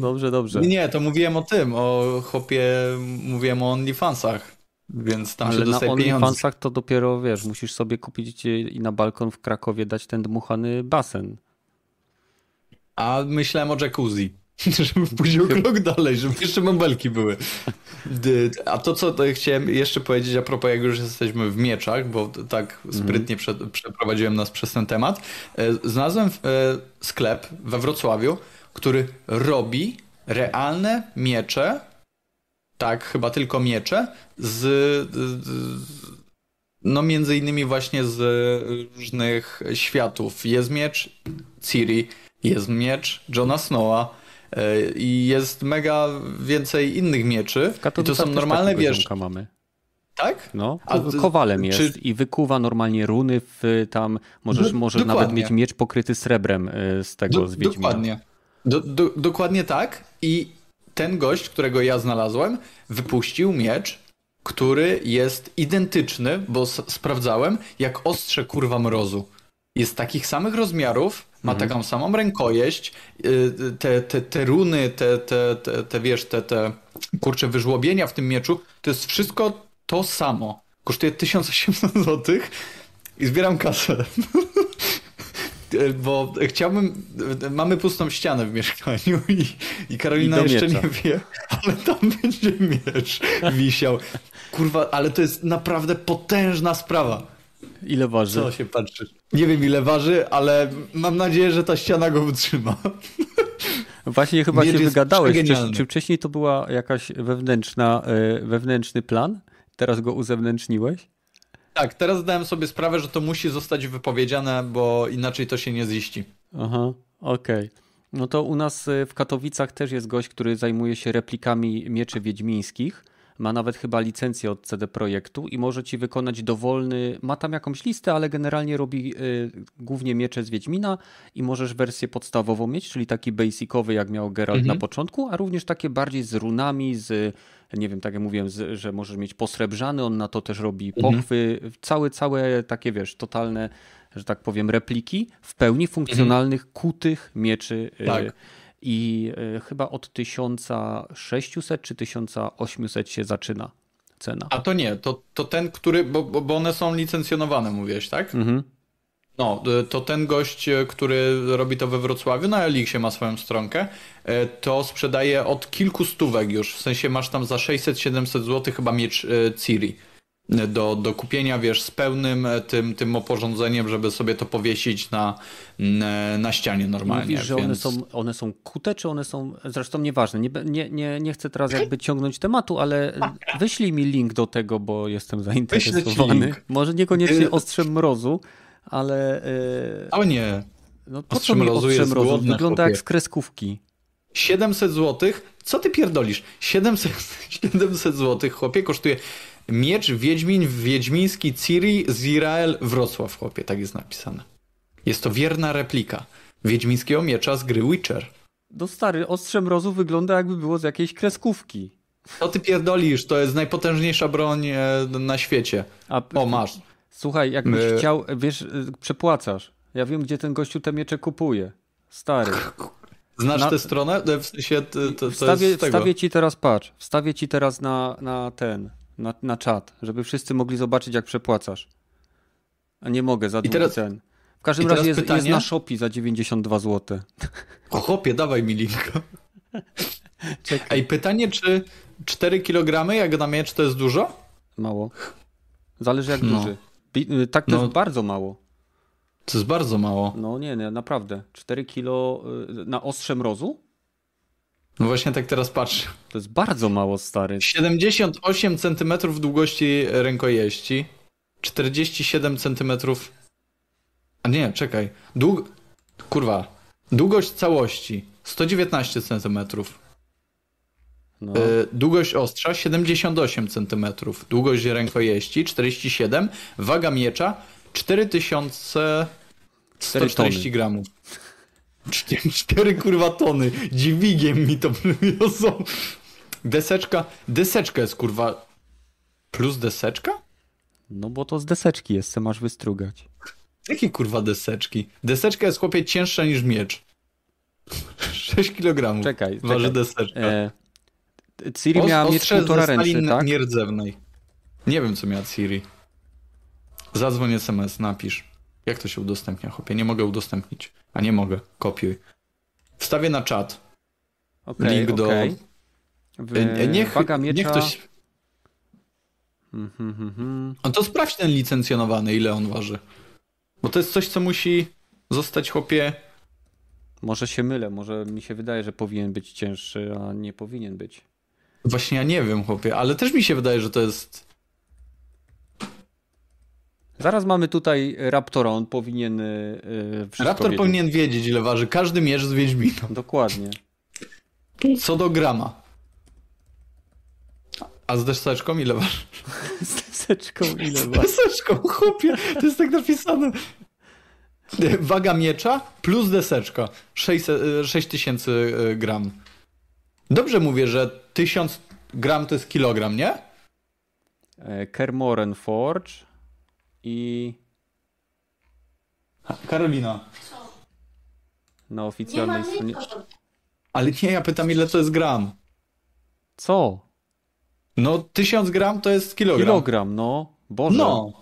dobrze, dobrze. Nie, to mówiłem o tym, o chłopie, mówiłem o OnlyFansach. Więc tam Ale się dostaje na OnlyFansach to dopiero, wiesz, musisz sobie kupić i na balkon w Krakowie dać ten dmuchany basen. A myślałem o jacuzzi. Żeby o krok dalej, żeby jeszcze mąbelki były. A to, co chciałem jeszcze powiedzieć a propos, jak już jesteśmy w mieczach, bo tak sprytnie prze, przeprowadziłem nas przez ten temat. E, znalazłem e, sklep we Wrocławiu, który robi realne miecze, tak, chyba tylko miecze, z, no między innymi właśnie z różnych światów. Jest miecz Ciri, jest miecz Johna Snowa, I jest mega więcej innych mieczy. W I to są normalne, wiesz... mamy. Tak? No, A, kowalem jest czy... i wykuwa normalnie runy w tam, możesz, do, możesz nawet mieć miecz pokryty srebrem e, z tego, do, z Wiedźmina. Dokładnie. Do, do, dokładnie tak i ten gość, którego ja znalazłem, wypuścił miecz, który jest identyczny, bo sprawdzałem, jak ostrze kurwa mrozu. Jest takich samych rozmiarów, ma mhm. taką samą rękojeść, y, te, te, te runy, te, te, te, te wiesz, te, te kurcze wyżłobienia w tym mieczu, to jest wszystko to samo. Kosztuje 1800 zł i zbieram kasę. Bo chciałbym. Mamy pustą ścianę w mieszkaniu i, i Karolina I jeszcze nie wie, ale tam będzie miecz wisiał. Kurwa, ale to jest naprawdę potężna sprawa. Ile waży? Co się patrzy? Nie wiem ile waży, ale mam nadzieję, że ta ściana go wytrzyma. Właśnie chyba Miecz się wygadałeś. Czy, czy, wcześniej to była jakaś wewnętrzna, e, wewnętrzny plan? Teraz go uzewnętrzniłeś? Tak, teraz zdałem sobie sprawę, że to musi zostać wypowiedziane, bo inaczej to się nie ziści. Aha, okej. Okay. No to u nas e, w Katowicach też jest gość, który zajmuje się replikami mieczy wiedźmińskich ma nawet chyba licencję od CD Projektu i może ci wykonać dowolny, ma tam jakąś listę, ale generalnie robi y, głównie miecze z Wiedźmina i możesz wersję podstawową mieć, czyli taki basicowy jak miał Geralt mhm. na początku, a również takie bardziej z runami, z nie wiem, tak jak mówiłem, z, że możesz mieć posrebrzany, on na to też robi mhm. pochwy, mhm. całe, całe takie, wiesz, totalne, że tak powiem, repliki w pełni funkcjonalnych, mhm. kutych mieczy. Y, tak. I y, chyba od 1600 czy 1800 się zaczyna cena. A to nie, to, to ten, który, bo, bo one są licencjonowane, mówiłeś, tak? Mhm. No, y, to ten gość, y, który robi to we Wrocławiu, na Elixie ma swoją stronkę, to sprzedaje od kilku stówek już, w sensie masz tam za 600-700 zł chyba miecz Ciri do, do kupienia, wiesz, z pełnym tym, tym oporządzeniem, żeby sobie to powiesić na, na ścianie normalnie. Mówisz, że więc... one, są, one są kute, czy one są, zresztą nieważne, nie, nie, nie, nie chcę teraz jakby ciągnąć tematu, ale wyślij mi link do tego, bo jestem zainteresowany. Może niekoniecznie ostrzem mrozu, ale... Yy... O nie. No po co mi ostrzem rozu? Wygląda chłopie. jak z kreskówki. 700 zł? Co ty pierdolisz? 700, 700 zł, chłopie, kosztuje miecz Wiedźmin Wiedźmiński Ciri z Izrael Wrocław, chłopie, tak jest napisane. Jest to wierna replika wiedźmińskiego miecza z gry Witcher. No stary, ostrze mrozu wygląda jakby było z jakiejś kreskówki. Co ty pierdolisz? To jest najpotężniejsza broń e, na świecie. A, o, masz. Słuchaj, jakbyś My... chciał, wiesz, y, przepłacasz. Ja wiem, gdzie ten gościu te miecze kupuje. Stary. Znasz na... tę stronę? W sensie to, to wstawię, wstawię ci teraz, patrz, wstawię ci teraz na, na ten, na, na czat, żeby wszyscy mogli zobaczyć, jak przepłacasz. A nie mogę za teraz... cen. W każdym razie jest, pytanie... jest na Shopee za 92 zł. O chłopie, dawaj mi linka. Czekaj. Ej, pytanie, czy 4 kg jak na miecz to jest dużo? Mało. Zależy jak no. duży. Y, tak to no, jest bardzo mało. To jest bardzo mało. No nie, nie, naprawdę. 4 kilo y, na ostrze mrozu? No właśnie tak teraz patrzę. To jest bardzo mało, stary. 78 cm długości rękojeści. 47 cm. A nie, czekaj. Dług... Kurwa. Długość całości 119 cm. No. E, długość ostrza 78 cm, długość rękojeści 47, waga miecza 4140 gramów. 4 kurwa tony. Dźwigiem mi to wiozą. Deseczka, deseczka jest kurwa plus deseczka? No bo to z deseczki jest, co masz wystrugać. Jakie kurwa deseczki? Deseczka jest chłopie cięższa niż miecz. 6 kg. Czekaj, waży czekaj. deseczka. E, Ciri Os, miała mieć półtora ręce, tak? nierdzewnej. Nie wiem, co miała Ciri. Zadzwoń SMS, napisz. Jak to się udostępnia, chłopie? Nie mogę udostępnić. A nie mogę. Kopiuj. Wstawię na czat. Okay, link do... Okay. W... E, niech, Waga miecza... niech ktoś... No to sprawdź ten licencjonowany, ile on waży. Bo to jest coś, co musi zostać, chłopie... Może się mylę, może mi się wydaje, że powinien być cięższy, a nie powinien być. Właśnie ja nie wiem, chłopie, ale też mi się wydaje, że to jest. Zaraz mamy tutaj Raptora, on powinien. Yy, Raptor wiedzieć. powinien wiedzieć, ile waży każdy mierz z Wiedźmina. Dokładnie. Co do grama. A z deseczką ile waży? z deseczką ile waży? Z deseczką, chłopie, to jest tak napisane. Waga miecza plus deseczka. 6000 y, gram. Dobrze mówię, że 1000 gram to jest kilogram, nie? E, Kermoren Forge i... Karolina. Na oficjalnej stronie... Ale nie, ja pytam ile to jest gram. Co? No 1000 gram to jest kilogram. Kilogram, no. Boże. No.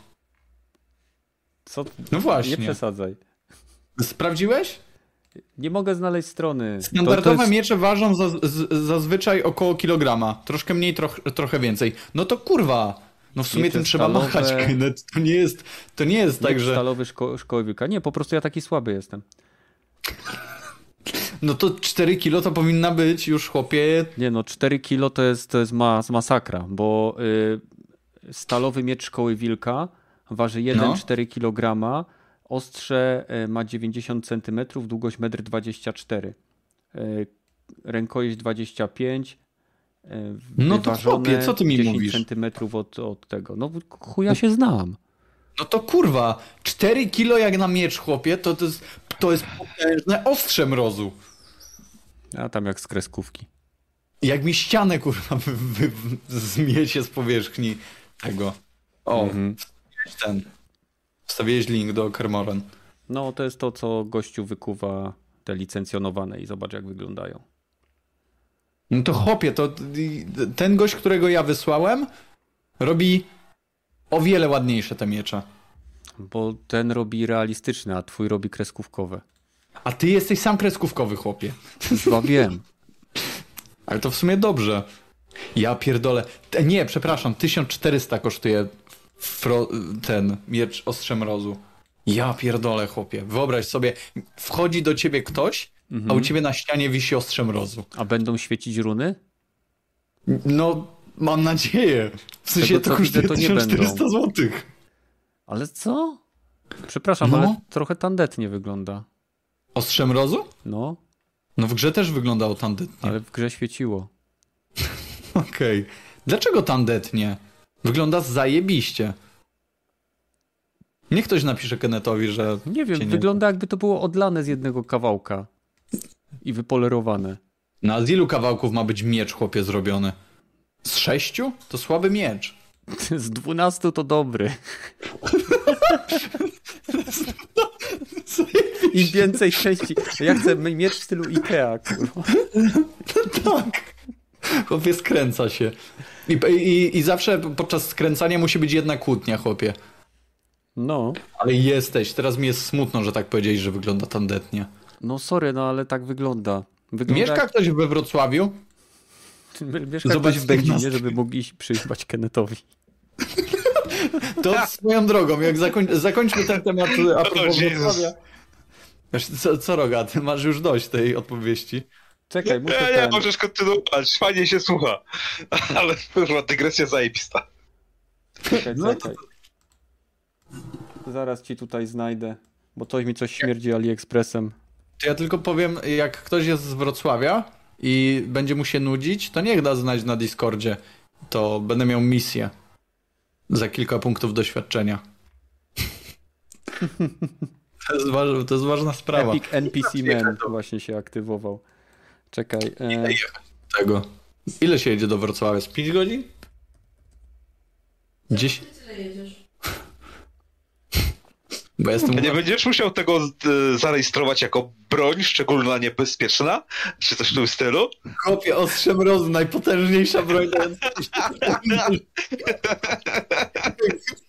Co? No właśnie. Nie przesadzaj. Sprawdziłeś? Nie mogę znaleźć strony. Standardowe to, to jest... miecze ważą za, z, zazwyczaj około kilograma. Troszkę mniej, troch, trochę więcej. No to kurwa. No w sumie tym trzeba stalowe... machać. To nie jest, to nie jest tak, że... stalowy szko szkoły wilka. Nie, po prostu ja taki słaby jestem. No to 4 kilo to powinna być już, chłopie. Nie no, 4 kilo to jest, to jest mas masakra, bo y, stalowy miecz szkoły wilka waży 1,4 no. kg, Ostrze e, ma 90 cm, długość 1,24 m. E, rękojeść 25 e, No to chłopie, co ty mi 10 mówisz? centymetrów od, od tego. No chuja się znam. No to kurwa, 4 kilo jak na miecz, chłopie, to, to, jest, to jest potężne ostrze mrozu. A tam jak z kreskówki. Jak mi ścianę, kurwa, wy, wy, zmiecie z powierzchni tego. O, Mhm. wstawiłeś ten. Wstawiłeś link do Kermoren. No to jest to, co gościu wykuwa te licencjonowane i zobacz jak wyglądają. No to chłopie, to ten gość, którego ja wysłałem, robi o wiele ładniejsze te miecze. Bo ten robi realistyczne, a twój robi kreskówkowe. A ty jesteś sam kreskówkowy, chłopie. Chyba wiem. Ale to w sumie dobrze. Ja pierdolę. Nie, przepraszam, 1400 kosztuje fro... ten miecz ostrze mrozu. Ja pierdolę, chłopie. Wyobraź sobie, wchodzi do ciebie ktoś, a u ciebie na ścianie wisi ostrze mrozu. A będą świecić runy? No, mam nadzieję. W sensie Tego, to kosztuje to nie 1400 będą. złotych. Ale co? Przepraszam, No. ale trochę tandetnie wygląda. Ostrze mrozu? No, No w grze też wyglądało tandetnie. ale w grze świeciło. Okej. Dlaczego tandetnie? Wygląda zajebiście. Niech ktoś napisze Kennetowi, że... Nie wiem, cię wygląda jakby to było odlane z jednego kawałka. I wypolerowane. Na z ilu kawałków ma być miecz, chłopie, zrobiony? Z sześciu? To słaby miecz. Z 12 to dobry. Im więcej części. Ja chcę mieć w stylu Ikea, kurwa. tak. Chłopie skręca się. I, i, I zawsze podczas skręcania musi być jedna kłótnia, chłopie. No, Ale jesteś. Teraz mi jest smutno, że tak powiedziałeś, że wygląda tandetnie. No sorry, no ale tak wygląda. Wygląda Mieszka jak... ktoś we Wrocławiu? Mieszka Zobacz ktoś w nas- żeby mogli iść przyjechać Kennetowi. To swoją drogą, jak zakoń, zakończmy ten temat a propos. Wrocławia. Wiesz, co, co Rogaty, masz już dość tej opowieści. Czekaj, muszę Nie, nie, ten... możesz kontynuować, fajnie się słucha. Ale kurwa, dygresja zajebista. Czekaj, No to- czekaj. Zaraz ci tutaj znajdę, bo coś mi coś śmierdzi AliExpressem. To ja tylko powiem, jak ktoś jest z Wrocławia i będzie mu się nudzić, to niech da znać na Discordzie. To będę miał misję. Za kilka punktów doświadczenia. To jest, waż, to jest ważna sprawa. Epic NPC Man właśnie się aktywował. Czekaj. E, Tego. Ile się jedzie do Wrocławia? Z 5 godzin? Dziś? Tyle jedziesz. Bo ja jestem... A nie będziesz musiał tego e, zarejestrować jako broń szczególna niebezpieczna? Czy coś w tym stylu? Kopie ostrzem rozu, najpotężniejsza broń.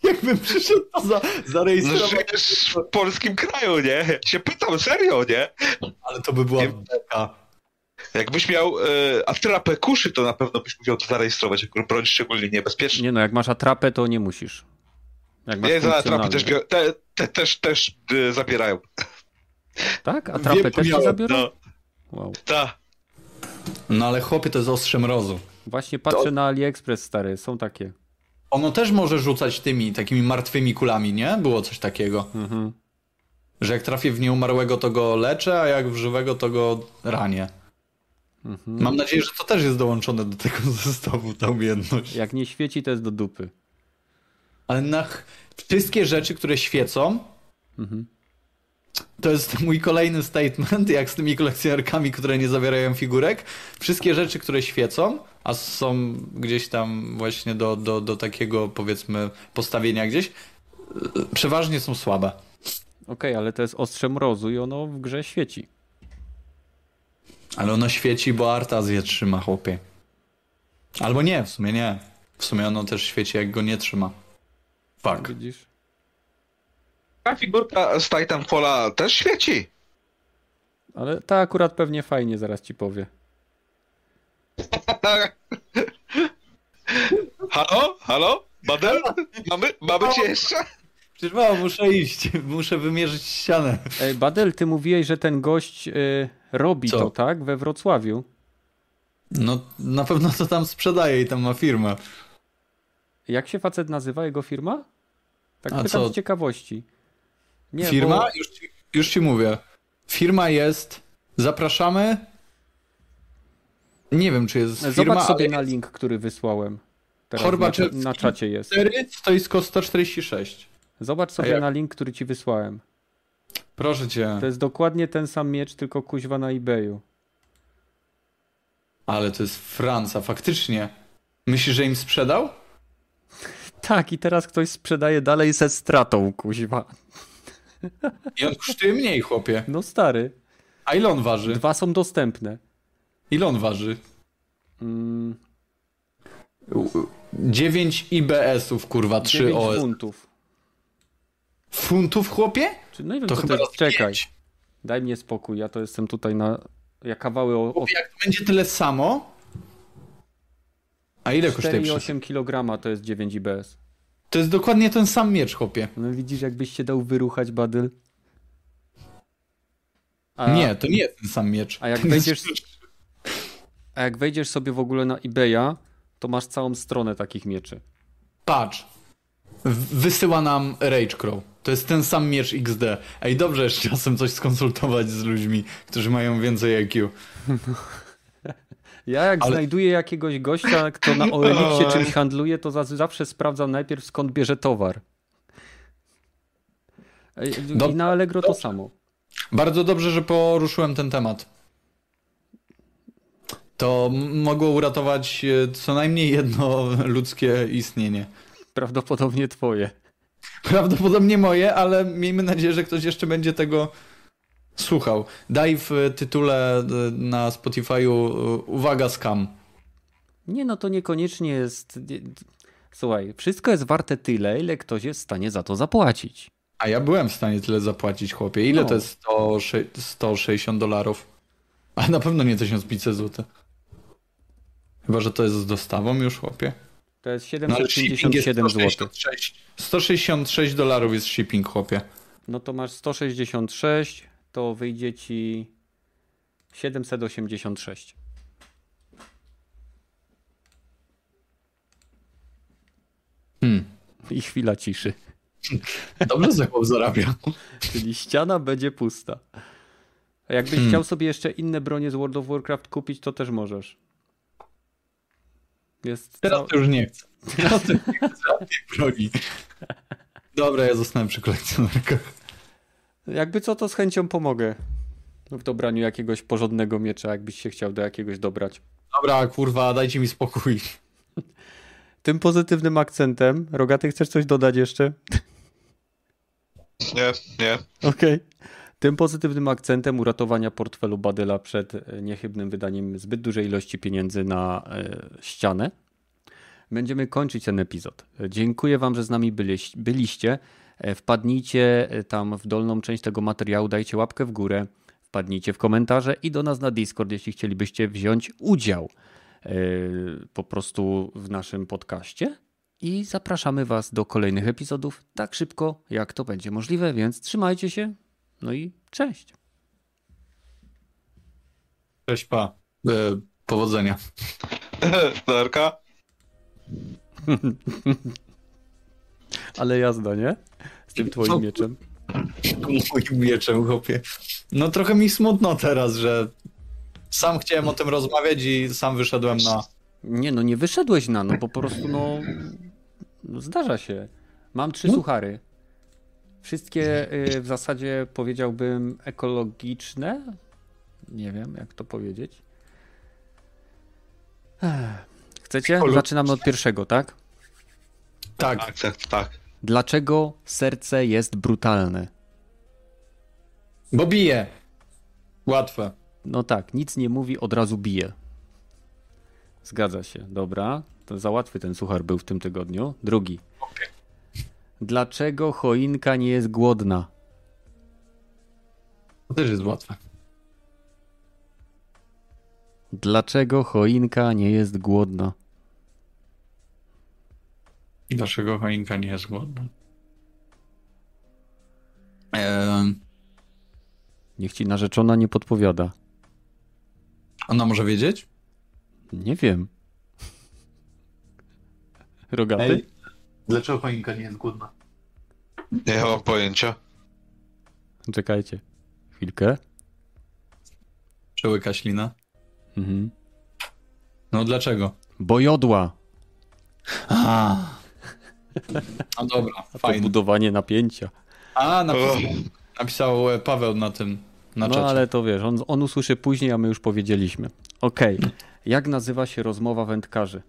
Jakbym przyszedł to za, No, zarejestrować, żyjesz w polskim kraju, nie? Ja się pytam, serio, nie? ale to by była Nie- beka. Jakbyś miał e, atrapę kuszy, to na pewno byś musiał to zarejestrować jako broń szczególnie niebezpieczna. nie no, jak masz atrapę, to nie musisz. Jak masz Nie, za atrapy też, bio- te, te, też, też e, zabierają. Tak? Atrapę Wiem, też miałem, zabiorą? No, Wow. ta. No ale chłopie, to jest ostrze mrozu. Właśnie patrzę na AliExpress, stary, są takie. Ono też może rzucać tymi takimi martwymi kulami, nie? Było coś takiego. Mhm. Że jak trafię w nieumarłego, to go leczę, a jak w żywego, to go ranię. Mhm. Mam nadzieję, że to też jest dołączone do tego zestawu, ta umiejętność. Jak nie świeci, to jest do dupy. Ale na wszystkie rzeczy, które świecą, Mhm. to jest mój kolejny statement, jak z tymi kolekcjonerkami, które nie zawierają figurek. Wszystkie rzeczy, które świecą, a są gdzieś tam właśnie do, do, do takiego, powiedzmy, postawienia gdzieś, przeważnie są słabe. Okej, ale to jest ostrze mrozu i ono w grze świeci. Ale ono świeci, bo Artaz je trzyma, chłopie. Albo nie, w sumie nie. W sumie ono też świeci, jak go nie trzyma. Fuck. Widzisz? Ta figurka z Titanfalla też świeci. Ale ta akurat pewnie fajnie, zaraz ci powie. Halo? Halo? Badel? Mamy, mamy cię jeszcze? Przecież mało, muszę iść. Muszę wymierzyć ścianę. Ej, Badel, ty mówiłeś, że ten gość y, robi Co? to, tak? We Wrocławiu. No, na pewno to tam sprzedaje i tam ma firmę. Jak się facet nazywa, jego firma? Tak A pytam co? z ciekawości. Nie, firma? Bo... Już, ci, już ci mówię. Firma jest. Zapraszamy. Nie wiem, czy jest firma, Zobacz sobie ale na link, który wysłałem. Teraz na, na czacie jest. 4 stoisko 146. Zobacz sobie jak- na link, który ci wysłałem. Proszę cię. To jest dokładnie ten sam miecz, tylko kuźwa na eBayu. Ale to jest Franca, faktycznie. Myślisz, że im sprzedał? Tak, i teraz ktoś sprzedaje dalej ze stratą, kuźwa. I on kosztuje mniej, chłopie. No stary, A ile on waży? dwa są dostępne. Ile on waży? Mm, 9 IBS-ów, kurwa, 3 9 OS. funtów. Funtów, chłopie? Czy, no nie wiem, To co chyba to jest. Czekaj, daj mnie spokój, ja to jestem tutaj na... Ja kawały o, jak to będzie tyle samo? A ile kosztuje przez... 4,8 kg to jest 9 IBS. To jest dokładnie ten sam miecz, chłopie. No widzisz, jakbyś się dał wyruchać, Badyl? A, Nie, to nie jest ten sam miecz. A jak wejdziesz, a jak wejdziesz sobie w ogóle na eBaya, to masz całą stronę takich mieczy. Patrz. Wysyła nam Rage Crow. To jest ten sam miecz XD. Ej, dobrze jest czasem coś skonsultować z ludźmi, którzy mają więcej IQ. Ja jak Ale- znajduję jakiegoś gościa, kto na OLX-ie czymś handluje, to za- zawsze sprawdzam najpierw skąd bierze towar. I Dob- na Allegro to samo. Bardzo dobrze, że poruszyłem ten temat. To mogło uratować e, co najmniej jedno ludzkie istnienie. Prawdopodobnie twoje. Prawdopodobnie moje, ale miejmy nadzieję, że ktoś jeszcze będzie tego słuchał. Daj w tytule e, na Spotify'u e, uwaga scam. Nie, no to niekoniecznie jest... nie- Słuchaj, wszystko jest warte tyle, ile ktoś jest w stanie za to zapłacić. A ja byłem w stanie tyle zapłacić, chłopie. Ile No. to jest 100, 160 dolarów? Ale na pewno nie 1500 zł. Chyba, że to jest z dostawą już, chłopie. To jest No, ale shipping jest 757 zł. 166 166 dolarów jest shipping, chłopie. No to masz 166, to wyjdzie ci 786. Hmm. I chwila ciszy. Dobrze za chłop zarabia. Czyli ściana będzie pusta. A jakbyś Hmm. chciał sobie jeszcze inne bronie z World of Warcraft kupić, to też możesz. Jest Teraz cał... to już nie chcę. Teraz to już nie chcę broni. Dobra, ja zostanę przy kolekcjonerkach. Jakby co, to z chęcią pomogę w dobraniu jakiegoś porządnego miecza, jakbyś się chciał do jakiegoś dobrać. Dobra, kurwa, dajcie mi spokój. Tym pozytywnym akcentem, Rogaty, chcesz coś dodać jeszcze? Nie, nie. Okej. Tym pozytywnym akcentem uratowania portfelu Badyla przed e, niechybnym wydaniem zbyt dużej ilości pieniędzy na e, ścianę, będziemy kończyć ten epizod. Dziękuję Wam, że z nami byliś- byliście. E, Wpadnijcie e, tam w dolną część tego materiału, dajcie łapkę w górę, wpadnijcie w komentarze i do nas na Discord, jeśli chcielibyście wziąć udział e, po prostu w naszym podcaście. I zapraszamy Was do kolejnych epizodów tak szybko, jak to będzie możliwe, więc trzymajcie się. No i cześć. Cześć, pa. E, powodzenia. Darka? Ale jazda, nie? Z tym twoim Co? mieczem. Moim mieczem, chłopie. No trochę mi smutno teraz, że sam chciałem o tym rozmawiać i sam wyszedłem na... Nie, no nie wyszedłeś na, no po prostu, no, no zdarza się. Mam trzy No. suchary. Wszystkie y, w zasadzie powiedziałbym ekologiczne. Nie wiem, jak to powiedzieć. Chcecie? Zaczynamy od pierwszego, tak? Tak, Tak, tak, tak. Dlaczego serce jest brutalne? bo bije. Łatwe. No tak, nic nie mówi, od razu bije. Zgadza się, dobra. To za łatwy ten suchar był w tym tygodniu. Drugi. Dlaczego choinka nie jest głodna? To też jest łatwe. Dlaczego choinka nie jest głodna? Dlaczego choinka nie jest głodna? Eee, Niech ci narzeczona nie podpowiada. ona może wiedzieć? Nie wiem. Rogaty? Ej, dlaczego choinka nie jest głodna? Nie mam pojęcia. Czekajcie. Chwilkę. Przełyka ślina. Mhm. No dlaczego? Bo jodła. A. No dobra, To fajnie. budowanie napięcia. A, napisał, napisał e, Paweł na tym, na No czacie. ale to wiesz, on, on usłyszy później, a my już powiedzieliśmy. Okej. Jak nazywa się rozmowa wędkarzy?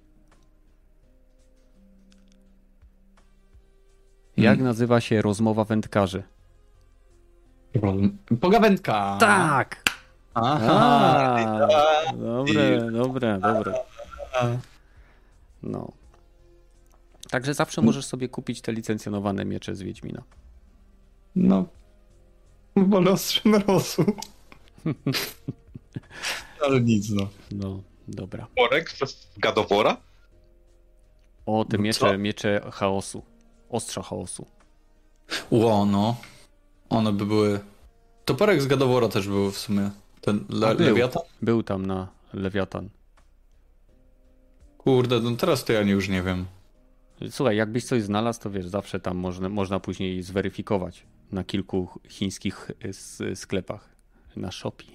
Jak nazywa się rozmowa wędkarzy? Pogawędka. Tak! Aha. A, dobre, dobre, dobre. No. Także zawsze możesz sobie kupić te licencjonowane miecze z Wiedźmina. No. Wolę ostrzem rosu. Ale nic, no. No, dobra. Worek z Gadowora? O, te No miecze, co? miecze chaosu. Ostrza chaosu. Ło, no. One by były... Toporek z Gadowora też był w sumie. Ten le był. Lewiatan? Był tam na Lewiatan. Kurde, no teraz to ja już nie wiem. Słuchaj, jakbyś coś znalazł, to wiesz, zawsze tam można, można później zweryfikować na kilku chińskich s- sklepach na Shopee.